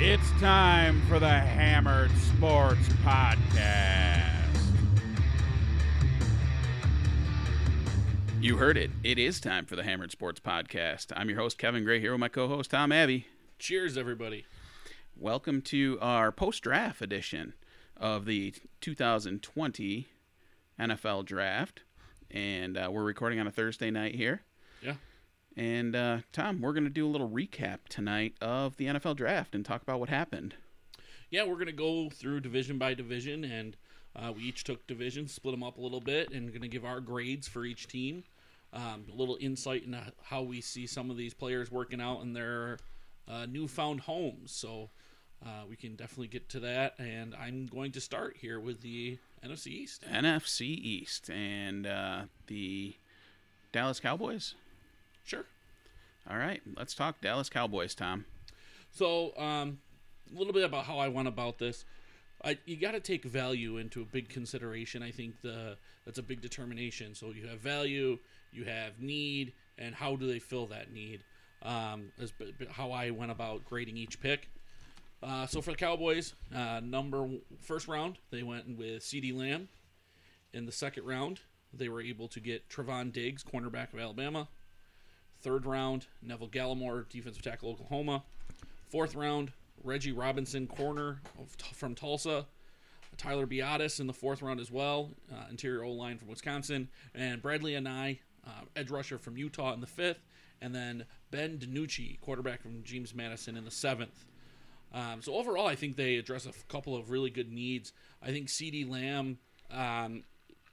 It's time for the Hammered Sports Podcast. You heard it. It is time for the Hammered Sports Podcast. I'm your host, Kevin Gray, here with my co host, Tom Abbey. Cheers, everybody. Welcome to our post draft edition of the 2020 NFL Draft. And uh, we're recording on a Thursday night here. And uh, Tom, we're going to do a little recap tonight of the NFL Draft and talk about what happened. Yeah, we're going to go through division by division, and uh, we each took divisions, split them up a little bit, and going to give our grades for each team. Um, a little insight into how we see some of these players working out in their uh, newfound homes. So uh, we can definitely get to that. And I'm going to start here with the NFC East. NFC East and uh, the Dallas Cowboys. Sure. All right, let's talk Dallas Cowboys, Tom. So, um, a little bit about how I went about this. I, you got to take value into a big consideration. I think the that's a big determination. So you have value, you have need, and how do they fill that need? Um, is how I went about grading each pick. Uh, so for the Cowboys, uh, number first round they went with CeeDee Lamb. In the second round, they were able to get Trevon Diggs, cornerback of Alabama. Third round, Neville Gallimore, defensive tackle, Oklahoma. Fourth round, Reggie Robinson, corner of, from Tulsa. Tyler Biadasz in the fourth round as well, uh, interior O line from Wisconsin, and Bradlee Anae, uh, edge rusher from Utah in the fifth, and then Ben DiNucci, quarterback from James Madison in the seventh. Um, so overall, I think they address a couple of really good needs. I think CeeDee Lamb, um,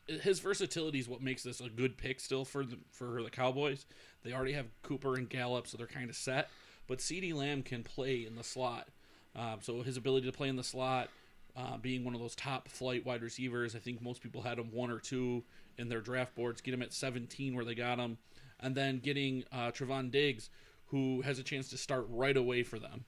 his versatility is what makes this a good pick still for the for the Cowboys. They already have Cooper and Gallup, so they're kind of set. But CeeDee Lamb can play in the slot, um, so his ability to play in the slot, uh, being one of those top flight wide receivers, I think most people had him one or two in their draft boards. Get him at 17 where they got him, and then getting uh, Trevon Diggs, who has a chance to start right away for them.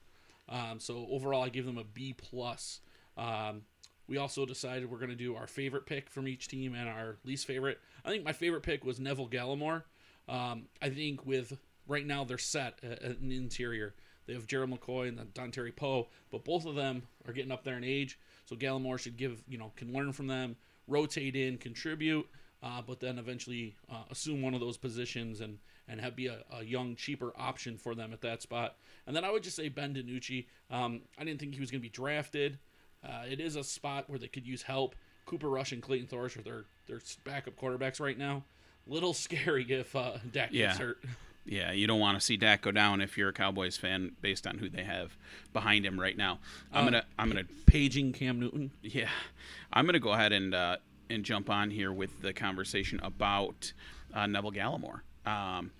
Um, so overall, I give them a B plus. Um, we also decided we're going to do our favorite pick from each team and our least favorite. I think my favorite pick was Neville Gallimore. Um, I think with right now they're set at an interior. They have Gerald McCoy and Dontari Poe, but both of them are getting up there in age. So Gallimore should give you know can learn from them, rotate in, contribute, uh, but then eventually uh, assume one of those positions and and have be a, a, young, cheaper option for them at that spot. And then I would just say Ben DiNucci. Um, I didn't think he was going to be drafted. Uh, it is a spot where they could use help. Cooper Rush and Clayton Thorson are their their backup quarterbacks right now. Little scary if uh, Dak Yeah. gets hurt. Yeah, you don't want to see Dak go down if you're a Cowboys fan, based on who they have behind him right now. I'm Um, gonna, I'm gonna, Paging Cam Newton. yeah, I'm gonna go ahead and uh, and jump on here with the conversation about uh, Neville Gallimore. Um,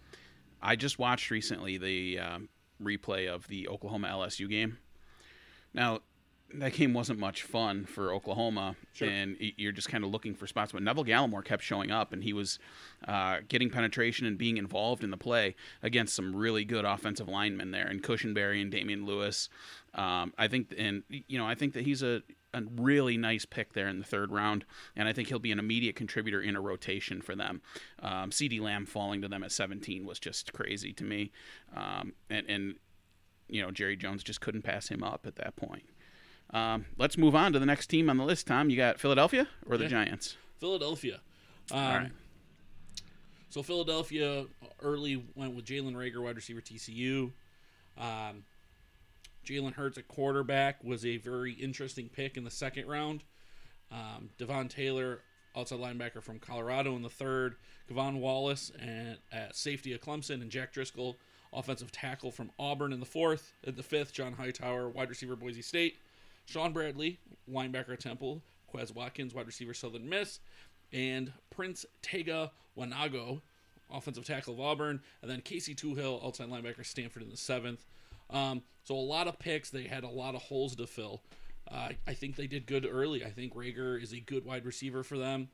I just watched recently the um, replay of the Oklahoma LSU game. Now, that game wasn't much fun for Oklahoma, Sure. and you're just kind of looking for spots. But Neville Gallimore kept showing up, and he was uh, getting penetration and being involved in the play against some really good offensive linemen there, and Cushenberry and Damien Lewis. Um, I think, and you know, I think that he's a a really nice pick there in the third round, and I think he'll be an immediate contributor in a rotation for them. Um, CeeDee Lamb falling to them at 17 was just crazy to me, um, and and you know Jerry Jones just couldn't pass him up at that point. Um, let's move on to the next team on the list. Tom, you got Philadelphia or the Yeah. Giants? Philadelphia. Um, All right. So Philadelphia early went with Jalen Reagor, wide receiver TCU. Um, Jalen Hurts at quarterback was a very interesting pick in the second round. Um, Davion Taylor, outside linebacker from Colorado in the third. K'Von Wallace and at safety of Clemson, and Jack Driscoll, offensive tackle from Auburn in the fourth. At the fifth, John Hightower, wide receiver Boise State. Sean Bradley, linebacker Temple. Quez Watkins, wide receiver Southern Miss. And Prince Tega Wanogho, offensive tackle of Auburn. And then Casey Toohill, outside linebacker Stanford in the seventh. Um, so a lot of picks. They had a lot of holes to fill. Uh, I think they did good early. I think Reagor is a good wide receiver for them.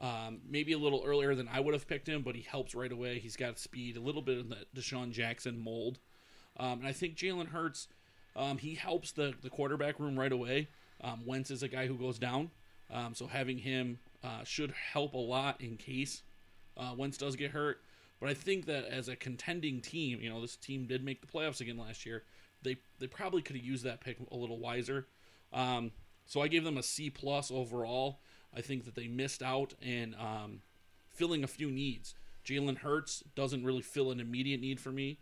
Um, maybe a little earlier than I would have picked him, but he helps right away. He's got speed, a little bit of the DeSean Jackson mold. Um, and I think Jalen Hurts, um, he helps the, the quarterback room right away. Um, Wentz is a guy who goes down. Um, so having him uh, should help a lot in case uh, Wentz does get hurt. But I think that as a contending team, you know, this team did make the playoffs again last year. they they probably could have used that pick a little wiser. Um, so I gave them a C plus overall. I think that they missed out in um, filling a few needs. Jalen Hurts doesn't really fill an immediate need for me.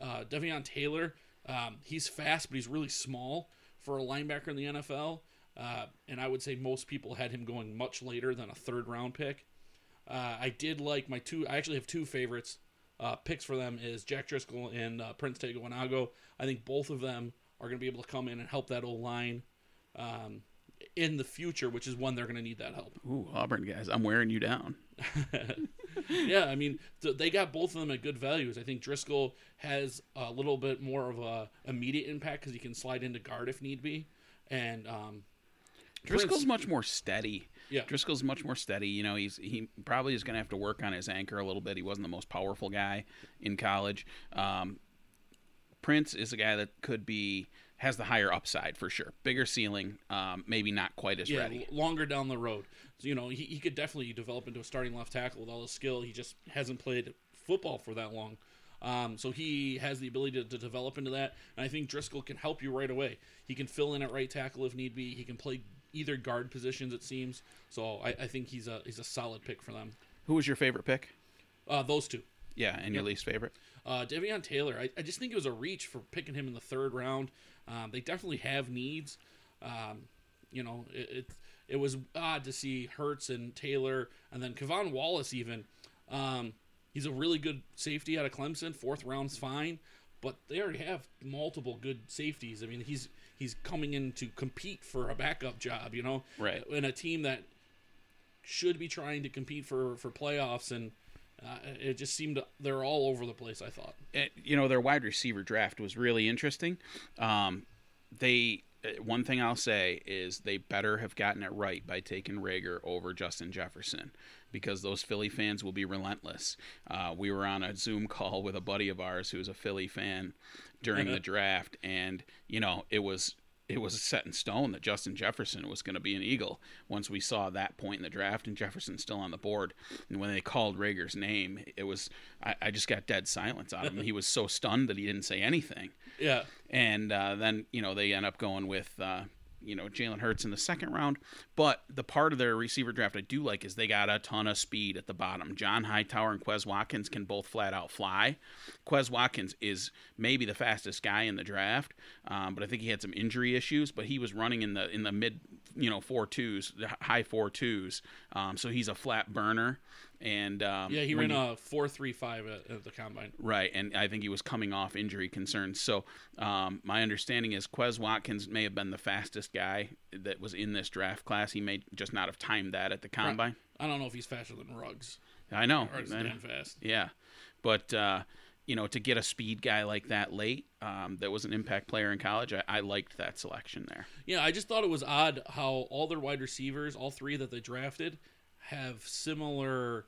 Uh, Davion Taylor, um, he's fast, but he's really small for a linebacker in the NFL. Uh, and I would say most people had him going much later than a third round pick. Uh, I did like my two. I actually have two favorites. Uh, picks for them is Jack Driscoll and uh, Prince Tega Wanogho. I think both of them are going to be able to come in and help that old line um, in the future, which is when they're going to need that help. Ooh, Auburn guys, I'm wearing you down. yeah, I mean, th- they got both of them at good values. I think Driscoll has a little bit more of a immediate impact because he can slide into guard if need be, and um, Driscoll's Prince- much more steady. Yeah. Driscoll's much more steady. You know, he's he probably is going to have to work on his anchor a little bit. He wasn't the most powerful guy in college. Um, Prince is a guy that could be has the higher upside for sure, bigger ceiling, um, maybe not quite as yeah, ready. longer down the road. So, you know, he, he could definitely develop into a starting left tackle with all his skill. He just hasn't played football for that long. Um, so he has the ability to, to develop into that. And I think Driscoll can help you right away. He can fill in at right tackle if need be. He can play either guard positions, it seems. So I, I think he's a he's a solid pick for them. Who was your favorite pick? Uh, those two. Yeah, and your least favorite? Uh, Davion Taylor, I, I just think it was a reach for picking him in the third round. Um, they definitely have needs. Um, you know, it, it it was odd to see Hurts and Taylor, and then K'Von Wallace even. Um, he's a really good safety out of Clemson. Fourth round's fine, but they already have multiple good safeties. I mean, he's he's coming in to compete for a backup job. You know, Right. in a team that should be trying to compete for for playoffs and. Uh, it just seemed they're all over the place. I thought. it- you know their wide receiver draft was really interesting. Um, they uh, one thing I'll say is they better have gotten it right by taking Reagor over Justin Jefferson because those Philly fans will be relentless. Uh, we were on a Zoom call with a buddy of ours who's a Philly fan during the draft, and you know it was it was set in stone that Justin Jefferson was going to be an Eagle once we saw that point in the draft, and Jefferson's still on the board. And when they called Reagor's name, it was I, I just got dead silence on him. he was so stunned that he didn't say anything. Yeah, And uh, then you know they end up going with uh, you know Jalen Hurts in the second round. But the part of their receiver draft I do like is they got a ton of speed at the bottom. John Hightower and Quez Watkins can both flat out fly. Quez Watkins is maybe the fastest guy in the draft, um, but I think he had some injury issues. But he was running in the in the mid you know four twos, the high four twos. Um, so he's a flat burner. And um, yeah, he ran you- a four three five at, at the combine. Right, and I think he was coming off injury concerns. So um, my understanding is Quez Watkins may have been the fastest guy that was in this draft class. He may just not have timed that at the combine. I don't know if he's faster than Ruggs I know. or is I know. Fast. Yeah, but uh, you know, to get a speed guy like that late, um, that was an impact player in college, I, I liked that selection there. Yeah, I just thought it was odd how all their wide receivers, all three that they drafted, have similar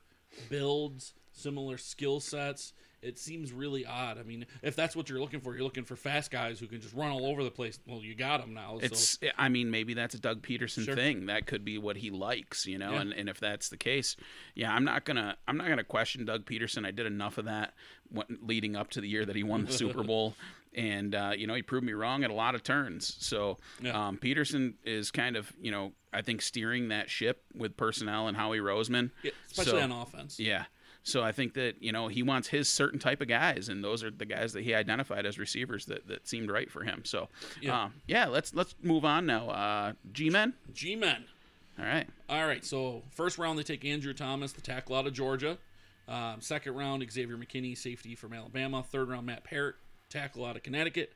builds, similar skill sets. It seems really odd. I mean, if that's what you're looking for, you're looking for fast guys who can just run all over the place. Well, you got them now. It's, so I mean, maybe that's a Doug Pederson Sure. thing. That could be what he likes, you know. Yeah. And, and if that's the case, yeah, I'm not gonna, I'm not gonna question Doug Pederson. I did enough of that when- leading up to the year that he won the Super Bowl, and uh, you know, he proved me wrong at a lot of turns. So Yeah. um, Pederson is kind of, you know, I think steering that ship with personnel and Howie Roseman. yeah, especially So- on offense. Yeah. So I think that you know he wants his certain type of guys, and those are the guys that he identified as receivers that, that seemed right for him. So Yeah. um, yeah, let's let's move on now. Uh, G-men. G-men. All right. All right, so first round they take Andrew Thomas, the tackle out of Georgia. Um, second round Xavier McKinney, safety from Alabama. Third round Matt Peart, tackle out of Connecticut.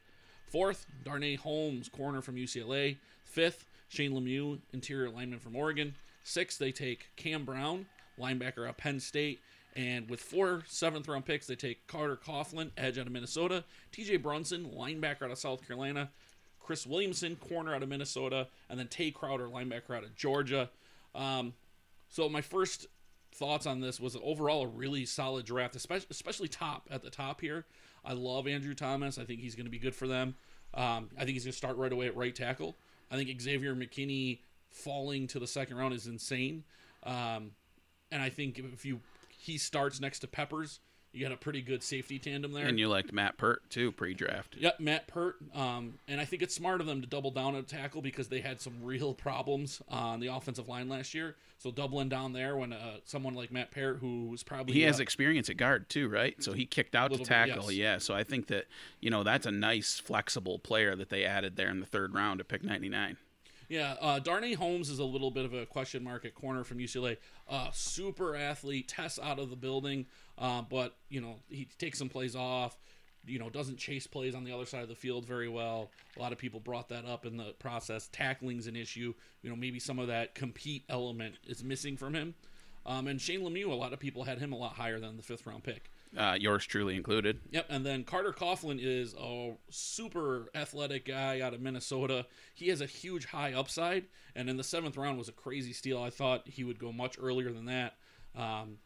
Fourth Darnay Holmes, corner from UCLA. Fifth Shane Lemieux, interior lineman from Oregon. Sixth they take Cam Brown, linebacker out Penn State. And with four seventh round picks, they take Carter Coughlin, edge out of Minnesota. TJ Brunson, linebacker out of South Carolina. Chris Williamson, corner out of Minnesota, and then Tae Crowder, linebacker out of Georgia. Um, so my first thoughts on this was overall a really solid draft, especially especially top at the top here. I love Andrew Thomas. I think he's going to be good for them. Um, I think he's going to start right away at right tackle. I think Xavier McKinney falling to the second round is insane. Um, and I think if you he starts next to Peppers, you got a pretty good safety tandem there. And you liked Matt Peart too pre-draft. Yep, Matt Peart. Um, and I think it's smart of them to double down on tackle because they had some real problems on the offensive line last year. So doubling down there when uh, someone like Matt Peart, who was probably he has uh, experience at guard too, right? So he kicked out to Little bit, tackle, yes. yeah. So I think that you know that's a nice flexible player that they added there in the third round to pick 99. Yeah, uh, Darnay Holmes is a little bit of a question mark at corner from UCLA. Uh, super athlete, tests out of the building, uh, but you know he takes some plays off. You know doesn't chase plays on the other side of the field very well. A lot of people brought that up in the process. Tackling's an issue. You know maybe some of that compete element is missing from him. Um, and Shane Lemieux, a lot of people had him a lot higher than the fifth round pick. Uh, yours truly included. Yep, and then Carter Coughlin is a super athletic guy out of Minnesota. He has a huge high upside, and in the seventh round was a crazy steal. I thought he would go much earlier than that. Um,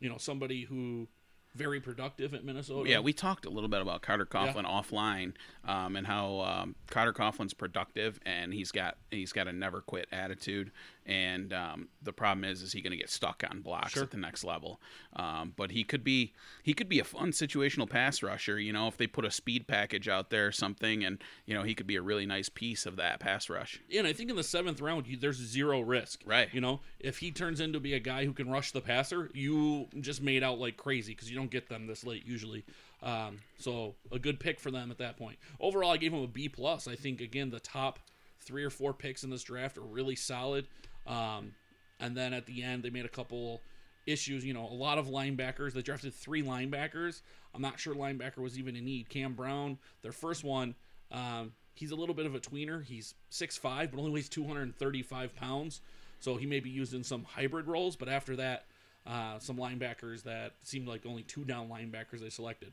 you know, somebody who very productive at Minnesota. Yeah, we talked a little bit about Carter Coughlin offline, um, and how um, Carter Coughlin's productive, and he's got he's got a never quit attitude. And um, the problem is, is he going to get stuck on blocks Sure. at the next level? Um, but he could be he could be a fun situational pass rusher. You know, if they put a speed package out there or something, and you know he could be a really nice piece of that pass rush. Yeah, and I think in the seventh round, you, there's zero risk. Right. You know, if he turns into be a guy who can rush the passer, you just made out like crazy because you don't get them this late usually. Um, so a good pick for them at that point. Overall, I gave him a B plus. I think again the top three or four picks in this draft are really solid. Um, and then at the end, they made a couple issues. You know, a lot of linebackers. They drafted three linebackers. I'm not sure linebacker was even in need. Cam Brown, their first one. Um, he's a little bit of a tweener. He's 6'5", but only weighs 235 pounds. So he may be used in some hybrid roles. But after that, uh, some linebackers that seemed like only two down linebackers they selected.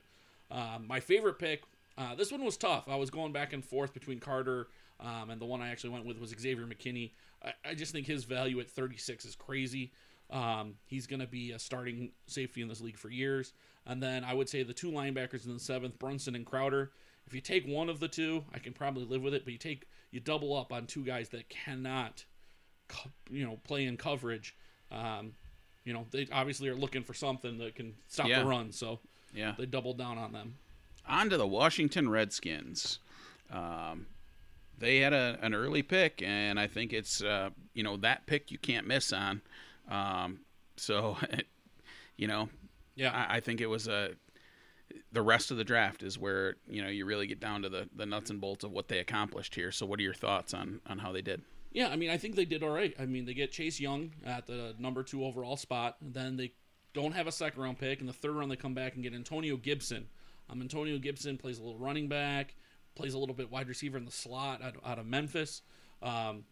Um, my favorite pick, uh, this one was tough. I was going back and forth between Carter um, and the one I actually went with was Xavier McKinney. I, I just think his value at 36 is crazy. Um, he's going to be a starting safety in this league for years. And then I would say the two linebackers in the seventh, Brunson and Crowder. If you take one of the two, I can probably live with it. But you take you double up on two guys that cannot, you know, play in coverage. Um, you know, they obviously are looking for something that can stop Yeah. the run. So Yeah. they doubled down on them. on to the Washington Redskins. Um, they had a, an early pick, and I think it's uh, you know that pick you can't miss on. Um, so, you know, Yeah. I, I think it was a. The rest of the draft is where you know you really get down to the, the nuts and bolts of what they accomplished here. So, what are your thoughts on on how they did? Yeah, I mean, I think they did all right. I mean, they get Chase Young at the number two overall spot. Then they don't have a second round pick. and the third round, they come back and get Antonio Gibson. Um, Antonio Gibson plays a little running back, plays a little bit wide receiver in the slot out, out of Memphis. Um,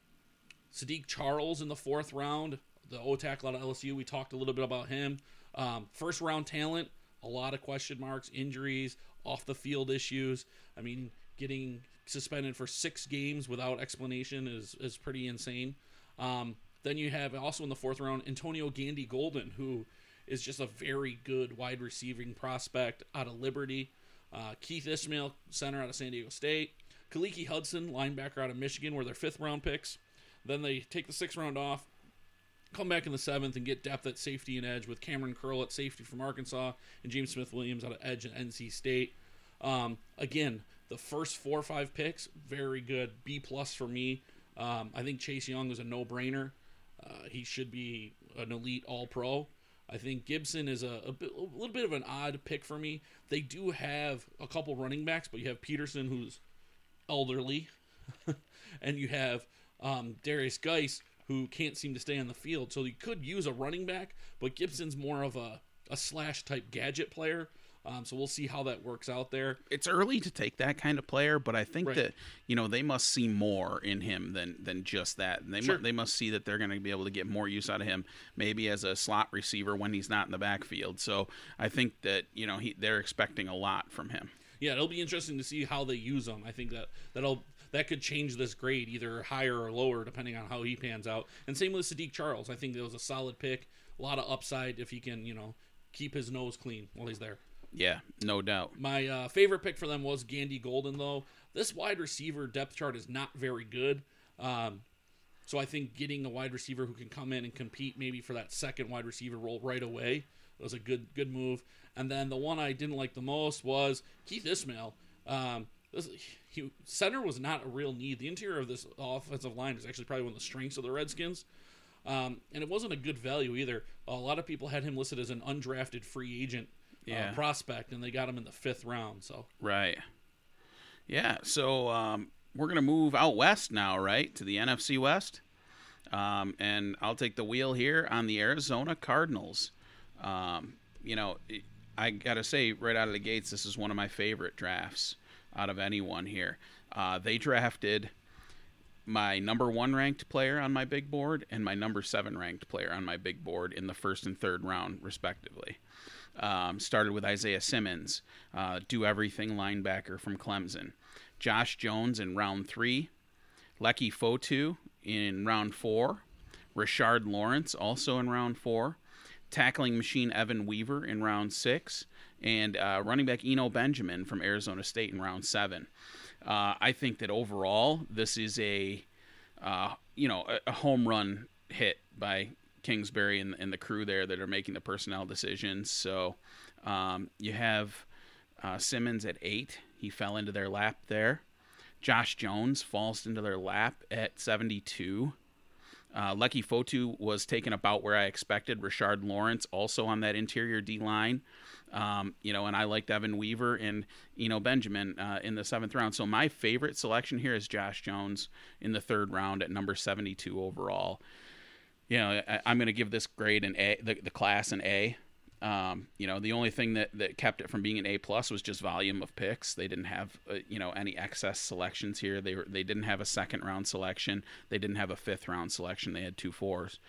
Saahdiq Charles in the fourth round, the O tackle out of LSU. We talked a little bit about him. Um, first round talent, a lot of question marks, injuries, off the field issues. I mean, getting suspended for six games without explanation is is pretty insane. Um, then you have also in the fourth round Antonio Gandy Golden, who is just a very good wide receiving prospect out of Liberty. Uh, Keith Ismael, center out of San Diego State. Khaleke Hudson, linebacker out of Michigan, were their fifth round picks. Then they take the sixth round off, come back in the seventh and get depth at safety and edge with Cameron Curl at safety from Arkansas and James Smith Williams out of edge at NC State. Um, again, the first four or five picks, very good. B plus for me. Um, I think Chase Young is a no brainer. Uh, he should be an elite All Pro. I think Gibson is a, a, bit, a little bit of an odd pick for me. They do have a couple running backs, but you have Peterson, who's elderly, and you have um, Derrius Guice, who can't seem to stay on the field. So you could use a running back, but Gibson's more of a, a slash type gadget player. Um, so we'll see how that works out there. It's early to take that kind of player, but I think Right. that you know they must see more in him than than just that. And they Sure. mu- they must see that they're going to be able to get more use out of him, maybe as a slot receiver when he's not in the backfield. So I think that you know he they're expecting a lot from him. Yeah, it'll be interesting to see how they use him. I think that that'll that could change this grade either higher or lower depending on how he pans out. And same with Saahdiq Charles. I think that was a solid pick. A lot of upside if he can, you know, keep his nose clean while he's there. Yeah, no doubt. My uh, favorite pick for them was Gandy Golden, though. This wide receiver depth chart is not very good. Um, So I think getting a wide receiver who can come in and compete maybe for that second wide receiver role right away was a good good move. And then the one I didn't like the most was Keith Ismael. Um, this, he, center was not a real need. The interior of this offensive line is actually probably one of the strengths of the Redskins. Um, and it wasn't a good value either. A lot of people had him listed as an undrafted free agent Yeah. uh, prospect, and they got him in the fifth round. So Right. Yeah. So um, we're gonna move out west now, right, to the NFC West, um, and I'll take the wheel here on the Arizona Cardinals. Um, you know, I gotta say right out of the gates, this is one of my favorite drafts out of anyone here. Uh, they drafted my number one ranked player on my big board and my number seven ranked player on my big board in the first and third round, respectively. Um, started with Isaiah Simmons, uh, do everything linebacker from Clemson. Josh Jones in round three. Leki Fotu in round four. Richard Lawrence also in round four. Tackling machine Evan Weaver in round six. And uh, running back Eno Benjamin from Arizona State in round seven. Uh, I think that overall, this is a uh, you know a, a home run hit by Kingsbury and, and the crew there that are making the personnel decisions. So um, you have uh, Simmons at eight. He fell into their lap there. Josh Jones falls into their lap at 72. Uh, Lucky Fotu was taken about where I expected. Richard Lawrence also on that interior D line. Um, you know, and I liked Evan Weaver and you know Benjamin uh, in the seventh round. So my favorite selection here is Josh Jones in the third round at number 72 overall. You know, I, I'm going to give this grade an A, the, the class an A. Um, you know, the only thing that, that kept it from being an A plus was just volume of picks. They didn't have uh, you know any excess selections here. They were they didn't have a second round selection. They didn't have a fifth round selection. They had two fours.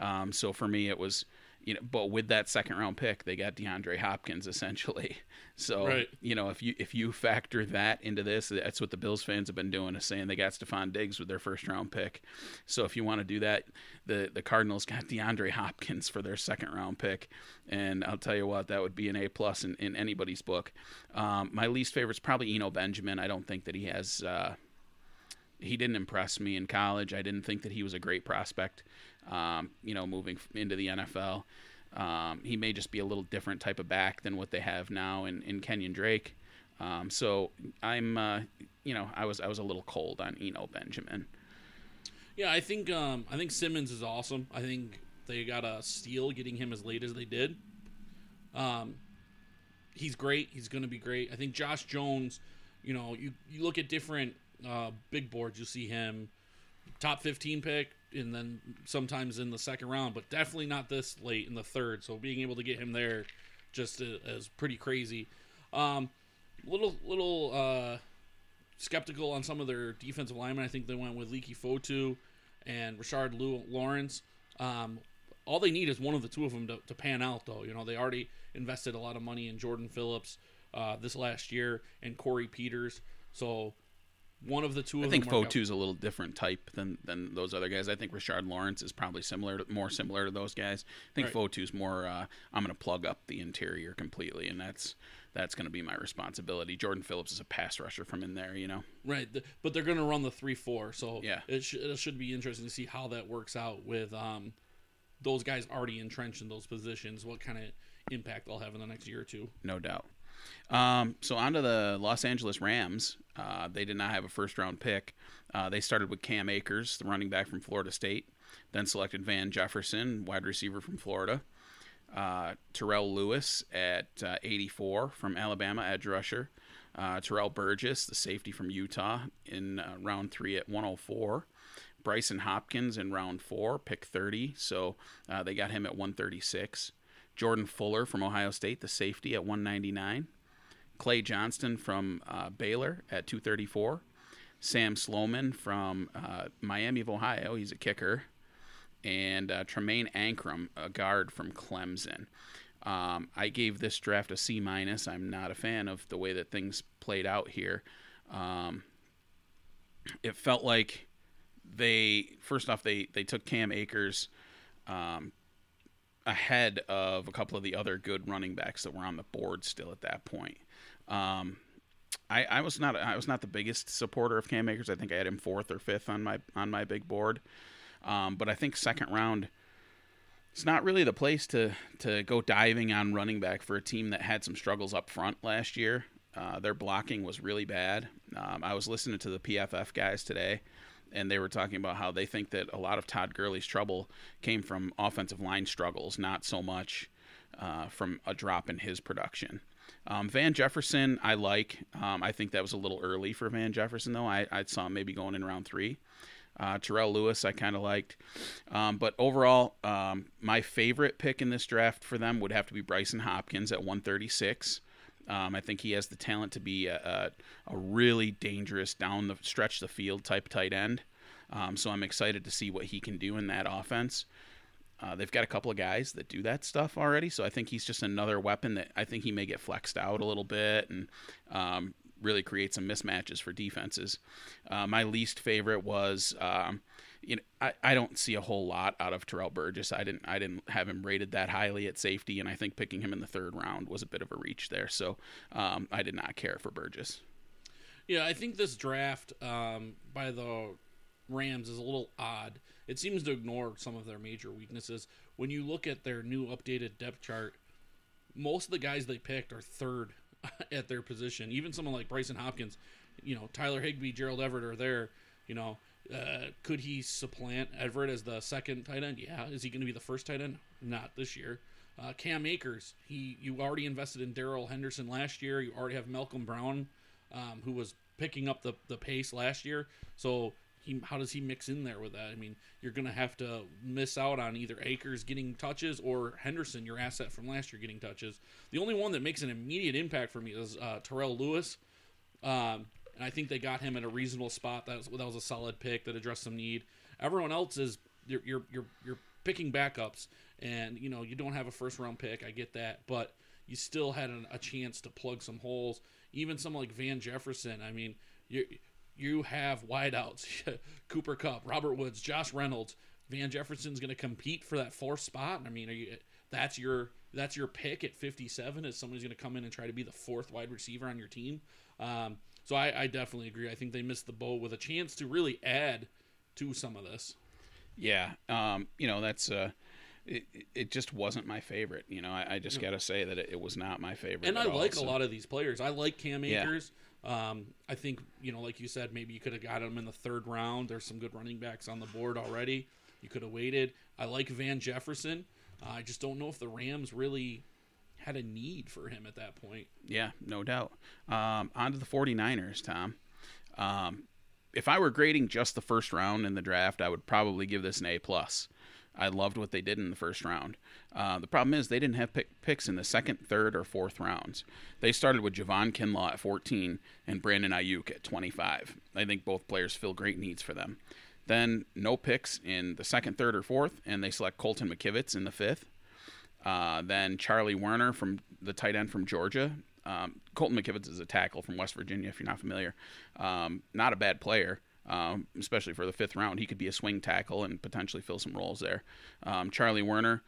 Um, so for me, it was you know, but with that second round pick, they got DeAndre Hopkins essentially. So Right. you know, if you if you factor that into this, that's what the Bills fans have been doing is saying they got Stefon Diggs with their first round pick. So if you want to do that, the the Cardinals got DeAndre Hopkins for their second round pick, and I'll tell you what, that would be an A plus in, in anybody's book. Um, my least favorite is probably Eno Benjamin. I don't think that he has. Uh, he didn't impress me in college. I didn't think that he was a great prospect. Um, you know, moving into the NFL, um, he may just be a little different type of back than what they have now in, in Kenyan Drake. Um, so I'm, uh, you know, I was I was a little cold on Eno Benjamin. Yeah, I think um, I think Simmons is awesome. I think they got a steal getting him as late as they did. Um, he's great. He's going to be great. I think Josh Jones. You know, you you look at different uh, big boards, you see him top fifteen pick, and then sometimes in the second round, but definitely not this late in the third. So being able to get him there just is pretty crazy. Um, little little uh, skeptical on some of their defensive linemen. I think they went with Leki Fotu and Richard Lawrence. Um, all they need is one of the two of them to, to pan out, though. You know, they already invested a lot of money in Jordan Phillips uh, this last year and Corey Peters. So one of the two I think are- Fotu's a little different type than than those other guys. I think Richard Lawrence is probably similar, to, more similar to those guys. I think Right. Fotu's more. Uh, I'm going to plug up the interior completely, and that's that's going to be my responsibility. Jordan Phillips is a pass rusher from in there, you know. Right, but they're going to run the three four, so Yeah. it, sh- it should be interesting to see how that works out with um, those guys already entrenched in those positions. What kind of impact they'll have in the next year or two. no doubt. Um, so on to the Los Angeles Rams. Uh, they did not have a first round pick. Uh, they started with Cam Akers, the running back from Florida State, then selected Van Jefferson, wide receiver from Florida. Uh, Terrell Lewis at uh, 84 from Alabama, edge rusher. Uh, Terrell Burgess, the safety from Utah, in uh, round three at 104. Brycen Hopkins in round four, pick 30. So they got him at 136. Jordan Fuller from Ohio State, the safety at 199. Clay Johnston from uh, Baylor at 234. Sam Sloman from uh, Miami of Ohio, he's a kicker. And uh, Tremayne Anchrum, a guard from Clemson. Um, I gave this draft a C minus. I'm not a fan of the way that things played out here. Um, it felt like they first off they they took Cam Akers um, ahead of a couple of the other good running backs that were on the board still at that point. Um, I, I was not I was not the biggest supporter of Cam Akers. I think I had him fourth or fifth on my on my big board. Um, but I think second round, it's not really the place to to go diving on running back for a team that had some struggles up front last year. Uh, their blocking was really bad. Um, I was listening to the PFF guys today, and they were talking about how they think that a lot of Todd Gurley's trouble came from offensive line struggles, not so much uh, from a drop in his production. Um, Van Jefferson, I like. Um, I think that was a little early for Van Jefferson, though. I, I saw him maybe going in round three. Uh, Terrell Lewis, I kind of liked. Um, but overall, um, my favorite pick in this draft for them would have to be Brycen Hopkins at 136. Um, I think he has the talent to be a, a, a, really dangerous down the stretch the field type tight end. Um, so I'm excited to see what he can do in that offense. Uh, they've got a couple of guys that do that stuff already, so I think he's just another weapon that I think he may get flexed out a little bit and um, really create some mismatches for defenses. Uh, my least favorite was, um, you know, I, I don't see a whole lot out of Terrell Burgess. I didn't I didn't have him rated that highly at safety, and I think picking him in the third round was a bit of a reach there. So um, I did not care for Burgess. Yeah, I think this draft um, by the Rams is a little odd it seems to ignore some of their major weaknesses. When you look at their new updated depth chart, most of the guys they picked are third at their position. Even someone like Brycen Hopkins, you know, Tyler Higbee, Gerald Everett are there. You know, uh, could he supplant Everett as the second tight end? Yeah. Is he going to be the first tight end? Not this year. Uh, Cam Akers, he you already invested in Darrell Henderson last year. You already have Malcolm Brown, um, who was picking up the, the pace last year. So he how does he mix in there with that? I mean, you're going to have to miss out on either Akers getting touches or Henderson, your asset from last year, getting touches. The only one that makes an immediate impact for me is uh, Terrell Lewis, um, and I think they got him at a reasonable spot. That was that was a solid pick that addressed some need. Everyone else is you're you're you're, you're picking backups, and you know you don't have a first round pick. I get that, but you still had an, a chance to plug some holes. Even someone like Van Jefferson. I mean, you you have wideouts Cooper Kupp, Robert Woods, Josh Reynolds. Van Jefferson's going to compete for that fourth spot. I mean, you, that's your that's your pick at 57 is somebody's going to come in and try to be the fourth wide receiver on your team. Um, so I, I, definitely agree. I think they missed the boat with a chance to really add to some of this. Yeah, um, you know that's uh, it, it just wasn't my favorite. You know, I, I just got to say that it, it, was not my favorite. And I all, like so. a lot of these players. I like Cam Akers. Yeah. Um, I think you know, like you said, maybe you could have got him in the third round. There's some good running backs on the board already. You could have waited. I like Van Jefferson. Uh, I just don't know if the Rams really had a need for him at that point. Yeah, no doubt. Um, on to the 49ers, Tom. Um, if I were grading just the first round in the draft, I would probably give this an A plus. I loved what they did in the first round. Uh, the problem is they didn't have pick, picks in the second, third, or fourth rounds. They started with Javon Kinlaw at 14 and Brandon Aiyuk at 25. I think both players fill great needs for them. Then no picks in the second, third, or fourth, and they select Colton McKivitz in the fifth. Uh, then Charlie Woerner from the tight end from Georgia. Um, Colton McKivitz is a tackle from West Virginia, if you're not familiar. Um, not a bad player um, especially for the fifth round. He could be a swing tackle and potentially fill some roles there. Um, Charlie Woerner,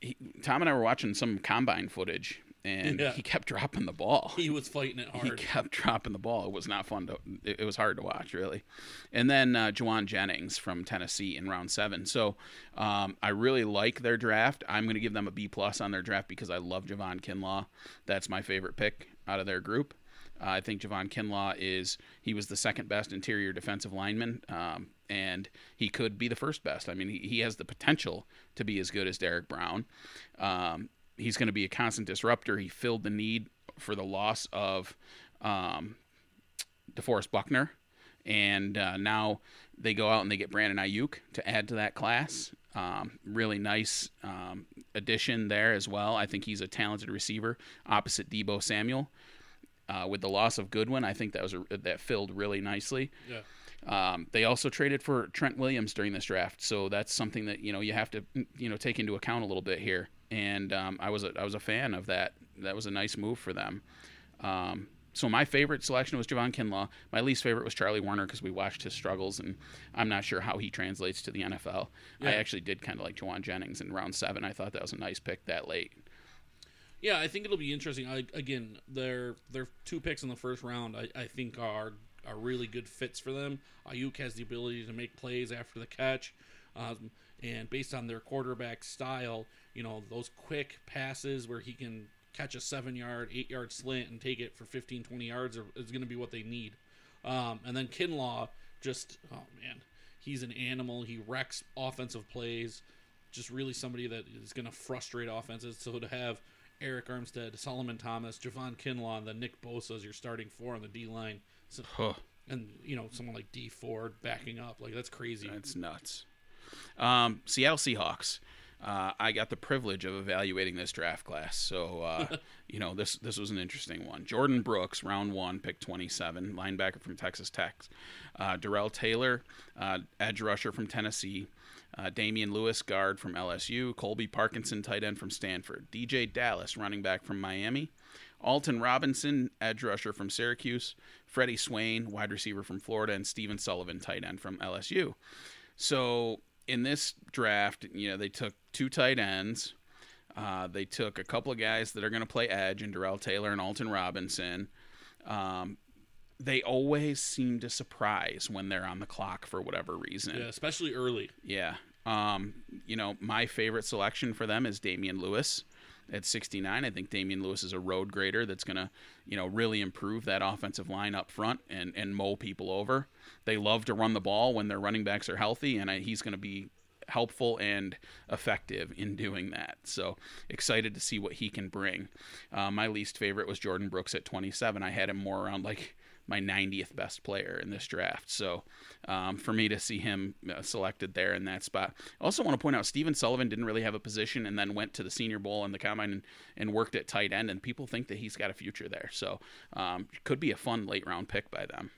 he, Tom and I were watching some combine footage, and yeah. he kept dropping the ball. He was fighting it hard. He kept dropping the ball. It was not fun to. It, it was hard to watch, really. And then uh, Jauan Jennings from Tennessee in round seven. So um, I really like their draft. I'm going to give them a B plus on their draft because I love Javon Kinlaw. That's my favorite pick out of their group. Uh, I think Javon Kinlaw is he was the second best interior defensive lineman, um, and he could be the first best. I mean, he, he has the potential to be as good as Derrick Brown. Um, he's going to be a constant disruptor. He filled the need for the loss of um, DeForest Buckner, and uh, now they go out and they get Brandon Aiyuk to add to that class. Um, really nice um, addition there as well. I think he's a talented receiver opposite Deebo Samuel. Uh, with the loss of Goodwin, I think that was a, that filled really nicely. Yeah. Um, they also traded for Trent Williams during this draft, so that's something that you know you have to you know take into account a little bit here. And um, I was a, I was a fan of that. That was a nice move for them. Um, so my favorite selection was Javon Kinlaw. My least favorite was Charlie Woerner because we watched his struggles, and I'm not sure how he translates to the NFL. Yeah. I actually did kind of like Jauan Jennings in round seven. I thought that was a nice pick that late. Yeah, I think it'll be interesting. I, again, their their two picks in the first round, I, I think are are really good fits for them. Aiyuk has the ability to make plays after the catch, um, and based on their quarterback style, you know those quick passes where he can catch a seven yard, eight yard slant and take it for 15, 20 yards are, is going to be what they need. Um, and then Kinlaw, just oh man, he's an animal. He wrecks offensive plays. Just really somebody that is going to frustrate offenses. So to have Arik Armstead, Solomon Thomas, Javon Kinlaw, and then Nick Bosa as your starting four on the D line, so, Huh, and you know someone like Dee Ford backing up, like that's crazy. that's nuts. Um, Seattle Seahawks. Uh, I got the privilege of evaluating this draft class, so uh, you know this this was an interesting one. Jordyn Brooks, round one, pick twenty seven, linebacker from Texas Tech. Uh, Darrell Taylor, uh, edge rusher from Tennessee. Uh, Damien Lewis, guard from LSU. Colby Parkinson, tight end from Stanford. DeeJay Dallas, running back from Miami. Alton Robinson, edge rusher from Syracuse. Freddie Swain, wide receiver from Florida, and Stephen Sullivan, tight end from LSU. So in this draft, you know, they took two tight ends. Uh, they took a couple of guys that are going to play edge, and Darrell Taylor and Alton Robinson. Um, they always seem to surprise when they're on the clock for whatever reason. Yeah, especially early. Yeah. Um, you know, my favorite selection for them is Damien Lewis at 69. I think Damien Lewis is a road grader that's going to, you know, really improve that offensive line up front and, and mow people over. They love to run the ball when their running backs are healthy, and I, he's going to be helpful and effective in doing that. So excited to see what he can bring. Uh, my least favorite was Jordyn Brooks at 27. I had him more around like my 90th best player in this draft. So um, for me to see him uh, selected there in that spot. I also want to point out Stephen Sullivan didn't really have a position and then went to the Senior Bowl and the combine and, and worked at tight end, and people think that he's got a future there. So um, could be a fun late round pick by them.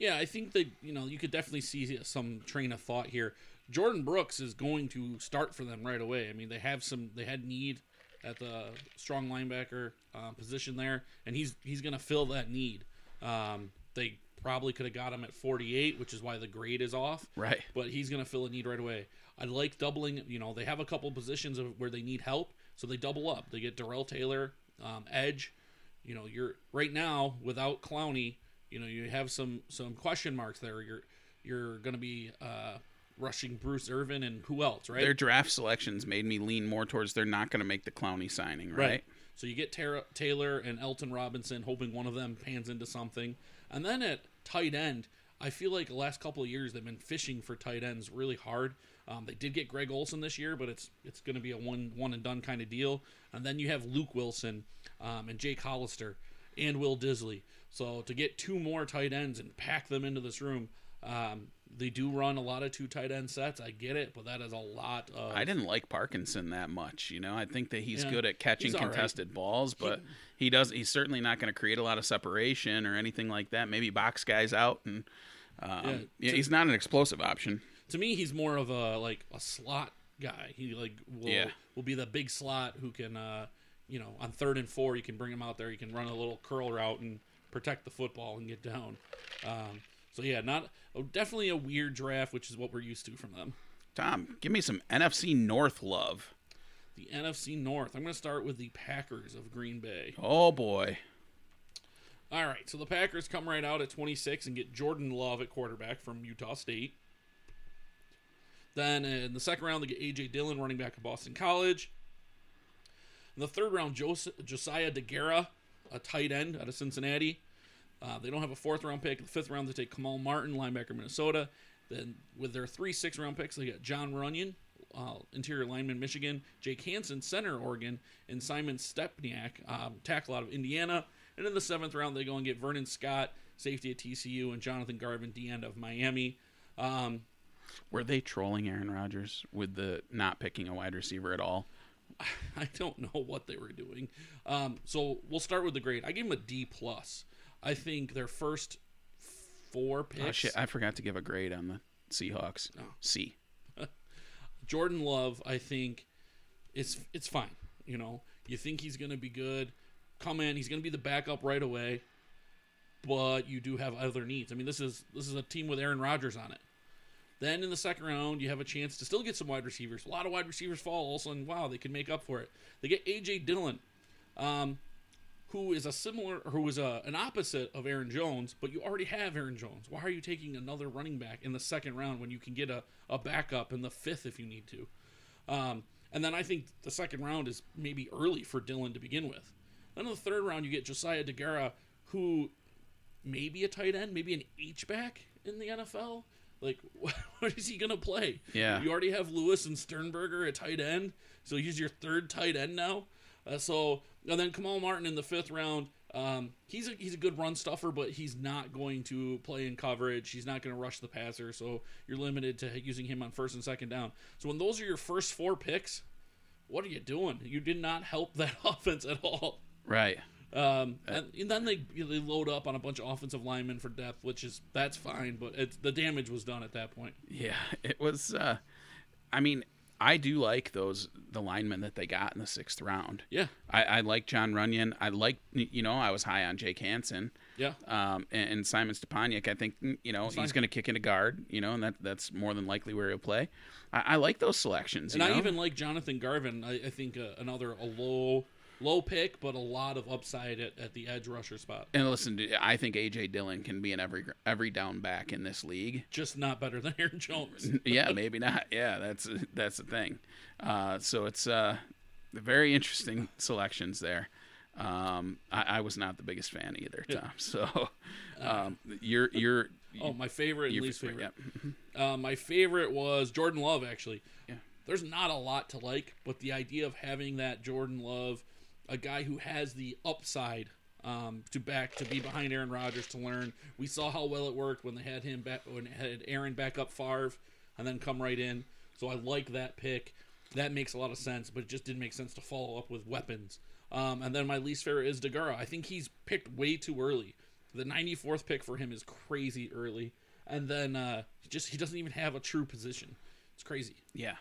Yeah, I think that you know you could definitely see some train of thought here. Jordyn Brooks is going to start for them right away. I mean, they have some, they had need at the strong linebacker uh, position there, and he's he's going to fill that need. Um, they probably could have got him at 48, which is why the grade is off. Right. But he's going to fill a need right away. I like doubling. You know, they have a couple positions of where they need help, so they double up. They get Darrell Taylor, um, edge. You know, you're right now without Clowney. You know, you have some some question marks there. You're you're going to be uh, rushing Bruce Irvin and who else, right? Their draft selections made me lean more towards they're not going to make the Clowney signing, right? So you get Tara, Taylor and Alton Robinson, hoping one of them pans into something. And then at tight end, I feel like the last couple of years they've been fishing for tight ends really hard. Um, they did get Greg Olsen this year, but it's it's going to be a one one and done kind of deal. And then you have Luke Wilson um, and Jake Hollister and Will Dissly. So to get two more tight ends and pack them into this room, um, they do run a lot of two tight end sets. I get it, but that is a lot of. I didn't like Parkinson that much. You know, I think that he's Yeah, good at catching all right. contested balls, but he, does. He's certainly not going to create a lot of separation or anything like that. Maybe box guys out, and um, Yeah, yeah, to- he's not an explosive option. to me he's more of a like a slot guy he like will Yeah. will be the big slot who can uh you know on third and four you can bring him out there you can run a little curl route and protect the football and get down um so yeah not oh, definitely a weird draft which is what we're used to from them Tom, give me some NFC North love. the nfc north i'm going to start with the packers of green bay Oh boy, all right so the packers come right out at 26 and get jordan love at quarterback from utah state Then in the second round, they get A.J. Dillon, running back of Boston College. In the third round, Jos- Josiah Deguara, a tight end out of Cincinnati. Uh, they don't have a fourth round pick. In the fifth round, they take Kamal Martin, linebacker, Minnesota. Then with their three six round picks, they got Jon Runyan, uh, interior lineman, Michigan, Jake Hanson, center, Oregon, and Simon Stepaniak, um, tackle out of Indiana. And in the seventh round, they go and get Vernon Scott, safety at TCU, and Jonathan Garvin, D end of Miami. Um, were they trolling Aaron Rodgers with the not picking a wide receiver at all? I don't know what they were doing. Um, so we'll start with the grade. I gave him a D plus. I think their first four picks. Oh shit, I forgot to give a grade on the Seahawks. Oh. C. Jordan Love, I think, it's it's fine. You know, you think he's going to be good. Come in, he's going to be the backup right away. But you do have other needs. I mean, this is this is a team with Aaron Rodgers on it. Then in the second round, you have a chance to still get some wide receivers. A lot of wide receivers fall. All of a sudden, wow, they can make up for it. They get AJ Dillon. Um, who is a similar, who is a, an opposite of Aaron Jones, but you already have Aaron Jones. Why are you taking another running back in the second round when you can get a, a backup in the fifth if you need to? Um, and then I think the second round is maybe early for Dillon to begin with. Then in the third round, you get Josiah Deguara, who maybe a tight end, maybe an H back in the NFL. Like, what is he going to play? Yeah. You already have Lewis and Sternberger at tight end, so he's your third tight end now. Uh, so, and then Kamal Martin in the fifth round. Um, he's a he's a good run stuffer, but he's not going to play in coverage. He's not going to rush the passer, so you're limited to using him on first and second down. So when those are your first four picks, what are you doing? You did not help that offense at all. Right. Um, and, and then they they load up on a bunch of offensive linemen for depth, which is that's fine, but it's the damage was done at that point. Yeah, it was. Uh, I mean, I do like those the linemen that they got in the sixth round. Yeah, I, I like Jon Runyan. I like you know I was high on Jake Hanson. yeah, Um, and, and Simon Stepaniak, I think you know he's going to kick into guard. You know, and that that's more than likely where he'll play. I, I like those selections. and you I know? even like Jonathan Garvin. I, I think uh, another a low low pick, but a lot of upside at, at the edge rusher spot. and listen, I think AJ Dillon can be an every every down back in this league. Just not better than Aaron Jones. yeah, maybe not. Yeah, that's that's the thing. Uh, so it's uh, very interesting selections there. Um, I, I was not the biggest fan either, Tom. So um, you're you're Oh, my favorite and least favorite. yeah. Uh, my favorite was Jordan Love. Actually, Yeah. there's not a lot to like, but the idea of having that Jordan Love, a guy who has the upside um, to back to be behind Aaron Rodgers to learn. We saw how well it worked when they had him back when they had Aaron back up Favre and then come right in. So I like that pick. That makes a lot of sense, but it just didn't make sense to follow up with weapons. Um, and then my least favorite is Deguara. I think he's picked way too early. The 94th pick for him is crazy early, and then uh, just he doesn't even have a true position. It's crazy. Yeah.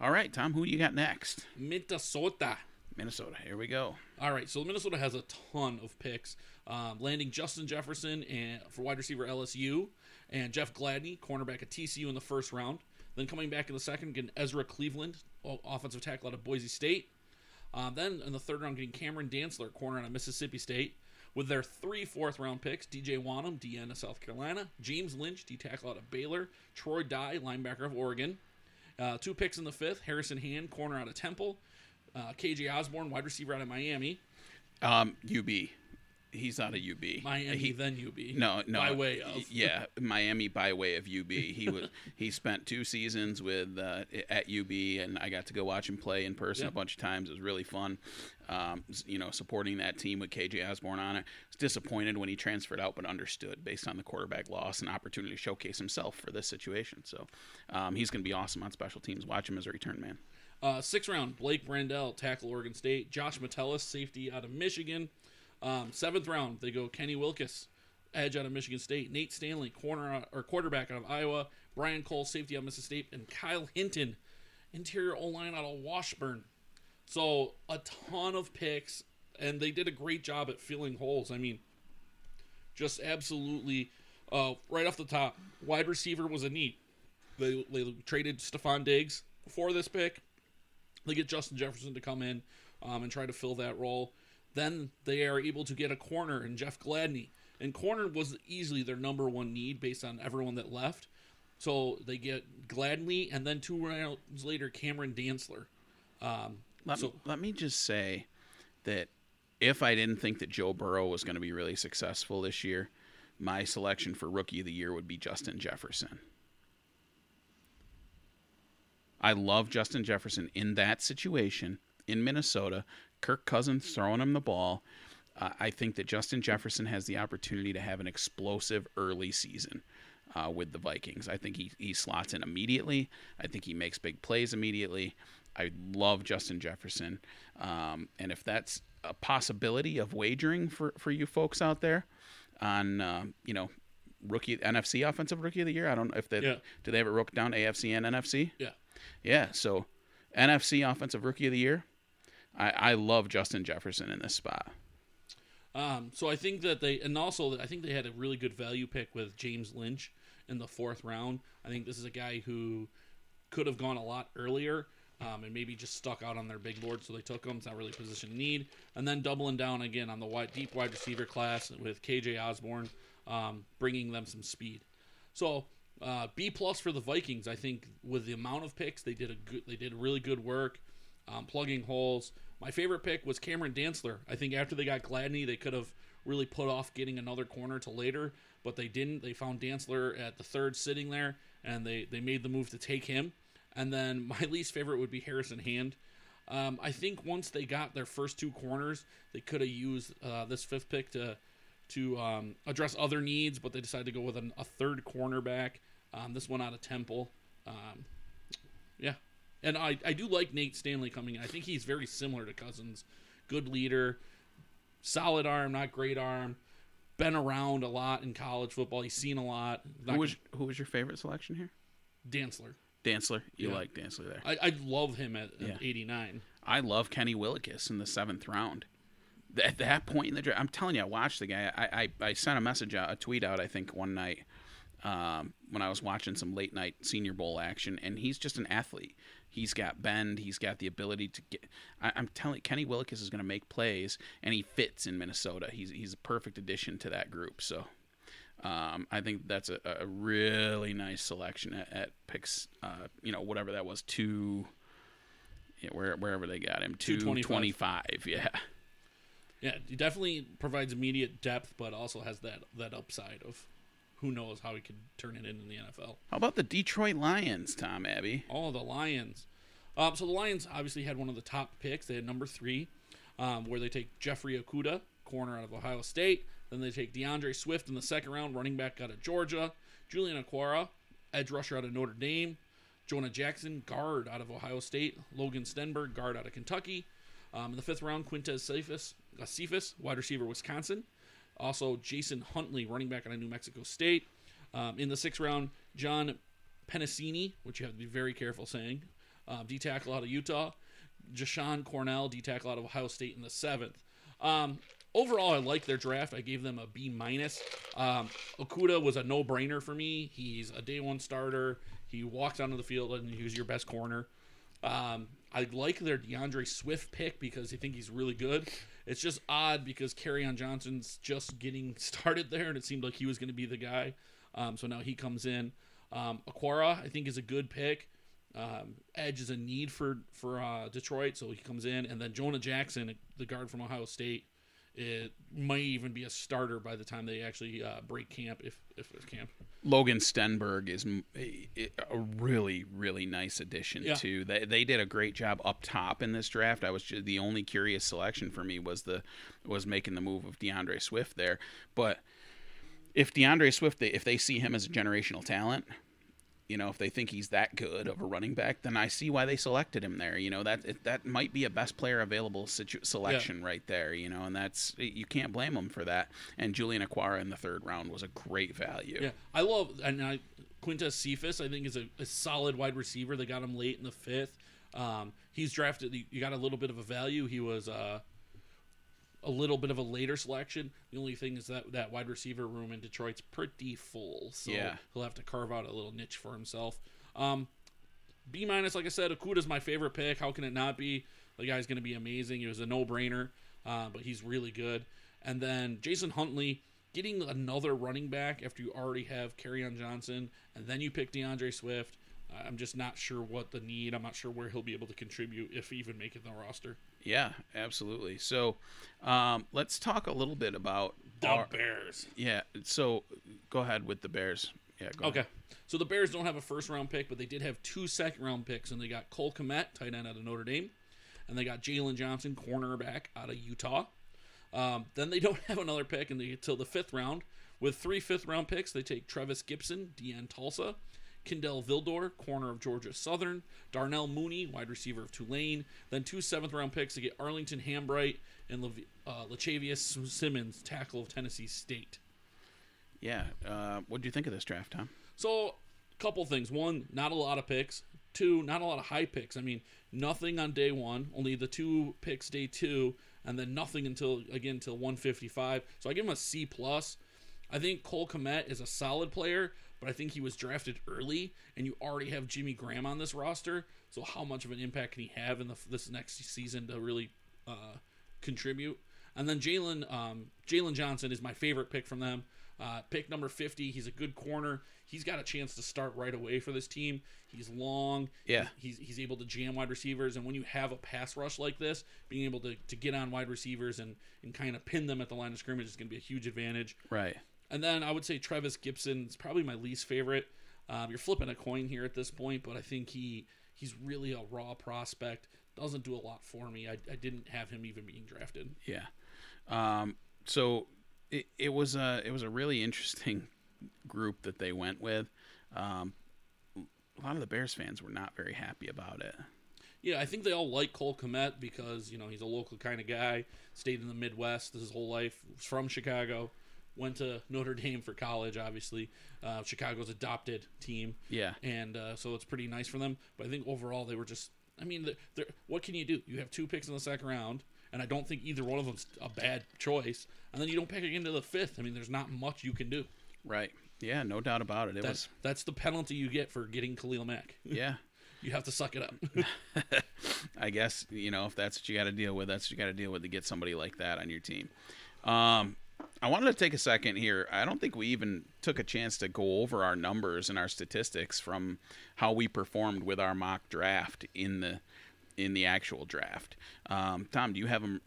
All right, Tom. Who you got next? Minnesota. Minnesota. Here we go. All right, so Minnesota has a ton of picks, um, landing Justin Jefferson and for wide receiver LSU, and Jeff Gladney, cornerback at TCU in the first round. Then coming back in the second, getting Ezra Cleveland, offensive tackle out of Boise State. Um, then in the third round, getting Cameron Dantzler, corner out of Mississippi State. With their three fourth round picks, DJ Wonnum, DN of South Carolina, James Lynch, D tackle out of Baylor, Troy Dye, linebacker of Oregon. Uh, two picks in the fifth, Harrison Hand, corner out of Temple, uh, KJ Osborn, wide receiver out of Miami, Um, UB. He's not a UB. Miami, He- then UB. no, no. by way of. yeah, Miami by way of UB. He was he spent two seasons with uh, at UB, and I got to go watch him play in person Yeah. a bunch of times. It was really fun. Um, you know, supporting that team with KJ Osborn on it. Was disappointed when he transferred out, but understood based on the quarterback loss and opportunity to showcase himself for this situation. So um, he's going to be awesome on special teams. Watch him as a return man. Uh, sixth round, Blake Brandel, tackle Oregon State. Josh Metellus, safety out of Michigan. Um, seventh round, they go Kenny Willekes, edge out of Michigan State. Nate Stanley, corner or quarterback out of Iowa. Brian Cole, safety out of Mississippi State, and Kyle Hinton, interior O line out of Washburn. So a ton of picks, and they did a great job at filling holes. I mean, just absolutely uh, right off the top. Wide receiver was a need. They, they traded Stefon Diggs for this pick. They get Justin Jefferson to come in um, and try to fill that role. Then they are able to get a corner in Jeff Gladney. And corner was easily their number one need based on everyone that left. So they get Gladney, and then two rounds later, Cameron Dantzler. Um, Let, so me, let me just say that if I didn't think that Joe Burrow was going to be really successful this year, my selection for rookie of the year would be Justin Jefferson. I love Justin Jefferson in that situation in Minnesota. Kirk Cousins throwing him the ball. Uh, I think that Justin Jefferson has the opportunity to have an explosive early season uh, with the Vikings. I think he, he slots in immediately. I think he makes big plays immediately. I love Justin Jefferson. Um, and if that's a possibility of wagering for, for you folks out there on, uh, you know, rookie NFC offensive rookie of the year, I don't know if they Yeah. do they have it broken down AFC and NFC. yeah, Yeah, so NFC offensive rookie of the year. I, I love Justin Jefferson in this spot. Um, so I think that they, and also I think they had a really good value pick with James Lynch in the fourth round. I think this is a guy who could have gone a lot earlier. um, and maybe just stuck out on their big board, so they took him. It's not really position need. And then doubling down again on the wide, deep wide receiver class with KJ Osborn, um, bringing them some speed. So uh, B plus for the Vikings. I think with the amount of picks, they did a good, they did really good work um, plugging holes. My favorite pick was Cameron Dantzler. I think after they got Gladney, they could have really put off getting another corner to later, but they didn't. They found Dantzler at the third sitting there, and they, they made the move to take him. And then my least favorite would be Harrison Hand. Um, I think once they got their first two corners, they could have used uh, this fifth pick to to um, address other needs, but they decided to go with an, a third cornerback. Um, this one out of Temple. Um, yeah, and I, I do like Nate Stanley coming in. I think he's very similar to Cousins. Good leader, solid arm, not great arm. Been around a lot in college football. He's seen a lot. Who was who was your favorite selection here? Dantzler. Dantzler. You Yeah. like Dantzler there. I, I love him at, at Yeah. 89. I love Kenny Willekes in the seventh round. At that point in the draft, I'm telling you, I watched the guy. I, I, I sent a message out, a tweet out, I think, one night um, when I was watching some late night Senior Bowl action, and he's just an athlete. He's got bend. He's got the ability to get. I, I'm telling you, Kenny Willekes is going to make plays, and he fits in Minnesota. He's he's a perfect addition to that group. So. Um, I think that's a, a really nice selection at, at picks. Uh, you know, whatever that was, two. Yeah, where, wherever they got him, two 225. twenty-five. Yeah, Yeah, he definitely provides immediate depth, but also has that, that upside of who knows how he could turn it into the NFL. How about the Detroit Lions, Tom Abbey? Oh, the Lions. Um, so the Lions obviously had one of the top picks. They had number three, um, where they take Jeffrey Okudah, corner out of Ohio State. Then they take D'Andre Swift in the second round, running back out of Georgia. Julian Okwara, edge rusher out of Notre Dame. Jonah Jackson, guard out of Ohio State. Logan Stenberg, guard out of Kentucky. Um, in the fifth round, Quintez Cephus, uh, Cephus, wide receiver, Wisconsin. Also, Jason Huntley, running back out of New Mexico State. Um, in the sixth round, John Penisini, which you have to be very careful saying, um, D tackle out of Utah. Jashon Cornell, D tackle out of Ohio State in the seventh. Um, overall, I like their draft. I gave them a B minus. Um, Okudah was a no brainer for me. He's a day one starter. He walks onto the field and he's your best corner. Um, I like their D'Andre Swift pick because I think he's really good. It's just odd because on Johnson's just getting started there, and it seemed like he was going to be the guy. Um, so now he comes in. Um, Okwara, I think, is a good pick. Um, Edge is a need for for uh, Detroit, so he comes in, and then Jonah Jackson, the guard from Ohio State, it might even be a starter by the time they actually uh, break camp, if if it's camp. Logan Stenberg is a really, really nice addition Yeah. too. They they did a great job up top in this draft. I was just, the only curious selection for me was the was making the move of D'Andre Swift there. But if D'Andre Swift, they, if they see him as a generational talent, you know, if they think he's that good of a running back, then I see why they selected him there. You know, that it, that might be a best player available situ- selection right there. You know, and that's you can't blame them for that. And Julian Okwara in the third round was a great value. Yeah, I love and I Quintez Cephus. I think is a, a solid wide receiver. They got him late in the fifth. Um, he's drafted. You got a little bit of a value. He was uh, a little bit of a later selection. The only thing is that that wide receiver room in Detroit's pretty full, so Yeah. he'll have to carve out a little niche for himself. Um, B minus, like I said, Okudah's my favorite pick. How can it not be? The guy's going to be amazing. He was a no brainer, uh, but he's really good. And then Jason Huntley getting another running back after you already have on Johnson, and then you pick D'Andre Swift. I'm just not sure what the need. I'm not sure where he'll be able to contribute if even make it in the roster. Yeah, absolutely. So, um, let's talk a little bit about The our- Bears. yeah. So, go ahead with the Bears. Yeah. Go Okay. ahead. So the Bears don't have a first round pick, but they did have two second round picks, and they got Cole Kmet, tight end out of Notre Dame, and they got Jaylon Johnson, cornerback out of Utah. Um, then they don't have another pick until the fifth round. With three fifth round picks, they take Trevis Gibson, DN Tulsa, Kindle Vildor, corner of Georgia Southern, Darnell Mooney, wide receiver of Tulane. Then two seventh round picks to get Arlington Hambright and Lev- uh, Lachavious Simmons, tackle of Tennessee State. Yeah. Uh, what do you think of this draft, Tom? So, a couple things. One, not a lot of picks. Two, not a lot of high picks. I mean, nothing on day one. Only the two picks day two, and then nothing until again until 155. So I give him a C plus. I think Cole Kmet is a solid player, but I think he was drafted early, and you already have Jimmy Graham on this roster. So how much of an impact can he have in the, this next season to really uh, contribute? And then Jaylon um, Jaylon Johnson is my favorite pick from them. Uh, pick number 50. He's a good corner. He's got a chance to start right away for this team. He's long. Yeah. He's, he's able to jam wide receivers. And when you have a pass rush like this, being able to, to get on wide receivers and, and kind of pin them at the line of scrimmage is going to be a huge advantage. Right. And then I would say Trevis Gibson is probably my least favorite. Um, you're flipping a coin here at this point, but I think he he's really a raw prospect. Doesn't do a lot for me. I, I didn't have him even being drafted. Yeah. Um, so it, it was a it was a really interesting group that they went with. Um, a lot of the Bears fans were not very happy about it. Yeah, I think they all like Cole Kmet because you know he's a local kind of guy. Stayed in the Midwest his whole life. Was from Chicago. Went to Notre Dame for college, obviously. Uh, Chicago's adopted team. Yeah. and uh, so it's pretty nice for them. But I think overall they were just. I mean, they're, they're, what can you do? You have two picks in the second round, and I don't think either one of them's a bad choice. And then you don't pick again to the fifth. I mean, there's not much you can do. Right. Yeah. No doubt about it. It That's that's the penalty you get for getting Khalil Mack. Yeah. You have to suck it up. I guess you know if that's what you got to deal with, that's what you got to deal with to get somebody like that on your team. Um, I wanted to take a second here. I don't think we even took a chance to go over our numbers and our statistics from how we performed with our mock draft in the in the actual draft. Um, Tom, do you have them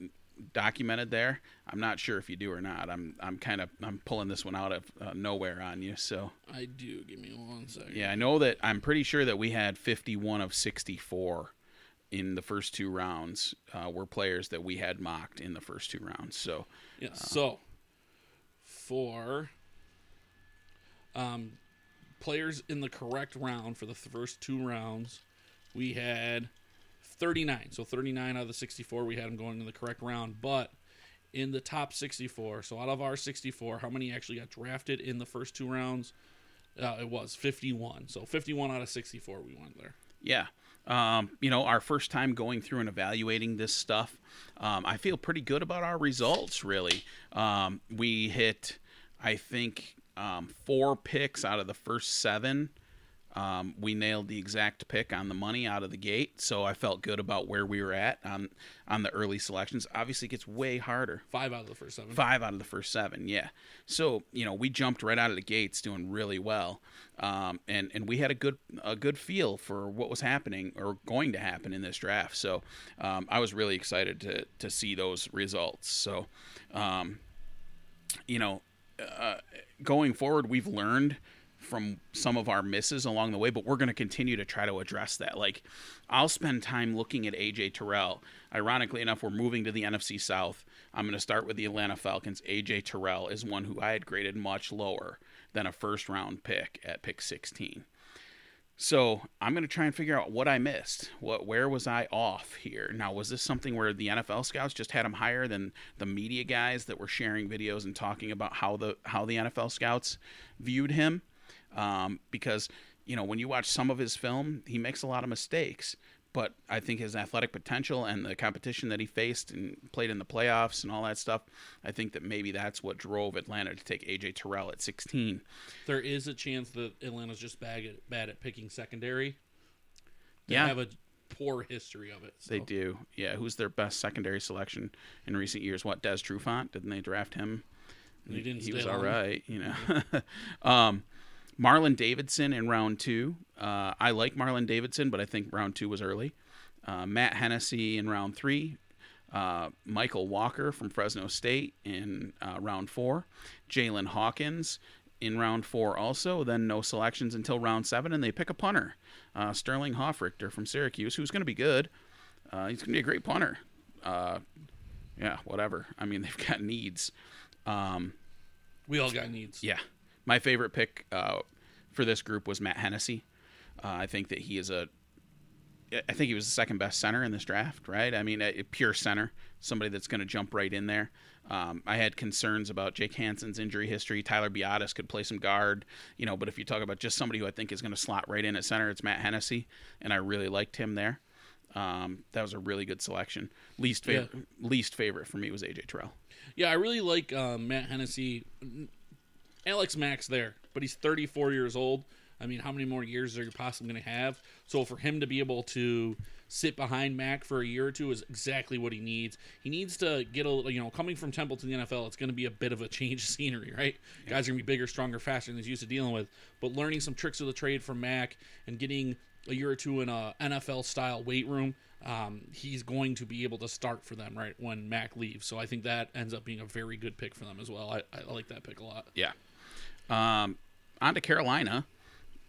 documented there? I'm not sure if you do or not. I'm I'm kind of I'm pulling this one out of uh, nowhere on you. So I do. Give me one second. yeah, I know that I'm pretty sure that we had 51 of 64 in the first two rounds uh, were players that we had mocked in the first two rounds. So Yes. so for um, players in the correct round for the first two rounds, we had 39. So 39 out of the 64, we had them going in the correct round. But in the top 64, so out of our 64, how many actually got drafted in the first two rounds? Uh, it was 51. So 51 out of 64 we went there. yeah, um, you know, our first time going through and evaluating this stuff, um, I feel pretty good about our results. Really, um, we hit, I think, um, four picks out of the first seven. Um, we nailed the exact pick on the money out of the gate, so I felt good about where we were at on on the early selections. Obviously, it gets way harder. Five out of the first seven. Five out of the first seven, yeah. So you know we jumped right out of the gates, doing really well, um, and and we had a good a good feel for what was happening or going to happen in this draft. So um, I was really excited to to see those results. So, um, you know, uh, going forward, we've learned from some of our misses along the way, but we're going to continue to try to address that. Like, I'll spend time looking at AJ Terrell. Ironically enough, we're moving to the NFC South. I'm going to start with the Atlanta Falcons. AJ Terrell is one who I had graded much lower than a first round pick at pick 16. So I'm going to try and figure out what I missed. What, where was I off here? Now, was this something where the NFL scouts just had him higher than the media guys that were sharing videos and talking about how the how the NFL scouts viewed him? Um, because you know when you watch some of his film, he makes a lot of mistakes. But I think his athletic potential and the competition that he faced and played in the playoffs and all that stuff, I think that maybe that's what drove Atlanta to take AJ Terrell at 16. There is a chance that Atlanta's just bad at, bad at picking secondary. They Yeah. have a poor history of it. So. They do. Yeah, who's their best secondary selection in recent years? What, Des Trufant? Didn't they draft him? He didn't He was all right, you know. um, Marlon Davidson in round two. Uh, I like Marlon Davidson, but I think round two was early. Uh, Matt Hennessy in round three. Uh, Mykal Walker from Fresno State in uh, round four. Jaylinn Hawkins in round four also. Then no selections until round seven, and they pick a punter, uh, Sterling Hofrichter from Syracuse, who's going to be good. Uh, he's going to be a great punter. Uh, yeah, whatever. I mean, they've got needs. Um, We all got needs. yeah, my favorite pick uh, for this group was Matt Hennessy. Uh, I think that he is a. I think he was the second best center in this draft, right? I mean, a, a pure center, somebody that's going to jump right in there. Um, I had concerns about Jake Hanson's injury history. Tyler Biadasz could play some guard, you know, but if you talk about just somebody who I think is going to slot right in at center, it's Matt Hennessy, and I really liked him there. Um, that was a really good selection. Least favorite, least favorite for me was AJ Terrell. Yeah, I really like um, Matt Hennessy. Alex Mack's there, but he's 34 years old. I mean, how many more years are you possibly going to have? So for him to be able to sit behind Mack for a year or two is exactly what he needs. He needs to get a little, you know, coming from Temple to the NFL, it's going to be a bit of a change of scenery, right? Yeah. Guys are going to be bigger, stronger, faster than he's used to dealing with. But learning some tricks of the trade from Mack and getting a year or two in a NFL style weight room, um, he's going to be able to start for them right when Mack leaves. So I think that ends up being a very good pick for them as well. I, I like that pick a lot. Yeah. Um, on to Carolina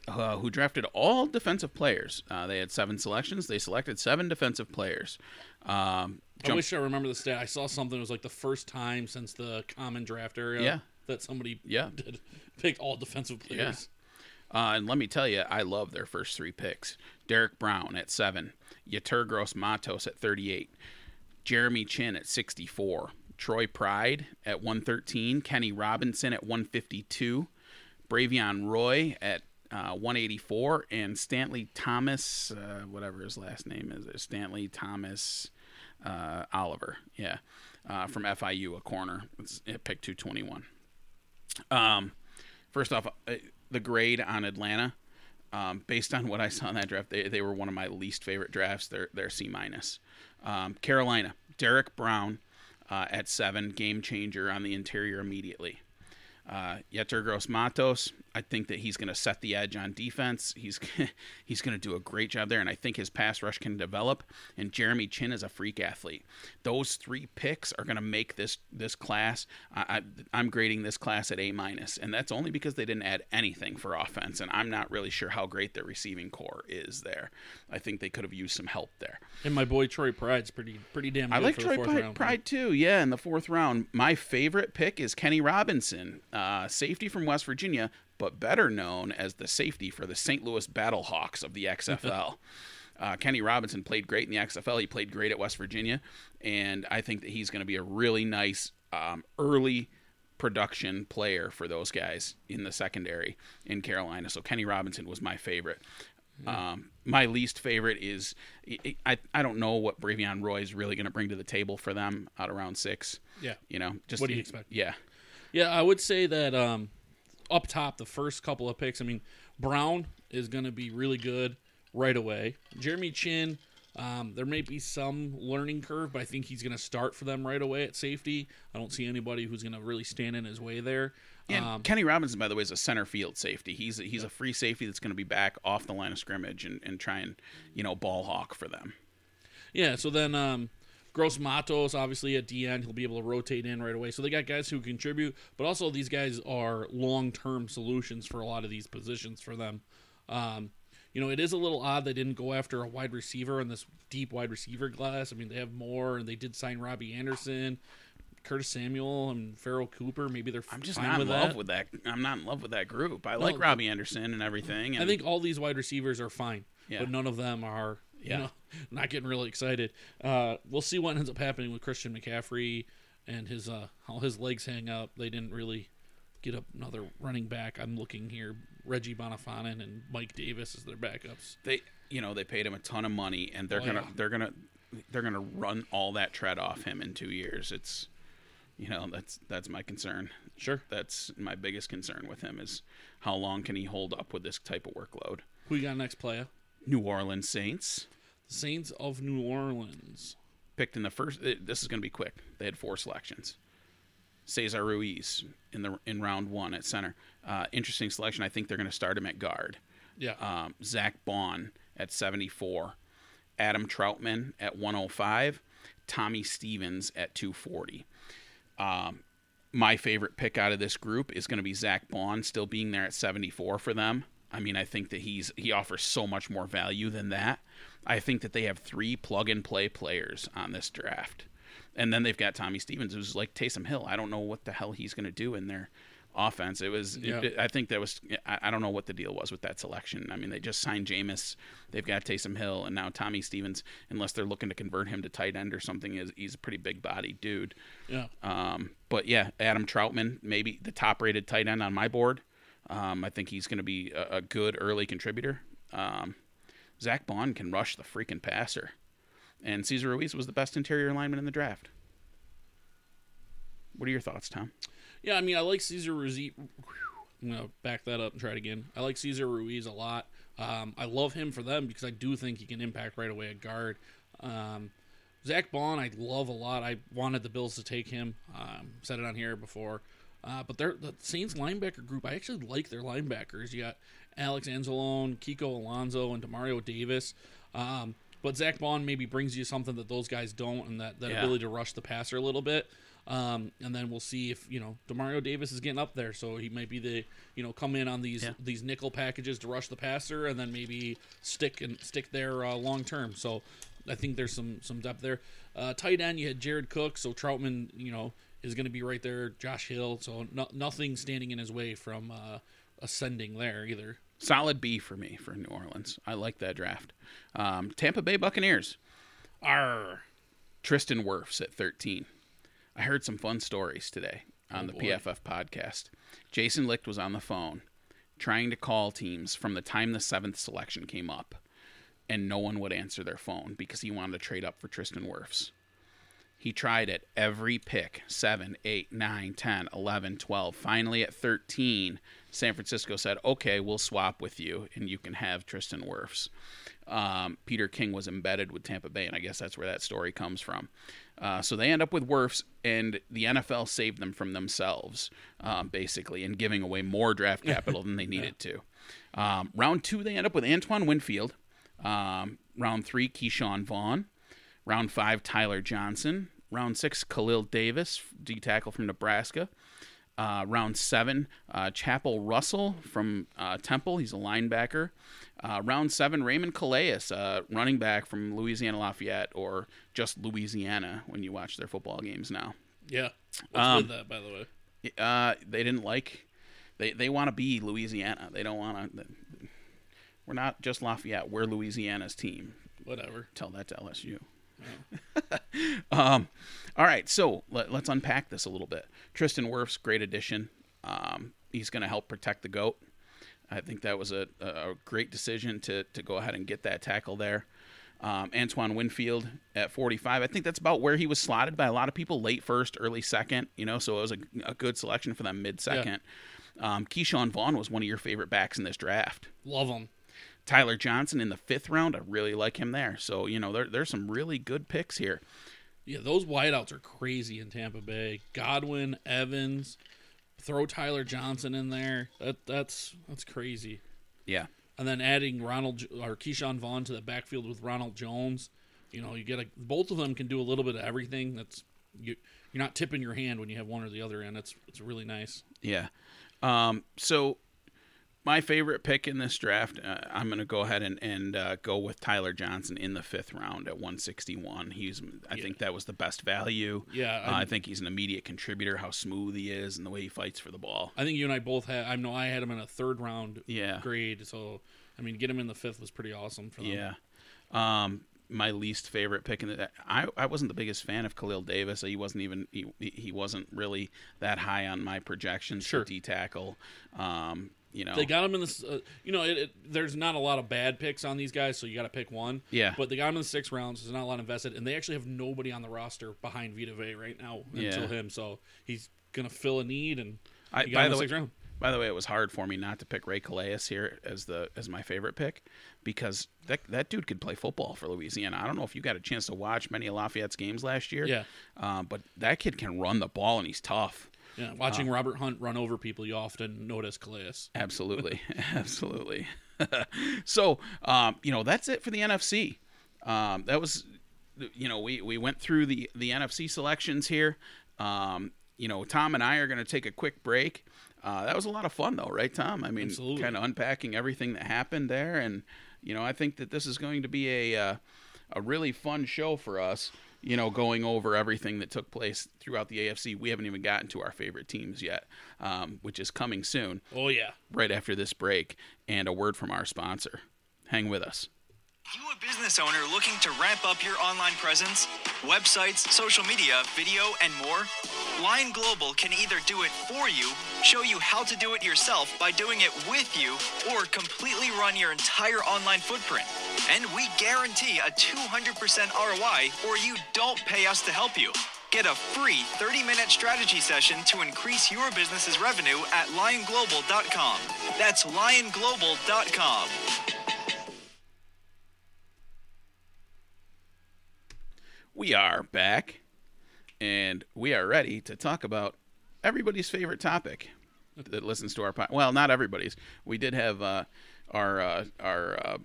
uh, who drafted all defensive players. Uh, they had seven selections. They selected seven defensive players. Um, I wish I remember the stat. I saw something. It was like the first time since the common draft era yeah. that somebody yeah. did picked all defensive players. Yeah. Uh, and let me tell you, I love their first three picks. Derrick Brown at seven, Yetur Gross Matos at 38, Jeremy Chinn at 64, Troy Pride at 113, Kenny Robinson at 152, Bravvion Roy at uh, 184, and Stanley Thomas, uh, whatever his last name is, Stanley Thomas uh, Oliver, yeah, uh, from FIU, a corner. At pick 221. Um, first off, uh, the grade on Atlanta, um, based on what I saw in that draft, they, they were one of my least favorite drafts. They're they're C minus. Um, Carolina, Derrick Brown uh, at seven, game changer on the interior immediately. Uh, Yetur Gross Matos, I think that he's going to set the edge on defense. He's he's going to do a great job there, and I think his pass rush can develop. And Jeremy Chinn is a freak athlete. Those three picks are going to make this this class. I, am grading this class at A minus, and that's only because they didn't add anything for offense. And I'm not really sure how great their receiving core is there. I think they could have used some help there. And my boy Troy Pride's pretty pretty damn. I like Troy Pride, Pride, too. Yeah, in the fourth round, my favorite pick is Kenny Robinson, uh, safety from West Virginia but better known as the safety for the St. Louis Battlehawks of the XFL. uh, Kenny Robinson played great in the XFL. He played great at West Virginia, and I think that he's going to be a really nice um, early production player for those guys in the secondary in Carolina. So Kenny Robinson was my favorite. Um, my least favorite is I, I don't know what Bravvion Roy is really going to bring to the table for them out around six. Yeah, you know, just what do you expect? Yeah, yeah, I would say that um, up top, the first couple of picks. I mean, Brown is going to be really good right away. Jeremy Chinn, um, there may be some learning curve, but I think he's going to start for them right away at safety. I don't see anybody who's going to really stand in his way there. And um, Kenny Robinson, by the way, is a center field safety. He's he's a free safety that's going to be back off the line of scrimmage and, and try and you know ball hawk for them. Yeah. So then um, Gross Matos, obviously at DN, he'll be able to rotate in right away. So they got guys who contribute, but also these guys are long term solutions for a lot of these positions for them. Um, you know, it is a little odd they didn't go after a wide receiver in this deep wide receiver class. I mean, they have more, and they did sign Robbie Anderson. Curtis Samuel and Pharoh Cooper. Maybe they're. I'm just not in love that. with that. I'm not in love with that group. I no, like Robbie Anderson and everything. And I think all these wide receivers are fine, yeah. but none of them are yeah. know, not getting really excited. Uh, we'll see what ends up happening with Christian McCaffrey and his uh, how his legs hang up. They didn't really get up another running back. I'm looking here. Reggie Bonnafon and Mike Davis as their backups. They, you know, they paid him a ton of money, and they're oh, gonna, yeah. they're gonna, they're gonna run all that tread off him in two years. It's, you know, that's that's my concern. Sure, that's my biggest concern with him is how long can he hold up with this type of workload. Who you got next, player? New Orleans Saints. Saints of New Orleans. Picked in the first. This is going to be quick. They had four selections. Cesar Ruiz in the in round one at center. Uh, interesting selection. I think they're going to start him at guard. Yeah. Um, Zack Baun at 74. Adam Trautman at 105. Tommy Stevens at 240. Um, my favorite pick out of this group is going to be Zack Baun, still being there at 74 for them. I mean, I think that he's he offers so much more value than that. I think that they have three plug and play players on this draft. And then they've got Tommy Stevens, who's like Taysom Hill. I don't know what the hell he's going to do in their offense. It was, yeah. it, I think that was, I, don't know what the deal was with that selection. I mean, they just signed Jameis, they've got Taysom Hill, and now Tommy Stevens, unless they're looking to convert him to tight end or something, is he's a pretty big body dude. Yeah. Um, but yeah, Adam Trautman, maybe the top rated tight end on my board. Um, I think he's going to be a, a, good early contributor. Um, Zack Baun can rush the freaking passer. And Cesar Ruiz was the best interior lineman in the draft. What are your thoughts, Tom? Yeah, I mean, I like Cesar Ruiz. I'm gonna back that up and try it again. I like Cesar Ruiz a lot. Um, I love him for them because I do think he can impact right away at guard. Um, Zack Baun, I love a lot. I wanted the Bills to take him. Um, said it on here before. Uh, but they're, the Saints linebacker group, I actually like their linebackers. You got Alex Anzalone, Kiko Alonso, and Demario Davis. Um, but Zack Baun maybe brings you something that those guys don't, and that, that Yeah. ability to rush the passer a little bit. Um, and then we'll see if you know Demario Davis is getting up there, so he might be the you know come in on these Yeah. these nickel packages to rush the passer, and then maybe stick and stick there uh, long term. So I think there's some some depth there. Uh, tight end, you had Jared Cook, so Trautman, you know, is going to be right there. Josh Hill, so no, nothing standing in his way from uh, ascending there either. Solid B for me for New Orleans. I like that draft. Um, Tampa Bay Buccaneers. Arr. Tristan Wirfs at 13. I heard some fun stories today on Oh, the boy. PFF podcast. Jason Licht was on the phone trying to call teams from the time the seventh selection came up, and no one would answer their phone because he wanted to trade up for Tristan Wirfs. He tried at every pick 7, 8, 9, 10, 11, 12. Finally, at 13, San Francisco said, okay, we'll swap with you and you can have Tristan Wirfs. Um, Peter King was embedded with Tampa Bay, and I guess that's where that story comes from. Uh, so they end up with Wirfs, and the NFL saved them from themselves, um, basically, and giving away more draft capital than they needed to. Um, round two, they end up with Antoine Winfield. Um, round three, Keyshawn Vaughn. Round five, Tyler Johnson. Round six, Khalil Davis, D tackle from Nebraska. Uh, round seven, uh, Chapelle Russell from uh, Temple. He's a linebacker. Uh, round seven, Raymond Calais, uh, running back from Louisiana Lafayette, or just Louisiana when you watch their football games now. Yeah, what's Um, with that by the way? Uh, they didn't like. They they want to be Louisiana. They don't want to. We're not just Lafayette. We're Louisiana's team. Whatever. Tell that to LSU. um, all right, so let, us unpack this a little bit. Tristan Wirfs, great addition. Um, he's going to help protect the goat. I think that was a, a great decision to to go ahead and get that tackle there. Um, Antoine Winfield at 45. I think that's about where he was slotted by a lot of people, late first, early second. You know, so it was a, a good selection for them mid second. Um, Keyshawn Vaughn was one of your favorite backs in this draft. Love them. Tyler Johnson in the fifth round. I really like him there. So you know, there, there's some really good picks here. Yeah, those wideouts are crazy in Tampa Bay. Godwin, Evans, throw Tyler Johnson in there. That that's that's crazy. Yeah, And then adding Ronald or Keyshawn Vaughn to the backfield with Ronald Jones. You know, you get a both of them can do a little bit of everything. That's you you're not tipping your hand when you have one or the other and It's it's really nice. yeah. Um, so my favorite pick in this draft, uh, I'm going to go ahead and, and uh, go with Tyler Johnson in the fifth round at 161. He's, I think that was the best value. Yeah, Uh, I- I think he's an immediate contributor. How smooth he is and the way he fights for the ball. I think you and I both had. I know I had him in a third round Yeah. grade. So I mean, get him in the fifth was pretty awesome for them. Yeah. Um, my least favorite pick in the I, I wasn't the biggest fan of Khalil Davis. He wasn't even he, he wasn't really that high on my projections Sure. for D tackle. Um, you know, They got him in this. Uh, you know, it, it, there's not a lot of bad picks on these guys, so you got to pick one. Yeah. But they got him in the sixth round, so there's not a lot invested, and they actually have nobody on the roster behind Vita Vea right now until Yeah. him. So he's gonna fill a need, and I, got by the the way, sixth round. by the way, it was hard for me not to pick Ray Calais here as the as my favorite pick because that that dude could play football for Louisiana. I don't know if you got a chance to watch many of Lafayette's games last year. Yeah. Um, but that kid can run the ball and he's tough. Yeah, Uh, watching Robert Hunt run over people, you often notice Calais. Absolutely, absolutely. so, um, you know, that's it for the NFC. Um, that was, you know, we, we went through the the NFC selections here. Um, you know, Tom and I are going to take a quick break. Uh, that was a lot of fun, though, right, Tom? I mean, kind of unpacking everything that happened there, and you know, I think that this is going to be a uh, a really fun show for us. You know, going over everything that took place throughout the AFC. We haven't even gotten to our favorite teams yet, um, which is coming soon Oh yeah, right after this break and a word from our sponsor. Hang with us. You a business owner looking to ramp up your online presence, websites, social media, video, and more? Lion Global can either do it for you, show you how to do it yourself by doing it with you, or completely run your entire online footprint. And we guarantee a 200% ROI or you don't pay us to help you. Get a free 30 minute strategy session to increase your business's revenue at lionglobal.com. That's lionglobal.com. We are back, and we are ready to talk about everybody's favorite topic that listens to our pod. Well, not everybody's. We did have uh, our uh, our uh,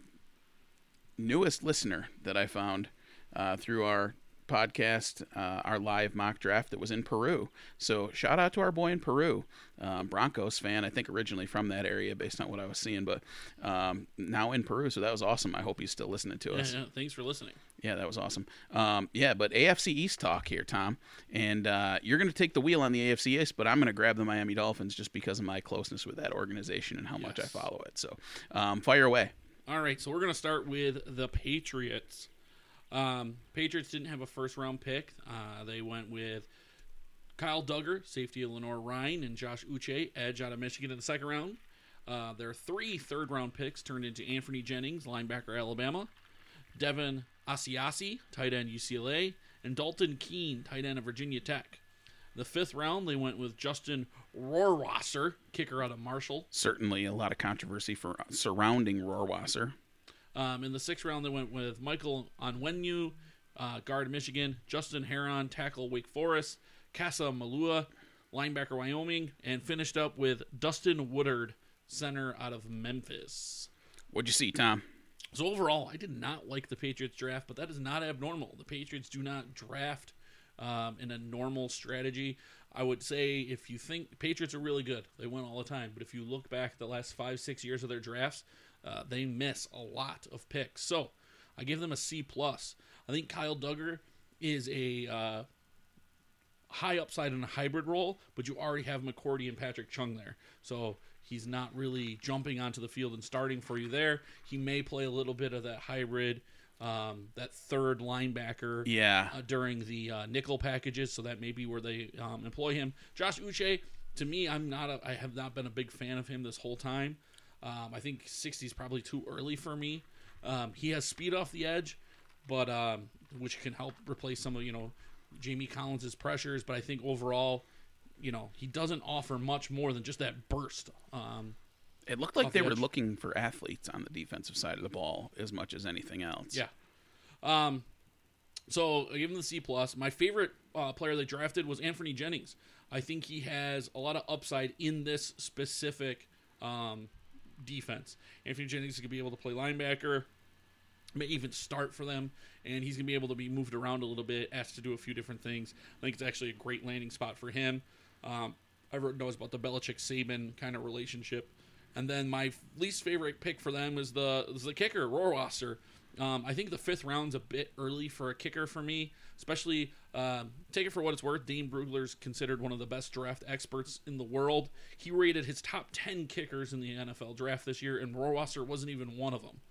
newest listener that I found uh, through our podcast, uh, our live mock draft that was in Peru. So shout out to our boy in Peru, um, Broncos fan. I think originally from that area, based on what I was seeing, but um, now in Peru. So that was awesome. I hope he's still listening to us. yeah, thanks for listening. Yeah, that was awesome. Um, yeah, but AFC East talk here, Tom, and uh, you're going to take the wheel on the AFC East, but I'm going to grab the Miami Dolphins just because of my closeness with that organization and how much I follow it. So, um, fire away. All right, so we're going to start with the Patriots. Um, Patriots didn't have a first round pick. Uh, they went with Kyle Dugger, safety Lenoir-Rhyne, and Josh Uche, edge out of Michigan in the second round. Uh, their three third round picks turned into Anthony Jennings, linebacker Alabama, Devin Asiasi, tight end UCLA, and Dalton Keene, tight end of Virginia Tech. The fifth round, they went with Justin Rohrwasser, kicker out of Marshall. Certainly, a lot of controversy for surrounding Rohrwasser. Um, in the sixth round, they went with Michael Onwenu, uh, guard Michigan, Justin Herron, tackle Wake Forest, Cassh Maluia, linebacker Wyoming, and finished up with Dustin Woodard, center out of Memphis. What'd you see, Tom? So overall, I did not like the Patriots draft, but that is not abnormal. The Patriots do not draft um, in a normal strategy. I would say if you think Patriots are really good, they win all the time. But if you look back the last five, six years of their drafts, uh, they miss a lot of picks. So I give them a C plus. I think Kyle Dugger is a uh, high upside in a hybrid role, but you already have McCourty and Patrick Chung there. So he's not really jumping onto the field and starting for you there. He may play a little bit of that hybrid, um, that third linebacker Yeah, uh, during the uh, nickel packages, so that may be where they um, employ him. Josh Uche, to me, I'm not. A, I have not been a big fan of him this whole time. Um, I think 60 is probably too early for me. Um, he has speed off the edge, but um, which can help replace some of you know Jamie Collins's pressures. But I think overall, you know, he doesn't offer much more than just that burst. Um, it looked like they the were edge. looking for athletes on the defensive side of the ball as much as anything else. Yeah. Um, so I give him the C plus. My favorite uh, player they drafted was Anthony Jennings. I think he has a lot of upside in this specific um, defense. Anthony Jennings is going to be able to play linebacker, may even start for them, and he's going to be able to be moved around a little bit, asked to do a few different things. I think it's actually a great landing spot for him. Um, wrote notes about the Belichick Saban kind of relationship. And then my least favorite pick for them is the is the kicker, Rohrwasser. Um, I think the fifth round's a bit early for a kicker for me, especially um, take it for what it's worth. Dane Brugler's considered one of the best draft experts in the world. He rated his top 10 kickers in the NFL draft this year, and Rohrwasser wasn't even one of them.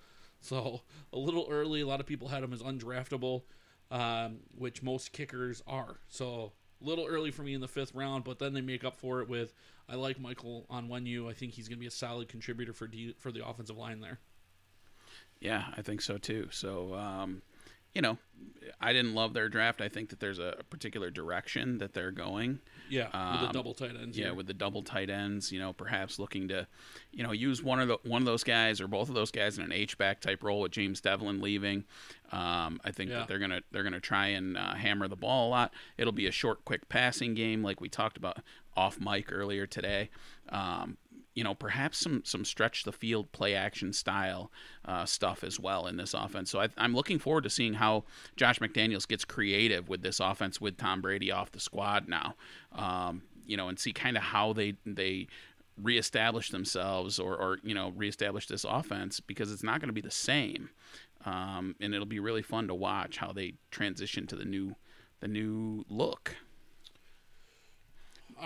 So a little early. A lot of people had him as undraftable, um, which most kickers are. So a little early for me in the fifth round, but then they make up for it with I like Michael Onwenu. I think he's going to be a solid contributor for D, for the offensive line there. Yeah, I think so too. So, um, you know, I didn't love their draft. I think that there's a, a particular direction that they're going. Yeah, with the Um, double tight ends. Yeah, here. with the double tight ends, you know, perhaps looking to, you know, use one of the one of those guys or both of those guys in an H back type role with James Devlin leaving. Um, I think Yeah. that they're gonna they're gonna try and uh, hammer the ball a lot. It'll be a short, quick passing game, like we talked about off mic earlier today. Um, you know, perhaps some some stretch the field play action style uh, stuff as well in this offense. So I, I'm looking forward to seeing how Josh McDaniels gets creative with this offense with Tom Brady off the squad now. Um, you know, and see kind of how they they reestablish themselves or, or you know reestablish this offense because it's not going to be the same. Um, and it'll be really fun to watch how they transition to the new the new look.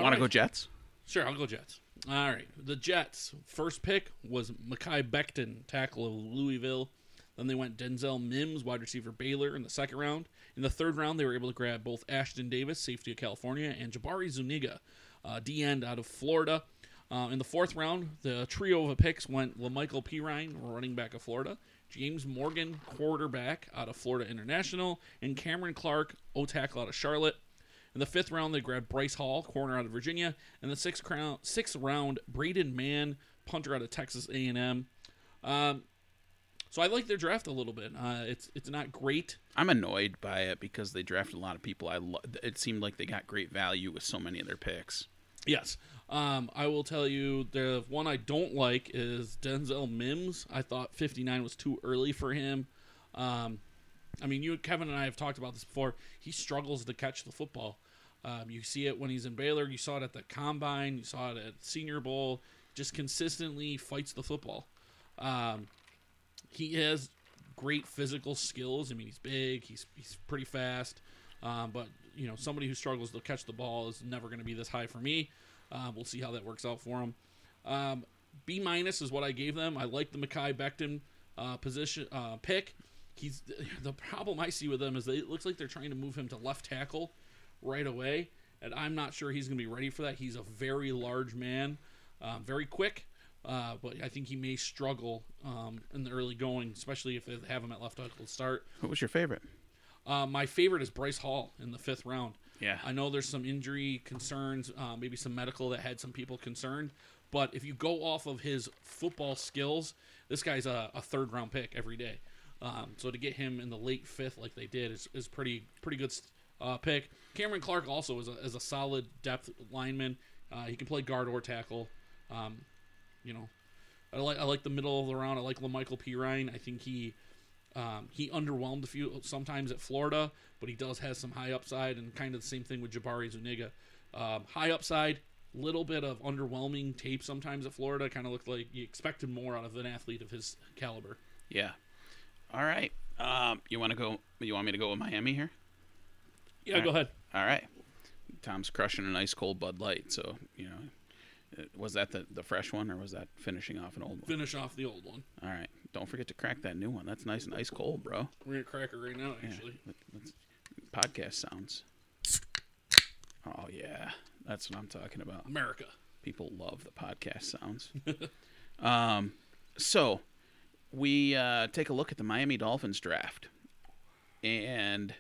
Want to go Jets? Sure, I'll go Jets. All right. The Jets' first pick was Mekhi Becton, tackle of Louisville. Then they went Denzel Mims, wide receiver Baylor, in the second round. In the third round, they were able to grab both Ashtyn Davis, safety of California, and Jabari Zuniga, uh, D end out of Florida. Uh, in the fourth round, the trio of picks went La'Mical Perine, running back of Florida, James Morgan, quarterback out of Florida International, and Cameron Clark, O tackle out of Charlotte. In the fifth round, they grabbed Bryce Hall, corner out of Virginia, and the sixth round, sixth round, Braden Mann, punter out of Texas A&M. Um, so I like their draft a little bit. Uh, it's it's not great. I'm annoyed by it because they drafted a lot of people. I lo- it seemed like they got great value with so many of their picks. Yes. Um, I will tell you the one I don't like is Denzel Mims. I thought 59 was too early for him. Um, I mean, you, Kevin, and I have talked about this before. He struggles to catch the football. Um, you see it when he's in Baylor. You saw it at the combine. You saw it at Senior Bowl. Just consistently fights the football. Um, he has great physical skills. I mean, he's big. He's he's pretty fast. Um, but you know, somebody who struggles to catch the ball is never going to be this high for me. Uh, we'll see how that works out for him. Um, B minus is what I gave them. I like the Mekhi Becton uh, position uh, pick. He's the problem I see with them is it looks like they're trying to move him to left tackle right away, and I'm not sure he's going to be ready for that. He's a very large man, um, very quick, uh, but I think he may struggle um, in the early going, especially if they have him at left tackle to start. What was your favorite? Uh, my favorite is Bryce Hall in the fifth round. Yeah. I know there's some injury concerns, uh, maybe some medical that had some people concerned. But if you go off of his football skills, this guy's a, a third round pick every day. Um, so to get him in the late fifth like they did is, is pretty pretty good uh, pick. Cameron Clark also is a, is a solid depth lineman. Uh, he can play guard or tackle. Um, you know, I like I like the middle of the round. I like La'Mical Perine. I think he um, he underwhelmed a few sometimes at Florida, but he does have some high upside, and kind of the same thing with Jabari Zuniga. Um, high upside, little bit of underwhelming tape sometimes at Florida. Kind of looked like you expected more out of an athlete of his caliber. Yeah. All right. Um, you want to go? You want me to go with Miami here? Yeah, All go ahead. All right. Tom's crushing an ice cold Bud Light, so you know. uh, Was that the, the fresh one, or was that finishing off an old one? Finish off the old one. All right. Don't forget to crack that new one. That's nice and ice cold, bro. We're gonna crack it right now. Actually, Let- let's- podcast sounds. Oh yeah, that's what I'm talking about. America. People love the podcast sounds. um, so we uh, take a look at the Miami Dolphins draft, and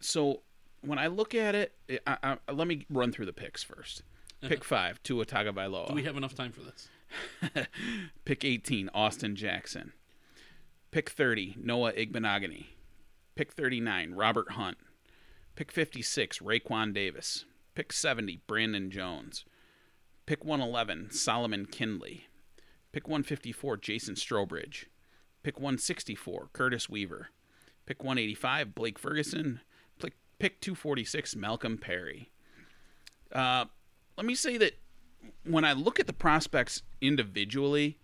so when I look at it, I, I, let me run through the picks first. Uh-huh. Pick five, Tua Tagovailoa. Do we have enough time for this? Pick 18, Austin Jackson. Pick 30, Noah Igbinoghene. Pick 39, Robert Hunt. Pick 56, Raekwon Davis. Pick 70, Brandon Jones. Pick 111, Solomon Kindley. Pick 154, Jason Strowbridge. Pick 164, Curtis Weaver. Pick 185, Blake Ferguson. Pick, pick 246, Malcolm Perry. Uh, let me say that when I look at the prospects individually,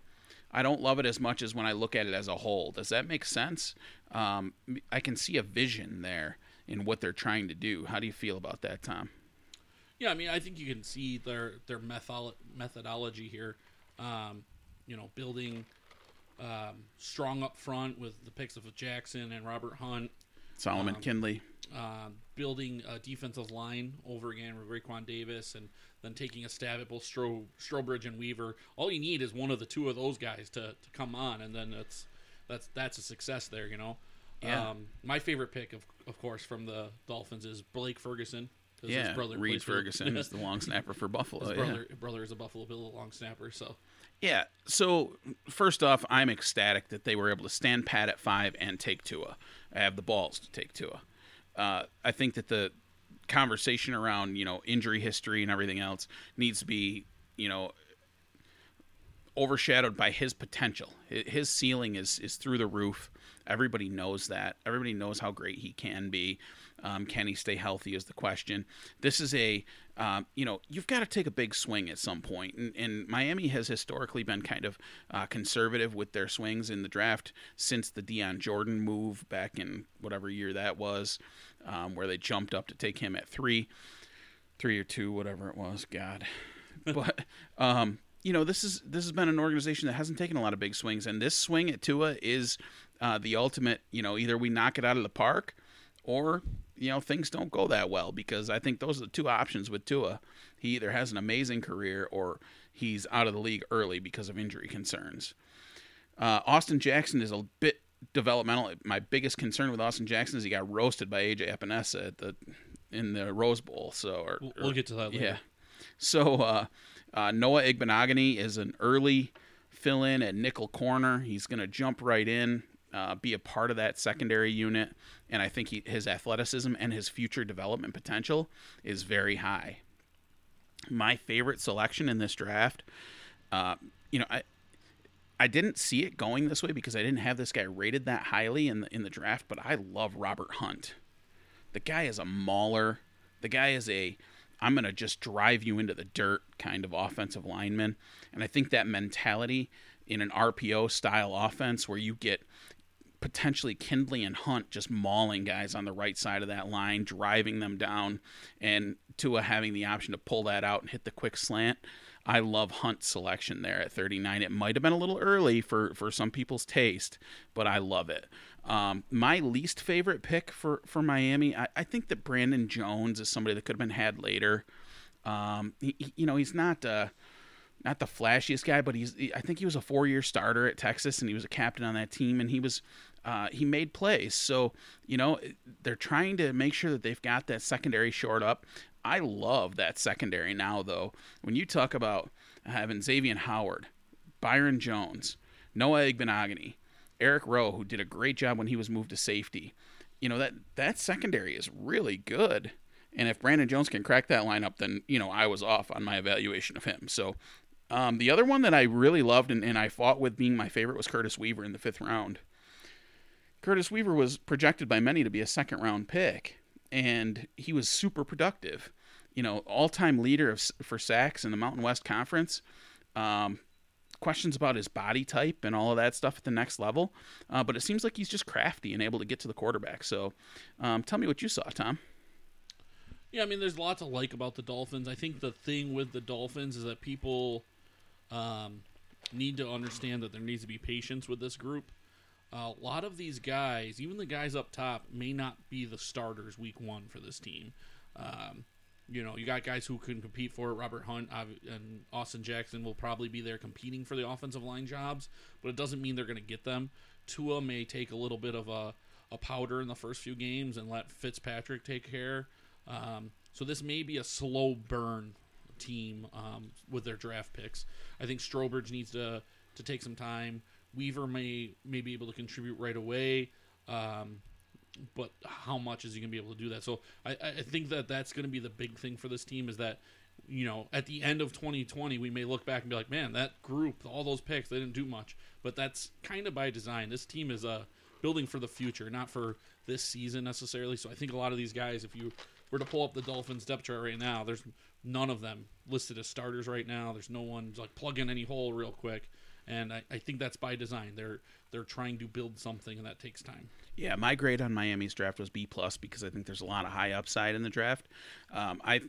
I don't love it as much as when I look at it as a whole. Does that make sense? Um, I can see a vision there in what they're trying to do. How do you feel about that, Tom? Yeah, I mean, I think you can see their their method methodology here. Um, you know, building um, strong up front with the picks of Jackson and Robert Hunt. Solomon Um, Kindley. um, building a defensive line over again with Raekwon Davis, and then taking a stab at both Stro, Strowbridge and Weaver. All you need is one of the two of those guys to, to come on, and then that's that's that's a success there. You know. Yeah. Um, my favorite pick, of of course, from the Dolphins is Blake Ferguson. 'cause his Yeah, brother Reed Ferguson is the long snapper for Buffalo. His yeah. brother, brother is a Buffalo Bill long snapper, so Yeah. So first off, I'm ecstatic that they were able to stand pat at five and take Tua. I have the balls to take Tua. Uh, I think that the conversation around you know injury history and everything else needs to be you know overshadowed by his potential. His ceiling is is through the roof. Everybody knows that. Everybody knows how great he can be. Um, can he stay healthy is the question. This is a, um, you know, you've got to take a big swing at some. And, and Miami has historically been kind of uh, conservative with their swings in the draft since the Dion Jordan move back in whatever year that was, um, where they jumped up to take him at three, three or two, whatever it was. God, but um, you know, this is this has been an organization that hasn't taken a lot of big swings, and this swing at Tua is uh, the ultimate. You know, either we knock it out of the park, or you know things don't go that well because I think those are the two options with Tua. He either has an amazing career or he's out of the league early because of injury concerns. Uh, Austin Jackson is a bit developmental. My biggest concern with Austin Jackson is he got roasted by AJ Epenesa at the in the Rose Bowl. So or, We'll, we'll get to that later. yeah. So uh, uh, Noah Igbinoghene is an early fill in at nickel corner. He's going to jump right in, uh, be a part of that secondary unit, and I think he, his athleticism and his future development potential is very high. My favorite selection in this draft, uh, you know, I. I didn't see it going this way because I didn't have this guy rated that highly in the in the draft, but I love Robert Hunt. The guy is a mauler. The guy is a I'm going to just drive you into the dirt kind of offensive lineman. And I think that mentality in an RPO style offense where you get potentially Kindley and Hunt just mauling guys on the right side of that line, driving them down, and Tua having the option to pull that out and hit the quick slant. I love Hunt's selection there at 39. It might have been a little early for, for some people's taste, but I love it. Um, my least favorite pick for, for Miami, I, I think that Brandon Jones is somebody that could have been had later. Um, he, he- you know, he's not uh, not the flashiest guy, but he's I think he was a four year starter at Texas and he was a captain on that team and he was uh, he made plays. So you know they're trying to make sure that they've got that secondary shored up. I love that secondary now though. When you talk about having Xavier Howard, Byron Jones, Noah Igbinoghene, Eric Rowe, who did a great job when he was moved to safety. You know that that secondary is really good. And if Brandon Jones can crack that lineup, then you know I was off on my evaluation of him. So um, the other one that I really loved and, and I fought with being my favorite was Curtis Weaver in the fifth round. Curtis Weaver was projected by many to be a second round pick, and he was super productive. You know, all time leader of, for sacks in the Mountain West Conference. Um, questions about his body type and all of that stuff at the next level, uh, but it seems like he's just crafty and able to get to the quarterback. So, um, tell me what you saw, Tom. Yeah, I mean, there's lots lot to like about the Dolphins. I think the thing with the Dolphins is that people um, need to understand that there needs to be patience with this group. Uh, a lot of these guys, even the guys up top, may not be the starters week one for this team. Um, you know, you got guys who can compete for it. Robert Hunt and Austin Jackson will probably be there competing for the offensive line jobs, but it doesn't mean they're going to get them. Tua may take a little bit of a, a powder in the first few games and let Fitzpatrick take care. Um, so this may be a slow burn team um, with their draft picks. I think Strowbridge needs to to take some time. Weaver may may be able to contribute right away, um, but how much is he going to be able to do that? So I, I think that that's going to be the big thing for this team is that you know at the end of 2020 we may look back and be like, man, that group, all those picks, they didn't do much. But that's kind of by design. This team is uh, building for the future, not for this season necessarily. So I think a lot of these guys, if you were to pull up the Dolphins depth chart right now, there's none of them listed as starters right now. There's no one like plug in any hole real quick, and I, I think that's by design. They're they're trying to build something, and that takes time. Yeah, my grade on Miami's draft was B plus because I think there's a lot of high upside in the draft. Um, I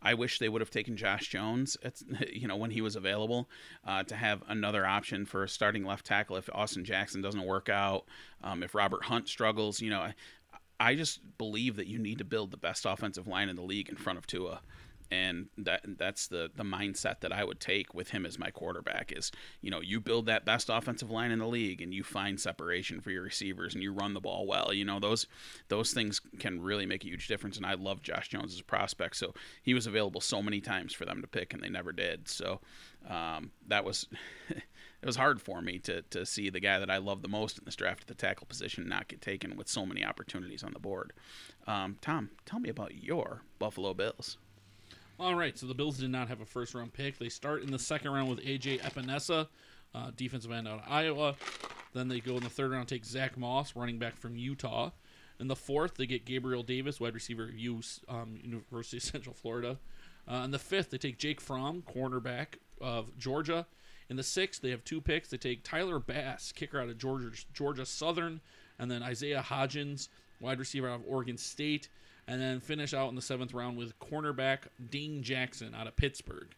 I wish they would have taken Josh Jones, at, you know, when he was available, uh, to have another option for a starting left tackle if Austin Jackson doesn't work out, um, if Robert Hunt struggles. You know, I, I just believe that you need to build the best offensive line in the league in front of Tua. And that that's the the mindset that I would take with him as my quarterback is, you know, you build that best offensive line in the league and you find separation for your receivers and you run the ball well. You know, those those things can really make a huge difference. And I love Josh Jones as a prospect. So he was available so many times for them to pick and they never did. So um, that was it was hard for me to to see the guy that I love the most in this draft at the tackle position not get taken with so many opportunities on the board. Um, Tom, tell me about your Buffalo Bills. All right, so the Bills did not have a first round pick. They start in the second round with AJ Epenesa, uh, defensive end out of Iowa. Then they go in the third round, take Zach Moss, running back from Utah. In the fourth, they get Gabriel Davis, wide receiver of U- um, University of Central Florida. Uh, in the fifth, they take Jake Fromm, cornerback of Georgia. In the sixth, they have two picks. They take Tyler Bass, kicker out of Georgia, Georgia Southern, and then Isaiah Hodgins, wide receiver out of Oregon State, and then finish out in the seventh round with cornerback Dean Jackson out of Pittsburgh.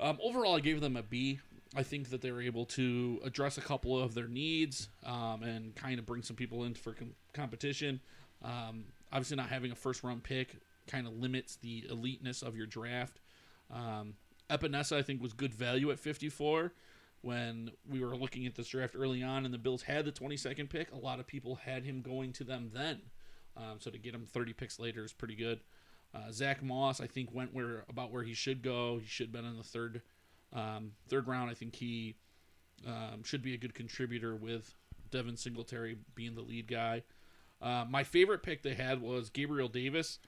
Um, overall, I gave them a B. I think that they were able to address a couple of their needs um, and kind of bring some people in for com- competition. Um, obviously, not having a first round pick kind of limits the eliteness of your draft. Um, Epenesa, I think, was good value at 54. When we were looking at this draft early on and the Bills had the 22nd pick, a lot of people had him going to them then. Um, so to get him 30 picks later is pretty good. Uh, Zach Moss, I think, went where about where he should go. He should have been in the third um, third round. I think he um, should be a good contributor with Devin Singletary being the lead guy. Uh, my favorite pick they had was Gabriel Davis.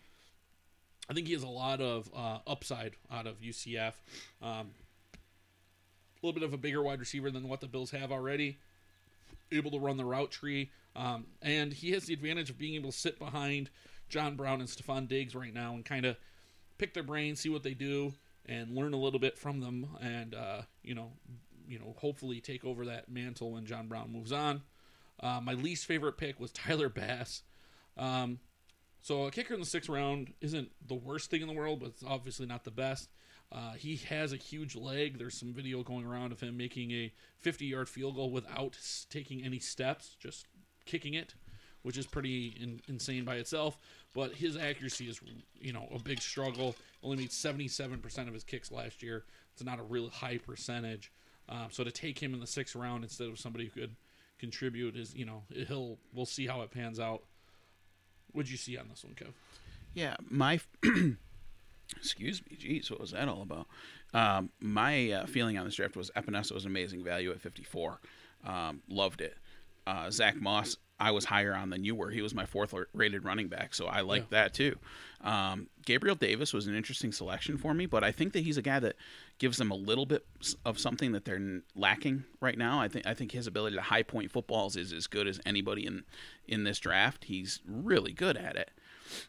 I think he has a lot of uh, upside out of UCF. Um, a little bit of a bigger wide receiver than what the Bills have already. Able to run the route tree, um, and he has the advantage of being able to sit behind John Brown and Stefon Diggs right now and kind of pick their brains, see what they do, and learn a little bit from them, and uh, you know, you know, hopefully take over that mantle when John Brown moves on. Uh, my least favorite pick was Tyler Bass. Um, so a kicker in the sixth round isn't the worst thing in the world, but it's obviously not the best. Uh, he has a huge leg. There's some video going around of him making a 50 yard field goal without taking any steps, just kicking it, which is pretty in, insane by itself. But his accuracy is, you know, a big struggle. Only made 77% of his kicks last year. It's not a real high percentage. Um, so to take him in the sixth round instead of somebody who could contribute is, you know, he'll we'll see how it pans out. What'd you see on this one, Kev? Yeah, my excuse me, geez, what was that all about? Um, my uh, feeling on this draft was Epenesa was amazing value at 54. Um, loved it. Uh, Zach Moss, I was higher on than you were. He was my fourth rated running back, so I liked yeah. that too. Um, Gabriel Davis was an interesting selection for me, but I think that he's a guy that gives them a little bit of something that they're lacking right now. I think I think his ability to high point footballs is as good as anybody in in this draft. He's really good at it.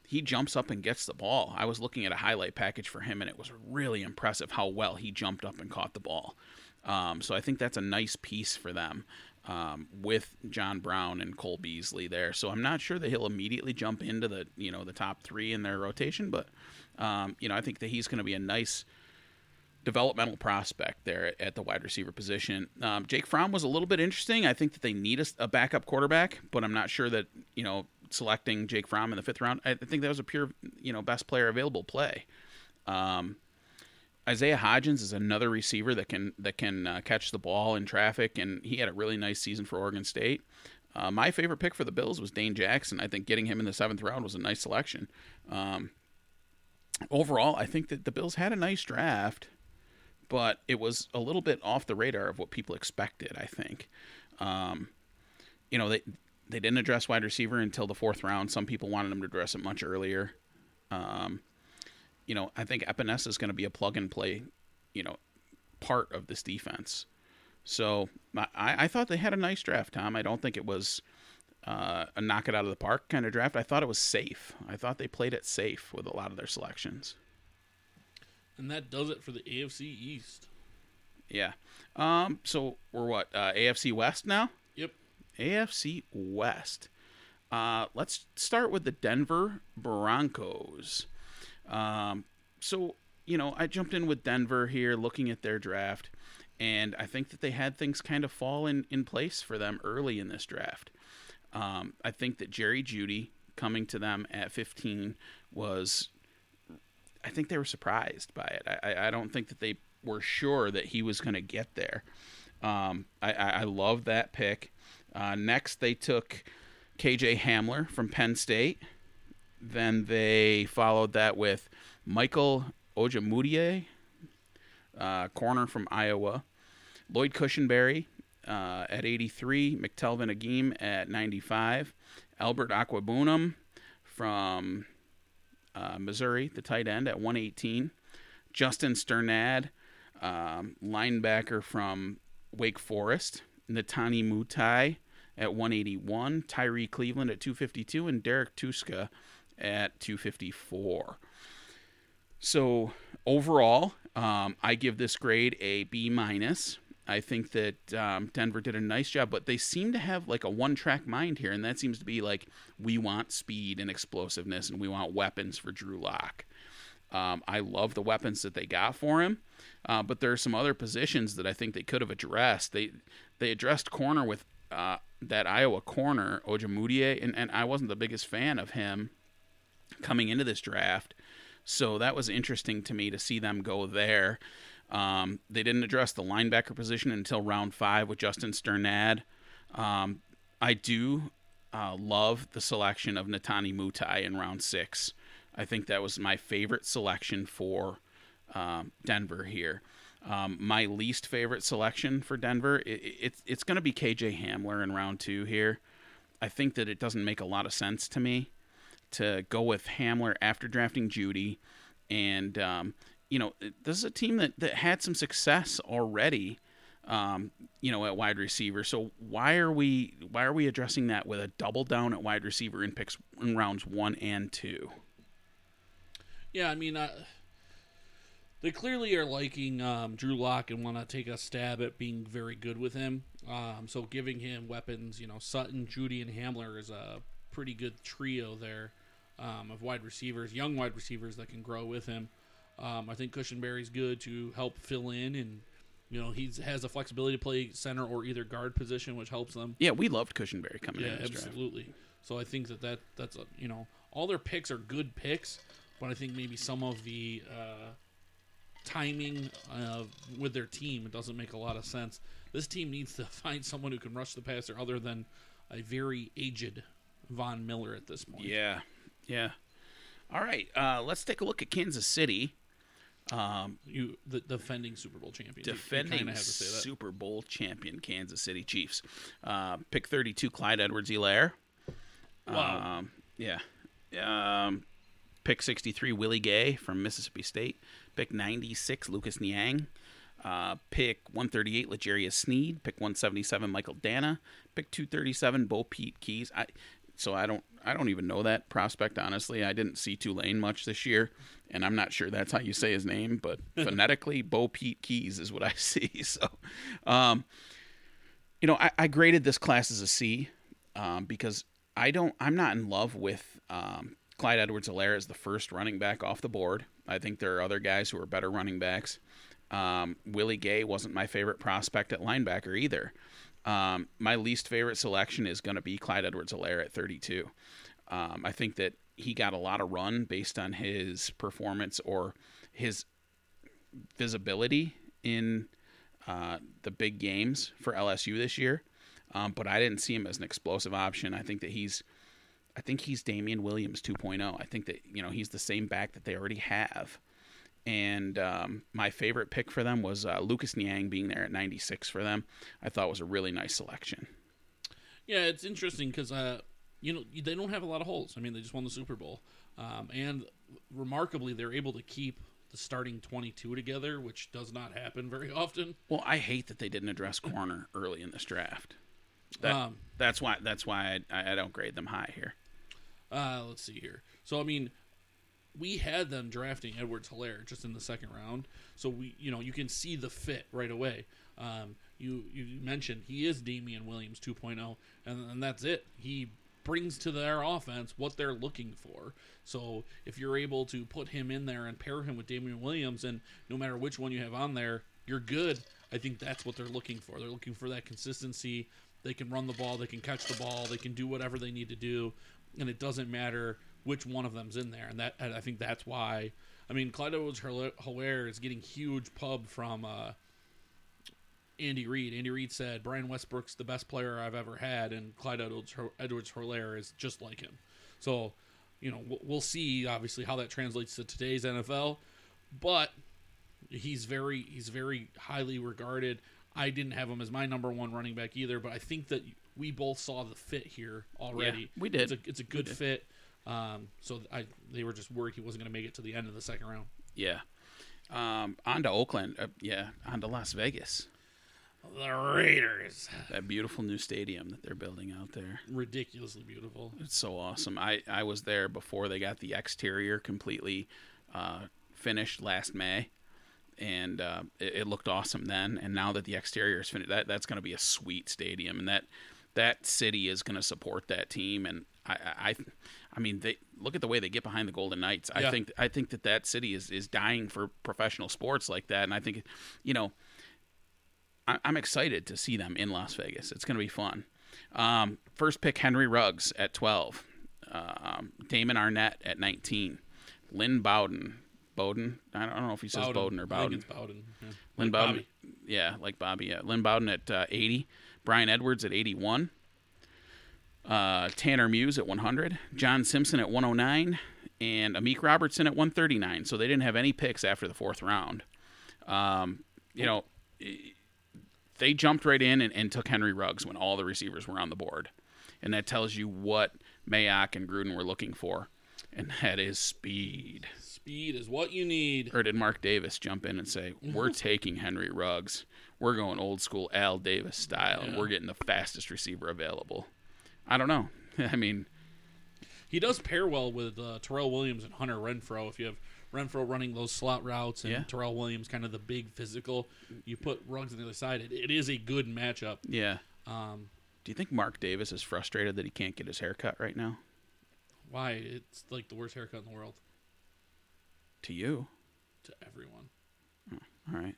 He jumps up and gets the ball. I was looking at a highlight package for him, and it was really impressive how well he jumped up and caught the ball. Um, so I think that's a nice piece for them um, with John Brown and Cole Beasley there. So I'm not sure that he'll immediately jump into the you know the top three in their rotation, but um, you know I think that he's going to be a nice developmental prospect there at the wide receiver position. Um, Jake Fromm was a little bit interesting. I think that they need a, a, backup quarterback, but I'm not sure that you know selecting Jake Fromm in the fifth round. I think that was a pure you know best player available play. Um, Isaiah Hodgins is another receiver that can that can uh, catch the ball in traffic, and he had a really nice season for Oregon State. Uh, my favorite pick for the Bills was Dane Jackson. I think getting him in the seventh round was a nice selection. Um, overall, I think that the Bills had a nice draft, but it was a little bit off the radar of what people expected. I think, um, you know, they they didn't address wide receiver until the fourth round. Some people wanted them to address it much earlier. Um, you know, I think Epenesa is going to be a plug and play, you know, part of this defense. So I, I thought they had a nice draft, Tom. I don't think it was uh, a knock it out of the park kind of draft. I thought it was safe. I thought they played it safe with a lot of their selections. And that does it for the AFC East. Yeah. Um. So we're what? Uh, AFC West now. Yep. AFC West. Uh, let's start with the Denver Broncos. Um, so, you know, I jumped in with Denver here looking at their draft, and I think that they had things kind of fall in, in place for them early in this draft. Um, I think that Jerry Jeudy coming to them at 15 was, I think they were surprised by it. I, I don't think that they were sure that he was going to get there. Um, I, I, love that pick. Uh, next, they took KJ Hamler from Penn State. Then they followed that with Michael Ojemudia, uh, corner from Iowa. Lloyd Cushenberry uh, at 83. McTelvin Agim at 95. Albert Okwuegbunam from uh, Missouri, the tight end, at 118. Justin Strnad, um, linebacker from Wake Forest. Netane Muti at 181. Tyree Cleveland at 252. And Derek Tuszka at 254. So overall, um, I give this grade a B minus. I think that um, Denver did a nice job, but they seem to have like a one-track mind here, and that seems to be like we want speed and explosiveness, and we want weapons for Drew Lock. Um, I love the weapons that they got for him, uh, but there are some other positions that I think they could have addressed. They they addressed corner with uh, that Iowa corner Ojemudia, and, and I wasn't the biggest fan of him coming into this draft. So that was interesting to me to see them go there. Um, they didn't address the linebacker position until round five with Justin Strnad. Um, I do uh, love the selection of Netane Muti in round six. I think that was my favorite selection for um, Denver here. Um, my least favorite selection for Denver, it, it, it's going to be KJ Hamler in round two here. I think that it doesn't make a lot of sense to me to go with Hamler after drafting Jeudy, And, um, you know, this is a team that, that had some success already, um, you know, at wide receiver. So why are we why are we addressing that with a double down at wide receiver in picks in rounds one and two? Yeah, I mean, uh, they clearly are liking um, Drew Lock and want to take a stab at being very good with him. Um, so giving him weapons, you know, Sutton, Jeudy, and Hamler is a pretty good trio there um, of wide receivers, young wide receivers that can grow with him. Um, I think Cushenberry's good to help fill in, and you know he has the flexibility to play center or either guard position, which helps them. Yeah, we loved Cushenberry coming Yeah, in. Draft. absolutely. So I think that, that that's a, you know all their picks are good picks, but I think maybe some of the uh, timing uh, with their team It doesn't make a lot of sense. This team needs to find someone who can rush the passer other than a very aged Von Miller at this point. Yeah, yeah. All right, uh, let's take a look at Kansas City. Um, You the defending Super Bowl champion. Defending have to say that. Super Bowl champion Kansas City Chiefs. Uh, pick 32, Clyde Edwards-Helaire. Wow. Um, yeah. Um, pick 63, Willie Gay from Mississippi State. Pick 96, Lucas Niang. Uh, pick 138, L'Jarius Sneed. Pick 177, Michael Danna. Pick 237, BoPete Keyes. I, so I don't, I don't even know that prospect honestly. I didn't see Tulane much this year, and I'm not sure that's how you say his name, but phonetically, BoPete Keyes is what I see. So, um, you know, I, I graded this class as a C um, because I don't. I'm not in love with um, Clyde Edwards-Helaire as the first running back off the board. I think there are other guys who are better running backs. Um, Willie Gay wasn't my favorite prospect at linebacker either. Um, my least favorite selection is going to be Clyde Edwards-Helaire at 32. Um, I think that he got a lot of run based on his performance or his visibility in uh, the big games for LSU this year. Um, but I didn't see him as an explosive option. I think that he's, I think he's Damien Williams 2.0. I think that you know he's the same back that they already have. And um, my favorite pick for them was uh, Lucas Niang being there at 96 for them. I thought was a really nice selection. Yeah, it's interesting because uh, you know they don't have a lot of holes. I mean, they just won the Super Bowl, um, and remarkably, they're able to keep the starting twenty-two together, which does not happen very often. Well, I hate that they didn't address corner early in this draft. That, Um, that's why that's why I, I don't grade them high here. Uh, let's see here. So I mean, we had them drafting Edwards Helaire just in the second round. So we, you know, you can see the fit right away. Um, you you mentioned he is Damien Williams 2.0, and, and that's it. He brings to their offense what they're looking for. So if you're able to put him in there and pair him with Damien Williams, and no matter which one you have on there, you're good. I think that's what they're looking for. They're looking for that consistency. They can run the ball, they can catch the ball, they can do whatever they need to do, and it doesn't matter which one of them's in there. And that and I think that's why. I mean, Clyde Edwards Helaire is getting huge pub from uh, Andy Reid. Andy Reid said Brian Westbrook's the best player I've ever had, and Clyde Edwards Helaire is just like him. So, you know, we'll- we'll see obviously how that translates to today's NFL, but he's very he's very highly regarded. I didn't have him as my number one running back either, but I think that we both saw the fit here already. Yeah, we did. It's a, it's a good fit. Um, so I they were just worried he wasn't going to make it to the end of the second round. Yeah. Um, on to Oakland. Uh, yeah, on to Las Vegas. The Raiders, That beautiful new stadium that they're building out there. ridiculously beautiful. It's so awesome. I, I was there before they got the exterior completely uh, finished last May, and uh, it, it looked awesome then. And now that the exterior is finished, that that's going to be a sweet stadium, and that that city is going to support that team. And I, I, I- mean, they look at the way they get behind the Golden Knights. I Yeah. think I think that that city is is dying for professional sports like that, and I think, you know. I- I'm excited to see them in Las Vegas. It's going to be fun. Um, first pick Henry Ruggs at 12. Um, Damon Arnette at 19. Lynn Bowden. Bowden? I don't know if he says Bowden, or I think Bowden. it's Bowden. Yeah. Lynn Like Bowden. Bobby. Yeah, like Bobby. Yeah. Lynn Bowden at uh, 80. Bryan Edwards at 81. uh, Tanner Muse at 100, John Simpson at 109, and Amik Robertson at 139. So they didn't have any picks after the fourth round. Um, you know, they jumped right in and, and took Henry Ruggs when all the receivers were on the board. And that tells you what Mayock and Gruden were looking for. And that is speed. Speed is what you need. Or did Mark Davis jump in and say, We're taking Henry Ruggs. We're going old school Al Davis style, and we're getting the fastest receiver available. I don't know. I mean, He does pair well with uh, Tyrell Williams and Hunter Renfrow. If you have Renfrow running those slot routes and Yeah. Tyrell Williams kind of the big physical, you put Ruggs on the other side. It, it is a good matchup. yeah. Um, Do you think Mark Davis is frustrated that he can't get his hair cut right now? why? It's like the worst haircut in the world To you. to everyone. All right.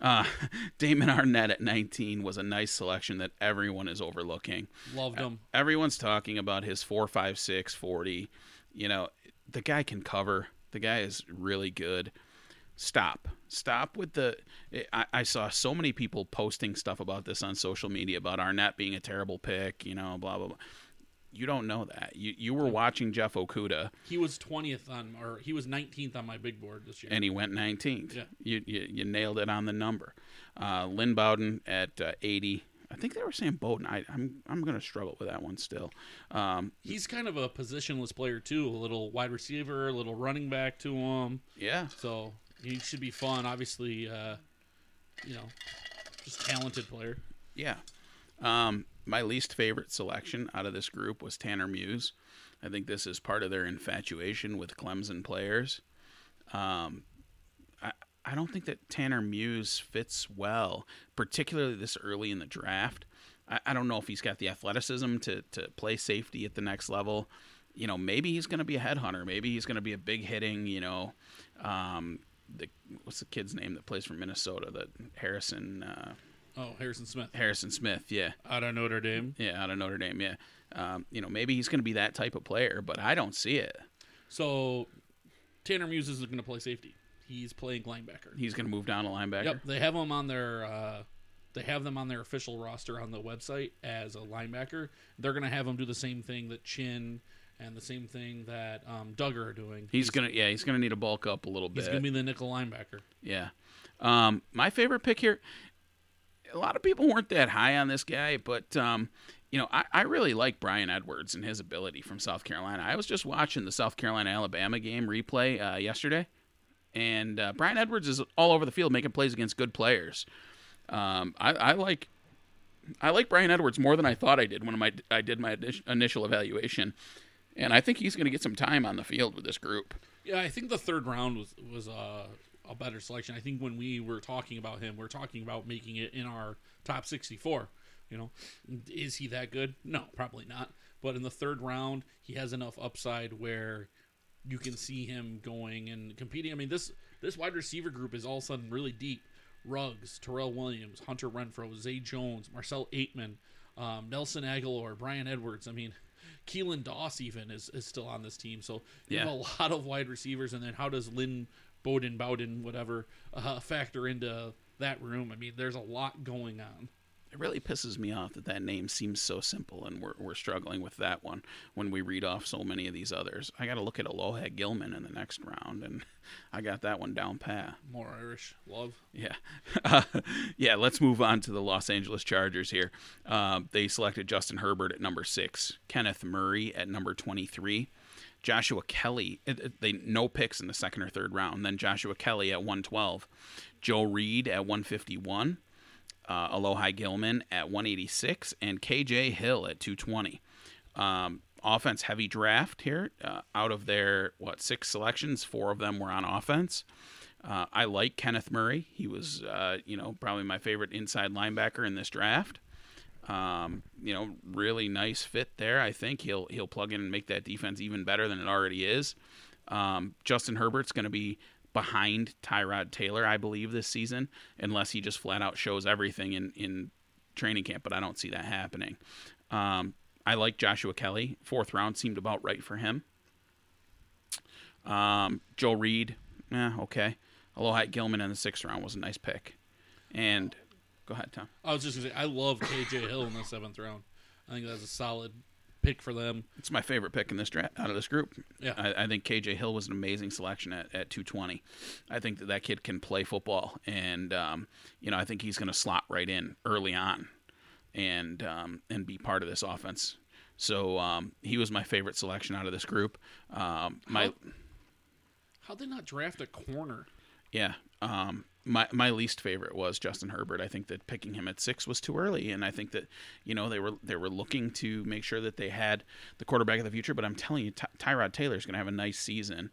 Uh, Damon Arnette at 19 was a nice selection that everyone is overlooking. Loved him. Everyone's talking about his 4.56 40. You know, the guy can cover. The guy is really good. Stop. Stop with the. I, I saw so many people posting stuff about this on social media about Arnette being a terrible pick, you know, blah, blah, blah. You don't know that. You, you were watching Jeff Okudah He was 20th on, or he was 19th on my big board this year. and he went 19th. Yeah. You, you you nailed it on the number. Uh, Lynn Bowden at uh, 80. I think they were saying Bowden. I, I'm I'm gonna struggle with that one still. Um, He's kind of a positionless player too. A little wide receiver, a little running back to him. yeah, So he should be fun. Obviously, uh, you know, just talented player. yeah. Um, my least favorite selection out of this group was Tanner Muse. I think this is part of their infatuation with Clemson players. Um, I I don't think that Tanner Muse fits well, particularly this early in the draft. I, I don't know if he's got the athleticism to to play safety at the next level. You know, maybe he's going to be a headhunter. Maybe he's going to be a big hitting. You know, um, the what's the kid's name that plays for Minnesota? That Harrison uh, Oh, Harrison Smith Harrison Smith. Yeah, out of Notre Dame. yeah, out of Notre Dame. Yeah, um, you know, maybe he's going to be that type of player, but I don't see it. So Tanner Muse isn't going to play safety. He's playing linebacker. He's going to move down to linebacker. Yep, they have him on their uh, they have them on their official roster on the website as a linebacker. They're going to have him do the same thing that Chin and the same thing that um, Duggar are doing. He's gonna, yeah, he's gonna need to bulk up a little bit. He's going to be the nickel linebacker. Yeah. Um, my favorite pick here. A lot of people weren't that high on this guy, but um, you know, I, I really like Bryan Edwards and his ability from South Carolina. I was just watching the South Carolina Alabama game replay uh, yesterday, and uh, Bryan Edwards is all over the field making plays against good players. Um, I, I like I like Bryan Edwards more than I thought I did when my, I did my initial evaluation, and I think he's going to get some time on the field with this group. Yeah, I think the third round was was uh, a better selection. I think when we were talking about him, we are talking about making it in our top 64. You know, is he that good? No, probably not. But in the third round, he has enough upside where you can see him going and competing. I mean, this this wide receiver group is all of a sudden really deep. Ruggs, Tyrell Williams, Hunter Renfrow, Zay Jones, Marcell Ateman, um, Nelson Agholor, Bryan Edwards. I mean, Keelan Doss even is, is still on this team. So you have a lot of wide receivers. And then how does Lynn Bowden, Bowden, whatever, uh, factor into that room? I mean, there's a lot going on. It really pisses me off that that name seems so simple, and we're, we're struggling with that one when we read off so many of these others. I got to look at Alohi Gilman in the next round, and I got that one down pat. More Irish love. Yeah. Uh, yeah, let's move on to the Los Angeles Chargers here. Uh, they selected Justin Herbert at number six, Kenneth Murray at number 23. Joshua Kelly, they no picks in the second or third round. Then Joshua Kelly at 112, Joe Reed at 151, uh, Alohi Gilman at 186, and KJ Hill at 220. Um, offense heavy draft here. Uh, out of their what six selections, four of them were on offense. Uh, I like Kenneth Murray. He was, uh, you know, probably my favorite inside linebacker in this draft. Um, you know, really nice fit there. I think he'll he'll plug in and make that defense even better than it already is. Um, Justin Herbert's going to be behind Tyrod Taylor, I believe, this season, unless he just flat out shows everything in in training camp. But I don't see that happening. Um, I like Joshua Kelly. Fourth round seemed about right for him. Um, Joe Reed, eh, okay. Alohi Gilman in the sixth round was a nice pick. And go ahead, Tom. I was just gonna say I love KJ Hill in the seventh round. I think that's a solid pick for them. It's my favorite pick in this draft out of this group. Yeah. I, I think KJ Hill was an amazing selection at, at 220. I think that that kid can play football, and um, you know I think he's going to slot right in early on, and um, and be part of this offense. So um, he was my favorite selection out of this group. Um, my How- How'd they not draft a corner? Yeah. Um, my my least favorite was Justin Herbert. I think that picking him at six was too early, and I think that you know they were they were looking to make sure that they had the quarterback of the future. But I'm telling you, Ty- Tyrod is going to have a nice season,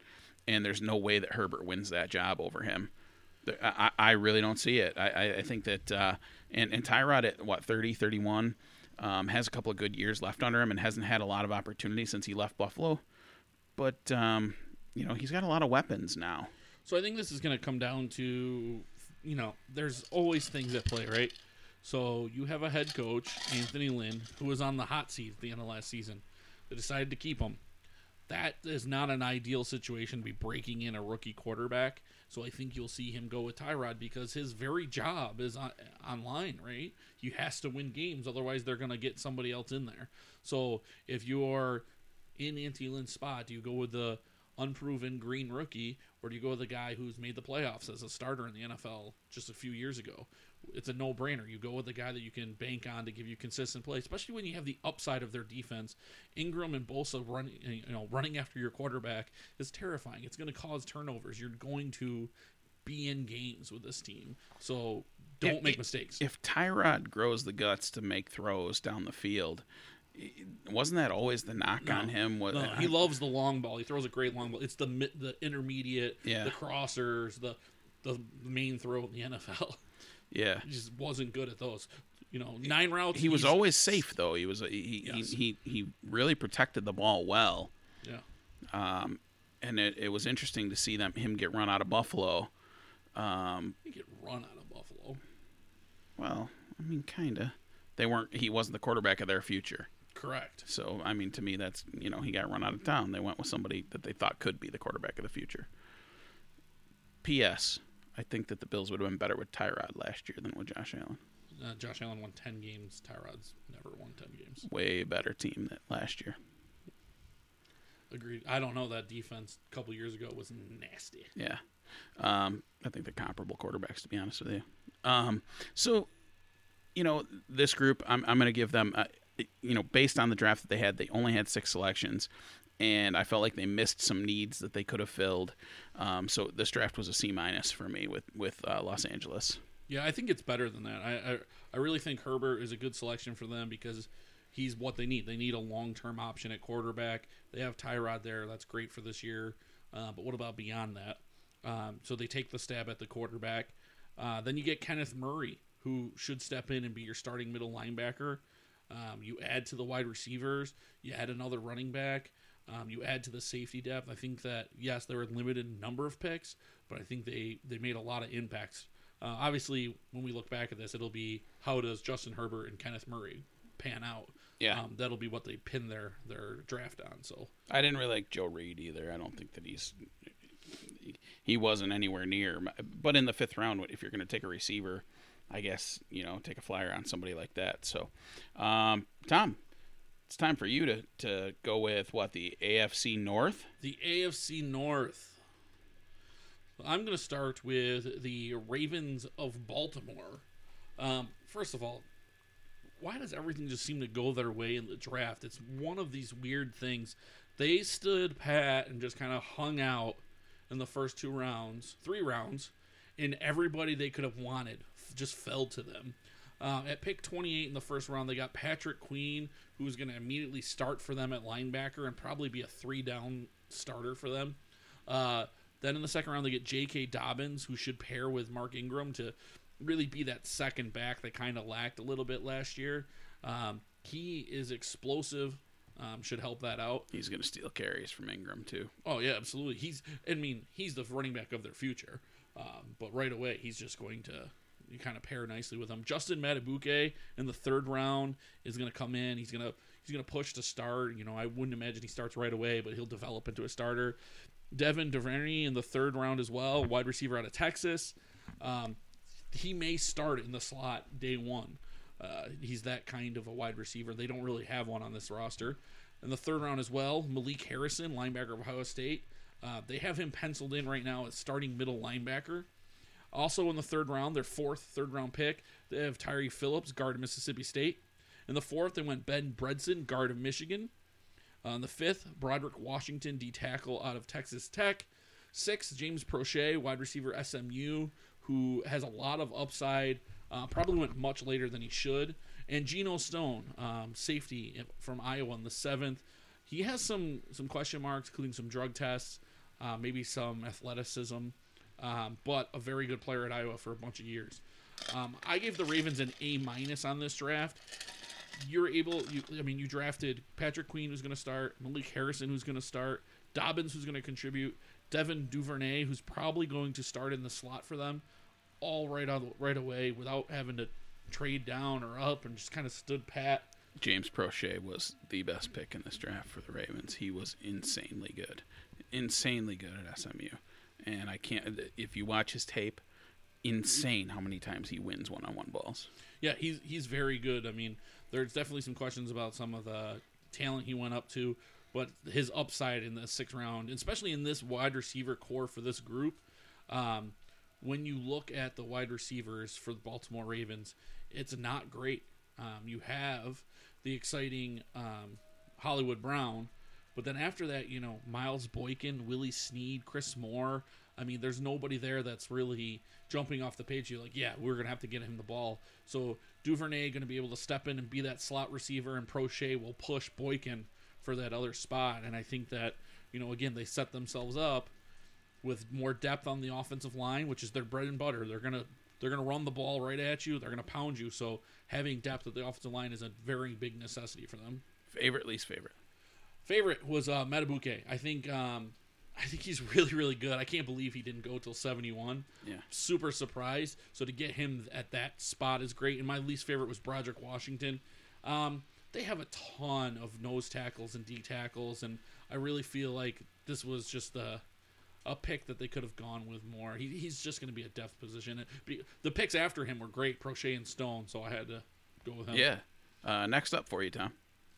and there's no way that Herbert wins that job over him. I, I really don't see it. I, I- I think that uh, and and Tyrod at what 30, 31 um, has a couple of good years left under him and hasn't had a lot of opportunity since he left Buffalo. But um, you know he's got a lot of weapons now. So I think this is going to come down to, you know, there's always things at play, right? So you have a head coach, Anthony Lynn, who was on the hot seat at the end of last season. They decided to keep him. That is not an ideal situation to be breaking in a rookie quarterback. So I think you'll see him go with Tyrod because his very job is on, online, right? He has to win games, otherwise they're going to get somebody else in there. So if you're in Anthony Lynn's spot, do you go with the unproven green rookie, or do you go with the guy who's made the playoffs as a starter in the NFL just a few years ago? It's a no-brainer. You go with the guy that you can bank on to give you consistent play, especially when you have the upside of their defense. Ingram and Bosa running, you know, running after your quarterback is terrifying. It's going to cause turnovers. You're going to be in games with this team, so don't Yeah, make mistakes. If Tyrod grows the guts to make throws down the field, wasn't that always the knock on him? Was No, he loves the long ball. He throws a great long ball. It's the the intermediate, Yeah. the crossers, the the main throw in the NFL. yeah. He just wasn't good at those. You know, nine routes. He was always safe though. He was he Yes. he, he he really protected the ball well. yeah. Um, and it, it was interesting to see them him get run out of Buffalo. Um, He get run out of Buffalo. well, I mean, kinda. They weren't. He wasn't the quarterback of their future. Correct. So I mean, to me, that's you know he got run out of town. They went with somebody that they thought could be the quarterback of the future. P.S. I think that the Bills would have been better with Tyrod last year than with Josh Allen. Uh, Josh Allen won ten games. Tyrod's never won ten games. Way better team that last year. Agreed. I don't know that defense a couple years ago was nasty. Yeah. Um, I think they're comparable quarterbacks, to be honest with you. Um, so, you know, this group, I'm, I'm going to give them, uh, you know, based on the draft that they had, they only had six selections. And I felt like they missed some needs that they could have filled. Um, so this draft was a C minus for me with with uh, Los Angeles. Yeah, I think it's better than that. I, I I really think Herbert is a good selection for them because he's what they need. They need a long term option at quarterback. They have Tyrod there. That's great for this year. Uh, but what about beyond that? Um, so they take the stab at the quarterback. Uh, then you get Kenneth Murray, who should step in and be your starting middle linebacker. Um, you add to the wide receivers. You add another running back. Um, you add to the safety depth. I think that yes, there were a limited number of picks, but I think they they made a lot of impacts. Uh, obviously, when we look back at this, it'll be how does Justin Herbert and Kenneth Murray pan out? Yeah. um, that'll be what they pin their their draft on. So I didn't really like Joe Reed either. I don't think that he's he wasn't anywhere near. But in the fifth round, if you're going to take a receiver, I guess you know take a flyer on somebody like that. So, um, Tom, it's time for you to to go with what the AFC North. the AFC North. I'm going to start with the Ravens of Baltimore. Um, first of all, why does everything just seem to go their way in the draft? It's one of these weird things. They stood pat and just kind of hung out in the first two rounds, three rounds, and everybody they could have wanted just fell to them. Um, at pick 28 in the first round, they got Patrick Queen, who's going to immediately start for them at linebacker and probably be a three down starter for them. Uh, then in the second round, they get J.K. Dobbins, who should pair with Mark Ingram to really be that second back they kind of lacked a little bit last year. Um, he is explosive, um, should help that out. He's going to steal carries from Ingram too. Oh yeah, absolutely. He's I mean he's the running back of their future. Um, but right away he's just going to you kind of pair nicely with him. Justin Madubuike in the third round is going to come in. He's gonna he's gonna push to start. You know I wouldn't imagine he starts right away, but he'll develop into a starter. Devin Duvernay in the third round as well, wide receiver out of Texas. Um, he may start in the slot day one. Uh, he's that kind of a wide receiver. They don't really have one on this roster. In the third round as well, Malik Harrison, linebacker of Ohio State. Uh, they have him penciled in right now as starting middle linebacker. Also in the third round, their fourth third round pick, they have Tyre Phillips, guard of Mississippi State. In the fourth, they went Ben Bredeson, guard of Michigan. On the fifth, Broderick Washington, D tackle out of Texas Tech. Sixth, James Proche, wide receiver SMU, who has a lot of upside. Uh, probably went much later than he should. And Geno Stone, um, safety from Iowa in the seventh. He has some some question marks, including some drug tests, uh, maybe some athleticism, um, but a very good player at Iowa for a bunch of years. Um, I gave the Ravens an A minus on this draft you're able. You, I mean, you drafted Patrick Queen, who's going to start, Malik Harrison, who's going to start, Dobbins, who's going to contribute, Devin Duvernay, who's probably going to start in the slot for them, all right on right away without having to trade down or up, and just kind of stood pat. James Proche was the best pick in this draft for the Ravens. He was insanely good, insanely good at SMU, and I can't. If you watch his tape, insane how many times he wins one-on-one balls. Yeah, he's he's very good. I mean, there's definitely some questions about some of the talent he went up to, but his upside in the sixth round, especially in this wide receiver corps for this group, um, when you look at the wide receivers for the Baltimore Ravens, it's not great. Um, you have the exciting um, Hollywood Brown, but then after that, you know, Miles Boykin, Willie Snead, Chris Moore. I mean, there's nobody there that's really jumping off the page. You're like, yeah, we're gonna have to get him the ball. So Duvernay to be able to step in and be that slot receiver, and Proche will push Boykin for that other spot. And I think that you know, again, they set themselves up with more depth on the offensive line, which is their bread and butter. They're gonna they're gonna run the ball right at you. They're gonna pound you. So having depth at the offensive line is a very big necessity for them. Favorite, least favorite. Favorite was uh. I think um, I think he's really, really good. I can't believe he didn't go till 71. Yeah. Super surprised. So to get him at that spot is great. And my least favorite was Broderick Washington. Um, they have a ton of nose tackles and D tackles, and I really feel like this was just a, a pick that they could have gone with more. He, he's just going to be a depth position. The picks after him were great, Proche and Stone, so I had to go with him. Yeah. Uh, next up for you, Tom.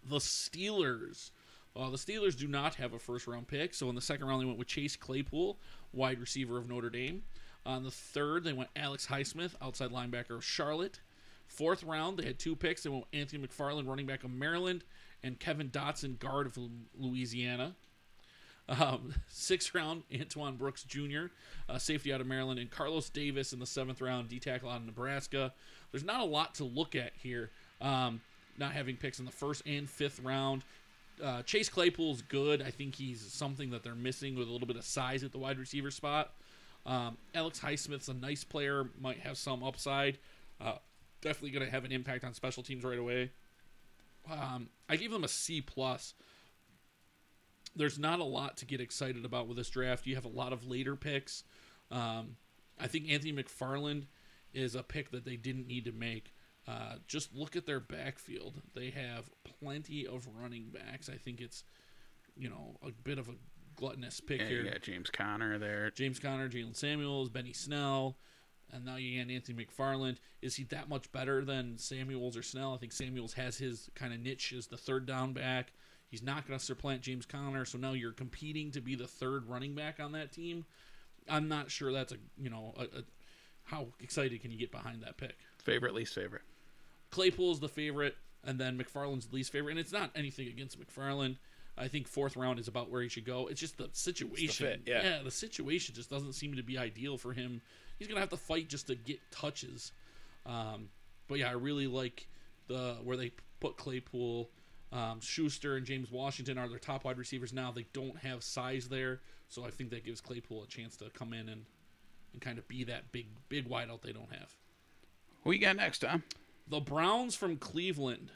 The Steelers. Uh, the Steelers do not have a first round pick, so in the second round they went with Chase Claypool, wide receiver of Notre Dame. On the third, they went Alex Highsmith, outside linebacker of Charlotte. Fourth round, they had two picks. They went Anthony McFarland, running back of Maryland, and Kevin Dotson, guard of Louisiana. Um, sixth round, Antoine Brooks Jr., uh, safety out of Maryland, and Carlos Davis in the seventh round, D tackle out of Nebraska. There's not a lot to look at here, um, not having picks in the first and fifth round uh, Chase Claypool's good. I think he's something that they're missing with a little bit of size at the wide receiver spot. Um, Alex Highsmith's a nice player, might have some upside. Uh, definitely going to have an impact on special teams right away. Um, I gave them a C plus. There's not a lot to get excited about with this draft. You have a lot of later picks. Um, I think Anthony McFarland is a pick that they didn't need to make. Uh, just look at their backfield. They have plenty of running backs. I think it's, you know, a bit of a gluttonous pick yeah, here. You got James Conner there. James Conner, Jaylen Samuels, Benny Snell, and now you got Anthony McFarland. Is he that much better than Samuels or Snell? I think Samuels has his kind of niche as the third down back. He's not going to supplant James Conner, so now you're competing to be the third running back on that team. I'm not sure that's a you know a, a, how excited can you get behind that pick? Favorite, least favorite. Claypool's the favorite, and then McFarland's the least favorite. And it's not anything against McFarland. I think fourth round is about where he should go. It's just the situation. The fit, yeah. yeah, the situation just doesn't seem to be ideal for him. He's gonna have to fight just to get touches. Um, but yeah, I really like the where they put Claypool. Um, Schuster and James Washington are their top wide receivers now. They don't have size there, so I think that gives Claypool a chance to come in and, and kind of be that big big wideout they don't have. Who you got next, Tom? The Browns from Cleveland.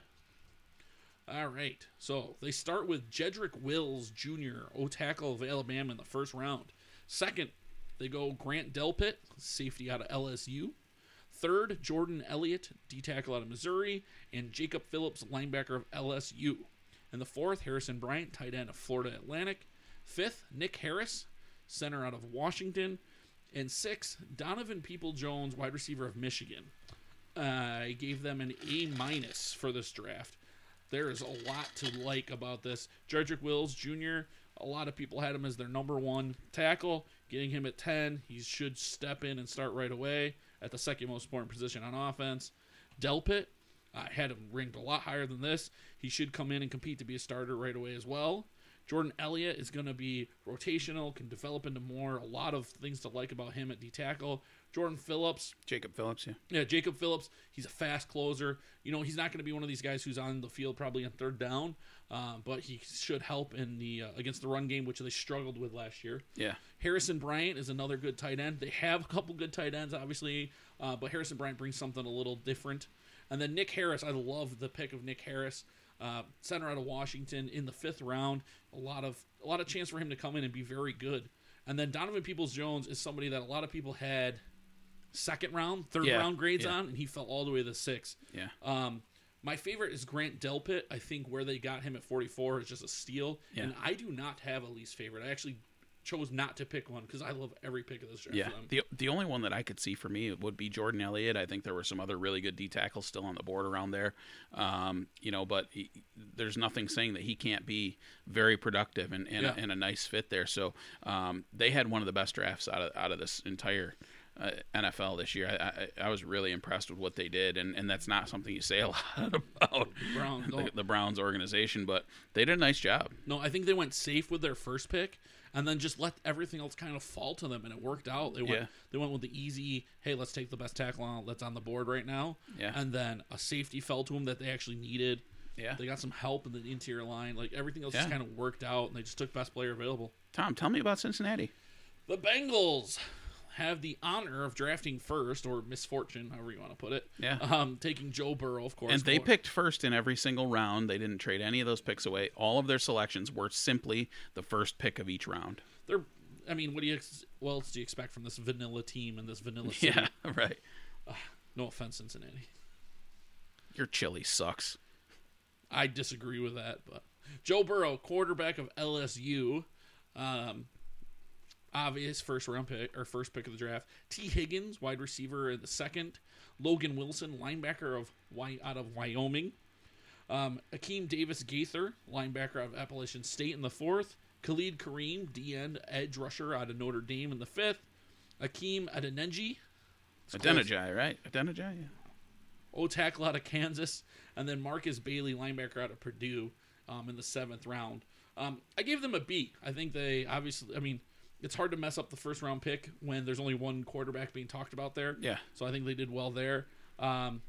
All right. So they start with Jedrick Wills Jr., O tackle of Alabama in the first round. Second, they go Grant Delpit, safety out of LSU. Third, Jordan Elliott, D tackle out of Missouri. And Jacob Phillips, linebacker of LSU. And the fourth, Harrison Bryant, tight end of Florida Atlantic. Fifth, Nick Harris, center out of Washington. And sixth, Donovan People Jones, wide receiver of Michigan. I gave them an A minus for this draft. There is a lot to like about this. Jedrick Wills Jr. A lot of people had him as their number one tackle. Getting him at ten, he should step in and start right away at the second most important position on offense. Delpit, I had him ranked a lot higher than this. He should come in and compete to be a starter right away as well. Jordan Elliott is going to be rotational, can develop into more. A lot of things to like about him at D tackle. Jordan Phillips, Jacob Phillips, yeah. yeah, Jacob Phillips, he's a fast closer. You know, he's not going to be one of these guys who's on the field probably on third down, uh, but he should help in the uh, against the run game, which they struggled with last year. Yeah. Harrison Bryant is another good tight end. They have a couple good tight ends, obviously, uh, but Harrison Bryant brings something a little different. And then Nick Harris, I love the pick of Nick Harris, uh, center out of Washington in the fifth round. A lot of a lot of chance for him to come in and be very good. And then Donovan Peoples Jones is somebody that a lot of people had second round, third Yeah, round grades yeah. on, and he fell all the way to the six. Yeah. Um, my favorite is Grant Delpit. I think where they got him at 44 is just a steal. Yeah. And I do not have a least favorite. I actually chose not to pick one because I love every pick of this draft. Yeah, the the only one that I could see for me would be Jordan Elliott. I think there were some other really good D tackles still on the board around there, um, you know. But he, there's nothing saying that he can't be very productive and and, Yeah. a, and a nice fit there. So um, they had one of the best drafts out of out of this entire. Uh, NFL this year, I, I I was really impressed with what they did, and, and that's not something you say a lot about Browns the, the Browns organization, but they did a nice job. No, I think they went safe with their first pick and then just let everything else kind of fall to them and it worked out. They went Yeah. they went with the easy, hey, let's take the best tackle on that's on the board right now. Yeah. And then a safety fell to them that they actually needed. Yeah, They got some help in the interior line. Like everything else Yeah. just kind of worked out and they just took best player available. Tom, tell me about Cincinnati. The Bengals have the honor of drafting first, or misfortune, however you want to put it. Yeah. Um, taking Joe Burrow, of course. And they picked first in every single round. They didn't trade any of those picks away. All of their selections were simply the first pick of each round. They're. I mean, what do you? Ex- what else do you expect from this vanilla team and this vanilla city? Yeah, right. No offense, Cincinnati. Your chili sucks. I disagree with that, but Joe Burrow, quarterback of LSU, um, obvious first round pick or first pick of the draft. Tee Higgins, wide receiver in the second. Logan Wilson, linebacker of Wy- out of Wyoming. Um, Akeem Davis Gaither, linebacker of Appalachian State in the fourth. Khalid Kareem, D end edge rusher out of Notre Dame in the fifth. Akeem Adenenji, Adenijai, right? Adenijai, yeah. O tackle out of Kansas, and then Markus Bailey, linebacker out of Purdue, um, in the seventh round. Um, I gave them a B. I think they obviously. I mean, it's hard to mess up the first round pick when there's only one quarterback being talked about there. Yeah. So I think they did well there. Um,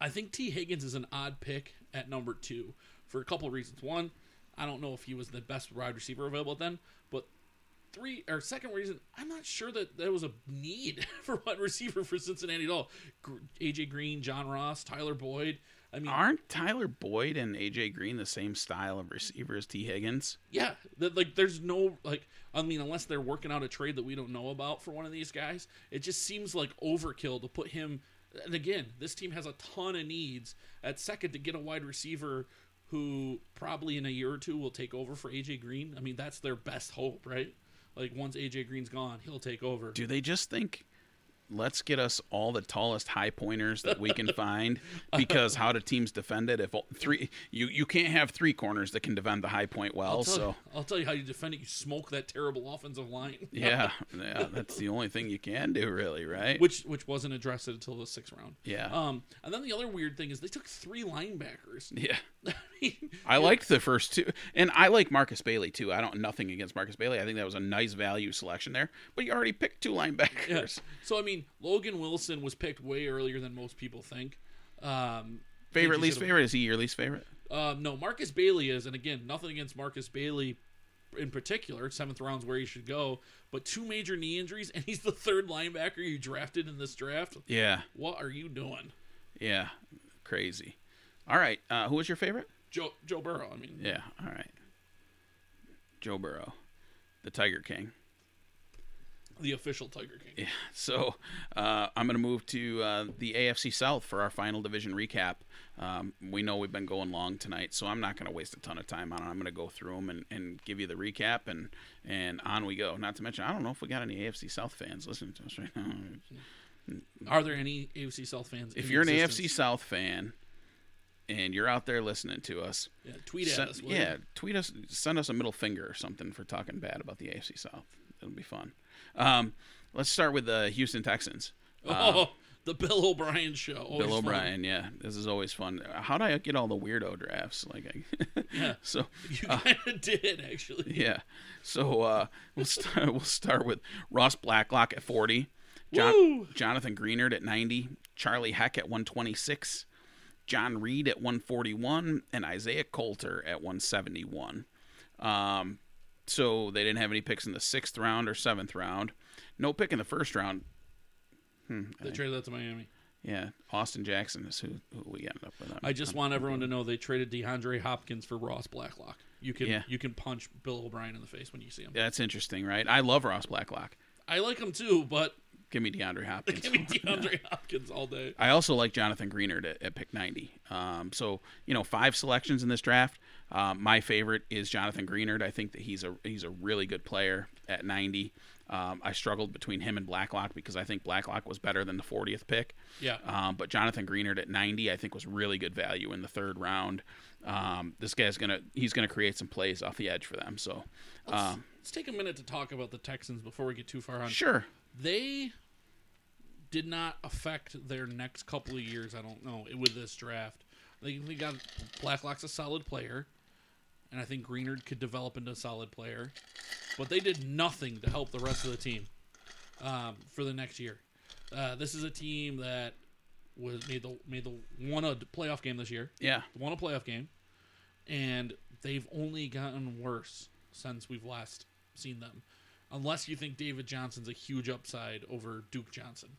I think Tee Higgins is an odd pick at number two for a couple of reasons. One, I don't know if he was the best wide receiver available then, but three or second reason, I'm not sure that there was a need for wide receiver for Cincinnati at all. AJ Green, John Ross, Tyler Boyd. I mean, Aren't Tyler Boyd and AJ Green the same style of receiver as Tee Higgins? yeah, that like there's no like I mean unless they're working out a trade that we don't know about for one of these guys, it just seems like overkill to put him. And again, this team has a ton of needs at second to get a wide receiver who probably in a year or two will take over for AJ Green. I mean that's their best hope, right? Like once AJ Green's gone, he'll take over. Do they just think, let's get us all the tallest high pointers that we can find? Because how do teams defend it? If three, you you can't have three corners that can defend the high point well. I'll So you, I'll tell you how you defend it. You smoke that terrible offensive line. yeah, yeah, that's the only thing you can do, really, right? which which wasn't addressed until the sixth round. Yeah. Um, and then the other weird thing is they took three linebackers. yeah. I liked the first two, and I like Markus Bailey too. I don't nothing against Markus Bailey. I think that was a nice value selection there. But you already picked two linebackers. yeah. So I mean, Logan Wilson was picked way earlier than most people think. Um, Favorite, least favorite is he your least favorite? Um, no, Markus Bailey is, and again, nothing against Markus Bailey in particular. Seventh round's where he should go, but two major knee injuries, and he's the third linebacker you drafted in this draft. Yeah, What are you doing, yeah, crazy. All right, uh, who was your favorite? Joe Joe Burrow? I mean, Yeah, all right. Joe Burrow, the Tiger King. the official Tiger King. Yeah. So uh, I'm going to move to uh, the AFC South for our final division recap. Um, we know we've been going long tonight, so I'm not going to waste a ton of time on it. I'm going to go through them and, and give you the recap, and and on we go. Not to mention, I don't know if we got any AFC South fans listening to us right now. Are there any AFC South fans? If in you're an existence? AFC South fan and you're out there listening to us, yeah, tweet at send- us. will you? yeah, tweet us, send us a middle finger or something for talking bad about the AFC South. It'll be fun. Um, let's start with the Houston Texans. Oh, the Bill O'Brien show. Always Bill fun. O'Brien, yeah, this is always fun. How do I get all the weirdo drafts? Like, I, Yeah. so You kind of did actually. yeah, so uh, we'll start. We'll start with Ross Blacklock at forty, John! Jonathan Greenard at ninety, Charlie Heck at one twenty six, John Reid at one forty one, and Isaiah Coulter at one seventy one. Um, so they didn't have any picks in the sixth round or seventh round. No pick in the first round. They traded that to Miami. Yeah, Austin Jackson is who, who we ended up with. I just want everyone to know they traded DeAndre Hopkins for Ross Blacklock. You can Yeah. you can punch Bill O'Brien in the face when you see him. That's interesting, right? I love Ross Blacklock. I like him too, but Give me DeAndre Hopkins. give me DeAndre Hopkins all day. I also like Jonathan Greenard at, at pick 90. Um, so, you know, five selections in this draft. Um, my favorite is Jonathan Greenard. I think that he's a he's a really good player at 90. Um, I struggled between him and Blacklock because I think Blacklock was better than the 40th pick. Yeah. Um, but Jonathan Greenard at 90, I think was really good value in the third round. Um, this guy's gonna he's gonna create some plays off the edge for them. So, Let's, um, let's take a minute to talk about the Texans before we get too far on. sure. They did not affect their next couple of years. I don't know with this draft. They, they got Blacklock's a solid player, and I think Greenard could develop into a solid player, but they did nothing to help the rest of the team um, for the next year. Uh, this is a team that was made the made the won a playoff game this year. Yeah. Won a playoff game, and they've only gotten worse since we've last seen them. Unless you think David Johnson's a huge upside over Duke Johnson.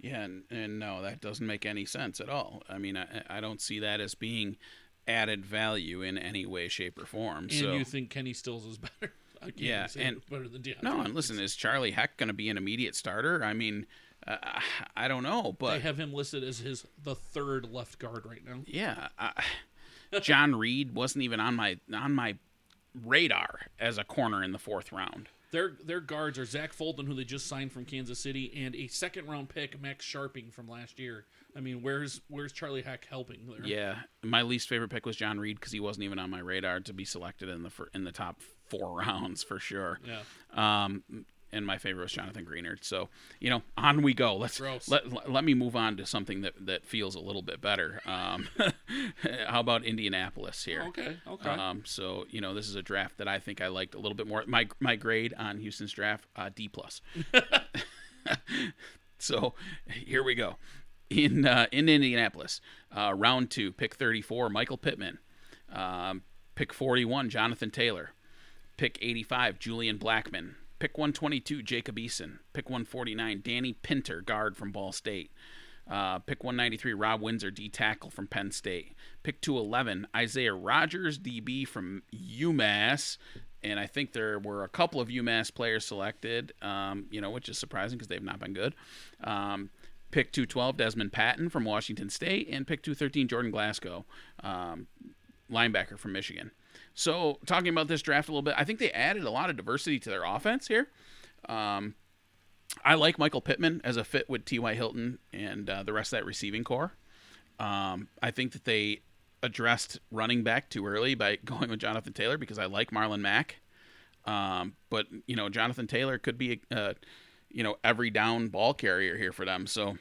Yeah, and, and no, that doesn't make any sense at all. I mean, I, I don't see that as being added value in any way, shape, or form. And so you think Kenny Stills is better? I can't Yeah, and- better than DeAndre. no, and listen, is Charlie Heck going to be an immediate starter? I mean, uh, I don't know, I but have him listed as his the third left guard right now. yeah, I, John Reid wasn't even on my on my radar as a corner in the fourth round. Their their guards are Zach Fulton, who they just signed from Kansas City, and a second round pick, Max Scharping from last year. I mean, where's where's Charlie Heck helping there? Yeah, my least favorite pick was John Reid because he wasn't even on my radar to be selected in the in the top four rounds for sure. Yeah. Um, and my favorite was Jonathan Greenard. So you know, on we go. Let's Gross. let, let let me move on to something that that feels a little bit better. Um, how about Indianapolis here? Okay. Okay. Um, so you know, this is a draft that I think I liked a little bit more. My my grade on Houston's draft, uh, D plus. so here we go. In uh, in Indianapolis, uh, round two, pick thirty four, Michael Pittman. Um, pick forty one, Jonathan Taylor. Pick eighty five, Julian Blackmon. Pick one twenty two, Jacob Eason. Pick one forty nine, Danny Pinter, guard from Ball State. Uh, pick 193, Rob Windsor, D tackle from Penn State. Pick 211, Isaiah Rogers, DB from UMass. And I think there were a couple of UMass players selected, um, you know, which is surprising because they've not been good. Um, pick 212, Desmond Patton from Washington State. And pick 213, Jordan Glasgow, um, linebacker from Michigan. So, talking about this draft a little bit, I think they added a lot of diversity to their offense here. Um, I like Michael Pittman as a fit with T.Y. Hilton and uh, the rest of that receiving corps. Um, I think that they addressed running back too early by going with Jonathan Taylor because I like Marlon Mack. Um, but you know, Jonathan Taylor could be a, uh, you know, every down ball carrier here for them. So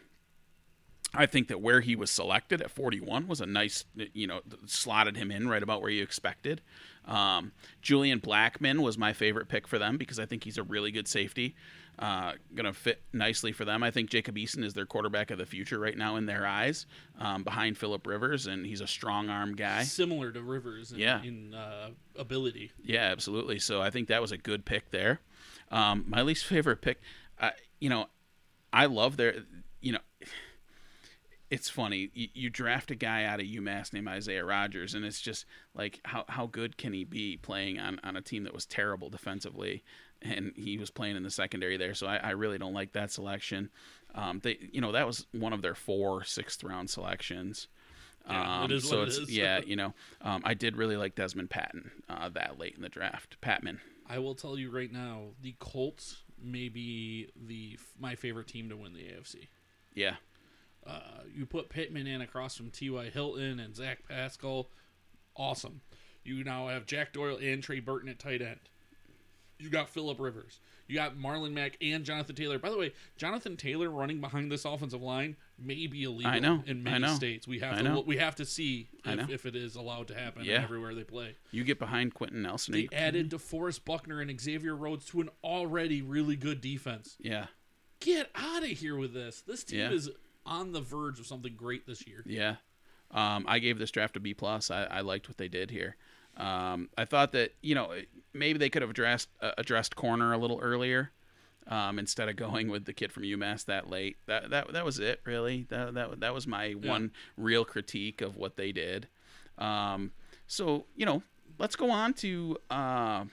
I think that where he was selected at 41 was a nice, you know, slotted him in right about where you expected. Um, Julian Blackmon was my favorite pick for them because I think he's a really good safety. Uh, going to fit nicely for them. I think Jacob Eason is their quarterback of the future right now in their eyes, um, behind Philip Rivers, and he's a strong arm guy. Similar to Rivers in, Yeah. in uh, ability. Yeah, absolutely. So I think that was a good pick there. Um, my least favorite pick, uh, you know, I love their, you know, it's funny. You, you draft a guy out of UMass named Isaiah Rogers, and it's just like, how, how good can he be playing on, on a team that was terrible defensively? And he was playing in the secondary there, so I, I really don't like that selection. Um, they, you know, that was one of their four sixth round selections. Yeah, it Um, is so what it it's yeah, you know, um, I did really like Desmond Patton uh, that late in the draft. Patmon. I will tell you right now, the Colts may be the my favorite team to win the AFC. Yeah. Uh, you put Pittman in across from T.Y. Hilton and Zach Pascal. Awesome. You now have Jack Doyle and Trey Burton at tight end. You got Philip Rivers. You got Marlon Mack and Jonathan Taylor. By the way, Jonathan Taylor running behind this offensive line may be illegal I know, in many know, states. We have to look- we have to see if, if it is allowed to happen Yeah. everywhere they play. You get behind Quenton Nelson. They you- added DeForest Buckner and Xavier Rhodes to an already really good defense. yeah. Get out of here with this. This team Yeah. is on the verge of something great this year. Yeah. Um, I gave this draft a B plus. I, I liked what they did here. Um, I thought that you know maybe they could have addressed uh, addressed corner a little earlier um, instead of going with the kid from UMass that late. That that that was it really. That that that was my one real critique of what they did. Um, so you know, let's go on to uh,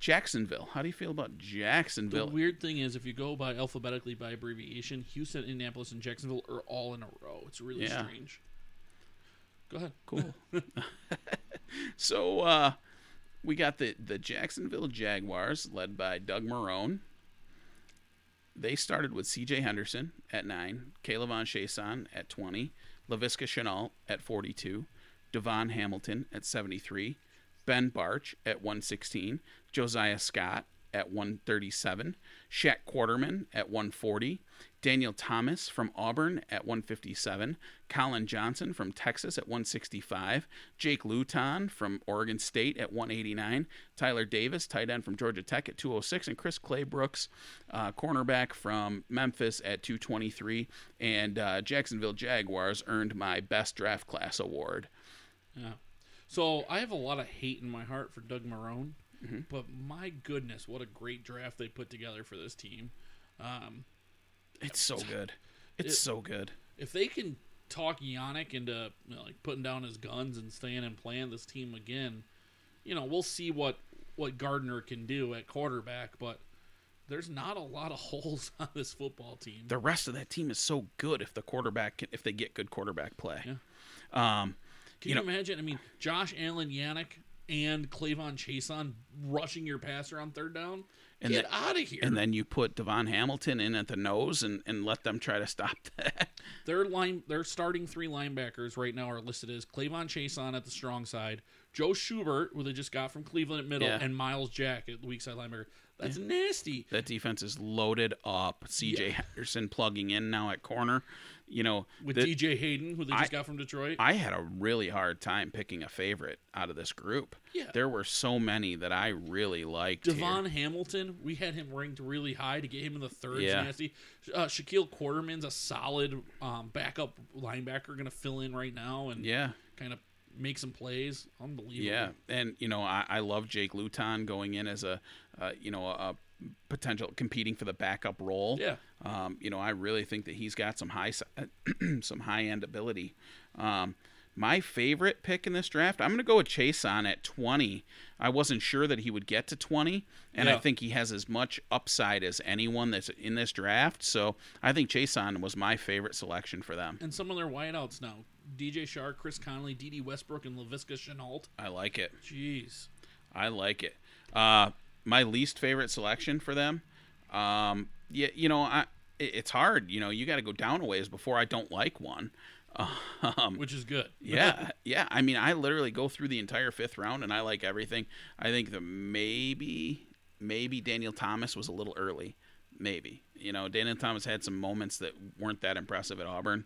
Jacksonville. How do you feel about Jacksonville? The weird thing is, if you go by alphabetically by abbreviation, Houston, Indianapolis, and Jacksonville are all in a row. It's really Yeah. strange. Go ahead. Cool. so uh, we got the the Jacksonville Jaguars, led by Doug Marrone. They started with C.J. Henderson at nine, K'Lavon Chaisson at twenty, Laviska Shenault at forty-two, Davon Hamilton at seventy-three, Ben Bartch at one sixteen, Josiah Scott at 137, Shaq Quarterman at 140, Daniel Thomas from Auburn at 157, Collin Johnson from Texas at 165, Jake Luton from Oregon State at 189, Tyler Davis, tight end from Georgia Tech at 206, and Chris Claybrooks, uh, cornerback from Memphis at 223. And uh, Jacksonville Jaguars earned my best draft class award. Yeah. So I have a lot of hate in my heart for Doug Marrone, Mm-hmm. but my goodness, what a great draft they put together for this team. Um, It's so good. It's It- so good. if they can talk Yannick into you know, like putting down his guns and staying and playing this team again, you know, we'll see what what Gardner can do at quarterback, but there's not a lot of holes on this football team. the rest of that team is so good if the quarterback can, if they get good quarterback play. Yeah. Um, Can you you, know- imagine? I mean, Josh Allen, Yannick, and K'Lavon Chaisson rushing your passer on third down. And Get out of here! and then you put Davon Hamilton in at the nose and, and let them try to stop that. Their line, their starting three linebackers right now are listed as K'Lavon Chaisson at the strong side, Joe Schobert, who they just got from Cleveland at middle, Yeah. and Myles Jack at the weak side linebacker. That's nasty. that defense is loaded up. CJ Henderson plugging in now at corner. You know, With the- DJ Hayden, who they just I- got from Detroit. I had a really hard time picking a favorite out of this group. Yeah. There were so many that I really liked. here. Davon Hamilton, we had him ranked really high to get him in the third. Yeah. Nasty. Uh, Shaquille Quarterman's a solid um, backup linebacker, going to fill in right now and Yeah. kind of make some plays. Unbelievable. Yeah, and you know I, I love Jake Luton going in as a uh, you know a potential competing for the backup role. Yeah. Um, you know I really think that he's got some high some high end ability. Um, my favorite pick in this draft, I'm going to go with Chaisson at 20. I wasn't sure that he would get to 20, and I think he has as much upside as anyone that's in this draft. So I think Chaisson was my favorite selection for them. And some of their wideouts now: DJ Chark, Chris Conley, Dede Westbrook, and Laviska Shenault. I like it. Jeez. I like it. Uh, my least favorite selection for them. Um, yeah, you know, I it, it's hard. You know, you got to go down a ways before I don't like one. Um, Which is good. yeah, yeah. I mean, I literally go through the entire fifth round and I like everything. I think that maybe maybe Daniel Thomas was a little early. Maybe you know Daniel Thomas had some moments that weren't that impressive at Auburn.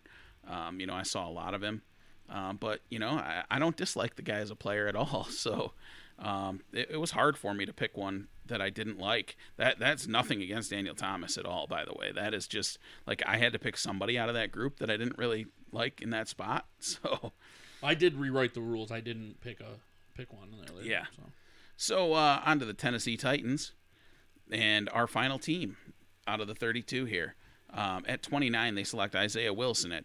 Um, you know, I saw a lot of him, um, but you know, I, I don't dislike the guy as a player at all. So um, it, it was hard for me to pick one that I didn't like. That that's nothing against Daniel Thomas at all. By the way, that is just like I had to pick somebody out of that group that I didn't really like in that spot. So. I did rewrite the rules. I didn't pick a pick one earlier. Yeah. So. So uh, on to the Tennessee Titans, and our final team out of the 32 here. Um, at 29, they select Isaiah Wilson. At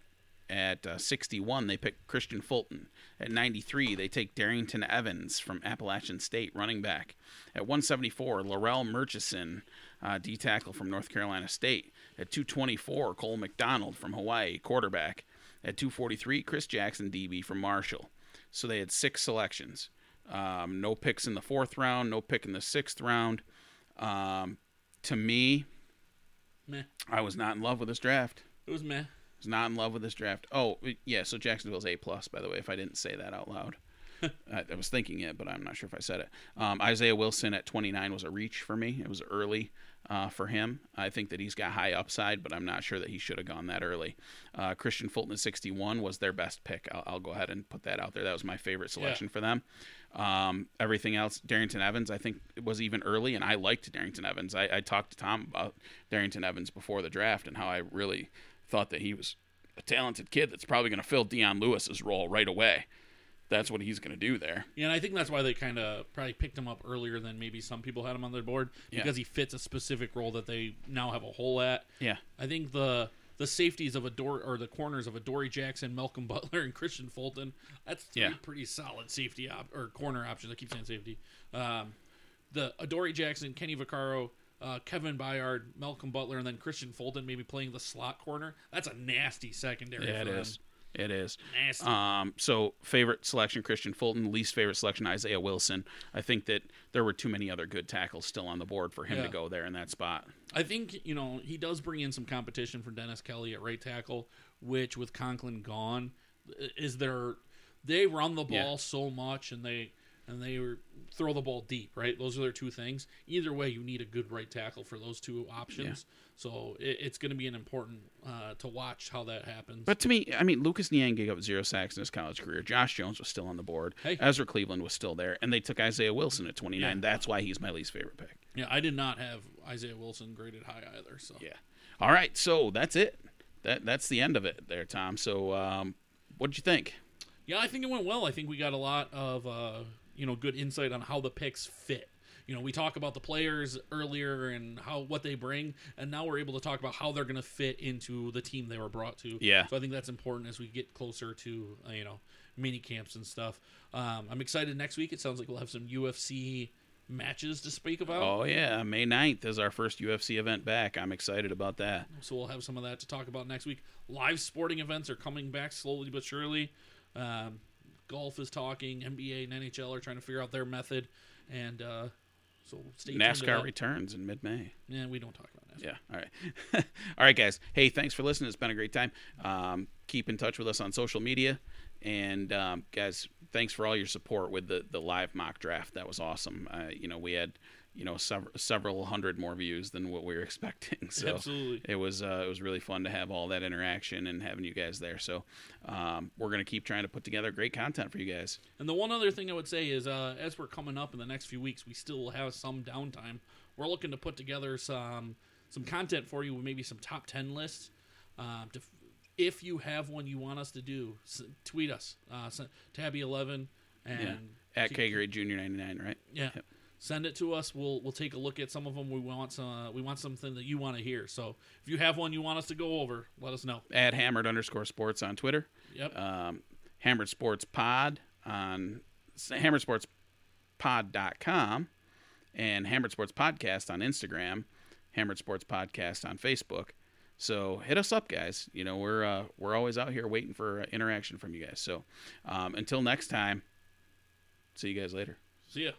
at uh, 61, they pick Kristian Fulton. At 93, they take Darrynton Evans from Appalachian State, running back. At 174, Larrell Murchison, uh, D tackle from North Carolina State. At 224, Cole McDonald from Hawaii, quarterback. At 243, Chris Jackson, DB from Marshall. So they had six selections. Um, no picks in the fourth round, no pick in the sixth round. Um, to me, Meh. I was not in love with this draft. It was meh. Is not in love with this draft. Oh, yeah. So Jacksonville's A plus, by the way. If I didn't say that out loud, I, I, was thinking it, but I'm not sure if I said it. Um, Isaiah Wilson at 29 was a reach for me. It was early uh, for him. I think that he's got high upside, but I'm not sure that he should have gone that early. Uh, Kristian Fulton at 61 was their best pick. I'll, I'll, go ahead and put that out there. That was my favorite selection yeah. for them. Um, everything else, Darrynton Evans, I think was even early, and I liked Darrynton Evans. I, I talked to Tom about Darrynton Evans before the draft and how I really thought that he was a talented kid that's probably going to fill Dion Lewis's role right away. That's what he's going to do there. Yeah, and I think that's why they kind of probably picked him up earlier than maybe some people had him on their board because yeah. he fits a specific role that they now have a hole at. Yeah, I think the the safeties of a door or the corners of Adoree Jackson, Malcolm Butler, and Kristian Fulton. That's three yeah. pretty solid safety op- or corner options. I keep saying safety. Um, the Adoree Jackson, Kenny Vaccaro, uh, Kevin Byard, Malcolm Butler, and then Kristian Fulton maybe playing the slot corner. That's a nasty secondary. Yeah, it is. It is. Nasty. Um, so favorite selection Kristian Fulton, least favorite selection Isaiah Wilson. I think that there were too many other good tackles still on the board for him yeah. to go there in that spot. I think you know he does bring in some competition for Dennis Kelly at right tackle, which with Conklin gone, is there they run the ball yeah. so much and they and they throw the ball deep, right? Those are their two things. Either way, you need a good right tackle for those two options. Yeah. So it, it's going to be an important uh, to watch how that happens. But to me, I mean, Lucas Niang gave up zero sacks in his college career. Josh Jones was still on the board. Hey. Ezra Cleveland was still there, and they took Isaiah Wilson at 29. Yeah. That's why he's my least favorite pick. Yeah, I did not have Isaiah Wilson graded high either. So yeah. All right, so that's it. That that's the end of it there, Tom. So um, what did you think? Yeah, I think it went well. I think we got a lot of uh, you know good insight on how the picks fit. You know, we talk about the players earlier and how what they bring, and now we're able to talk about how they're going to fit into the team they were brought to. Yeah. So I think that's important as we get closer to uh, you know mini camps and stuff. Um, I'm excited next week. It sounds like we'll have some UFC matches to speak about. Oh yeah, May 9th is our first UFC event back. I'm excited about that. So we'll have some of that to talk about next week. Live sporting events are coming back slowly but surely. Um, golf is talking, NBA and NHL are trying to figure out their method, and uh, so stay NASCAR returns in mid-May. Yeah, we don't talk about NASCAR. Yeah, all right, all right, guys. Hey, thanks for listening. It's been a great time. Um, keep in touch with us on social media, and um, guys, thanks for all your support with the the live mock draft. That was awesome. Uh, you know, we had you know several several hundred more views than what we were expecting. So Absolutely. it was uh, it was really fun to have all that interaction and having you guys there. So um, we're gonna keep trying to put together great content for you guys. And the one other thing I would say is, uh, as we're coming up in the next few weeks, we still have some downtime. We're looking to put together some some content for you, maybe some top ten lists. Uh, to, if you have one you want us to do, tweet us, uh, Tabby eleven and yeah. at K Grade Junior ninety nine, right? Yeah. Yep send it to us. We'll we'll take a look at some of them. We want some, uh, we want something that you want to hear. So if you have one you want us to go over, let us know. At hammered underscore sports on Twitter. Yep. Um, hammered sports pod on hammered sports pod.com and hammered sports podcast on Instagram, hammered sports podcast on Facebook. So hit us up, guys. You know we're uh, we're always out here waiting for interaction from you guys. So um, until next time, see you guys later. See ya.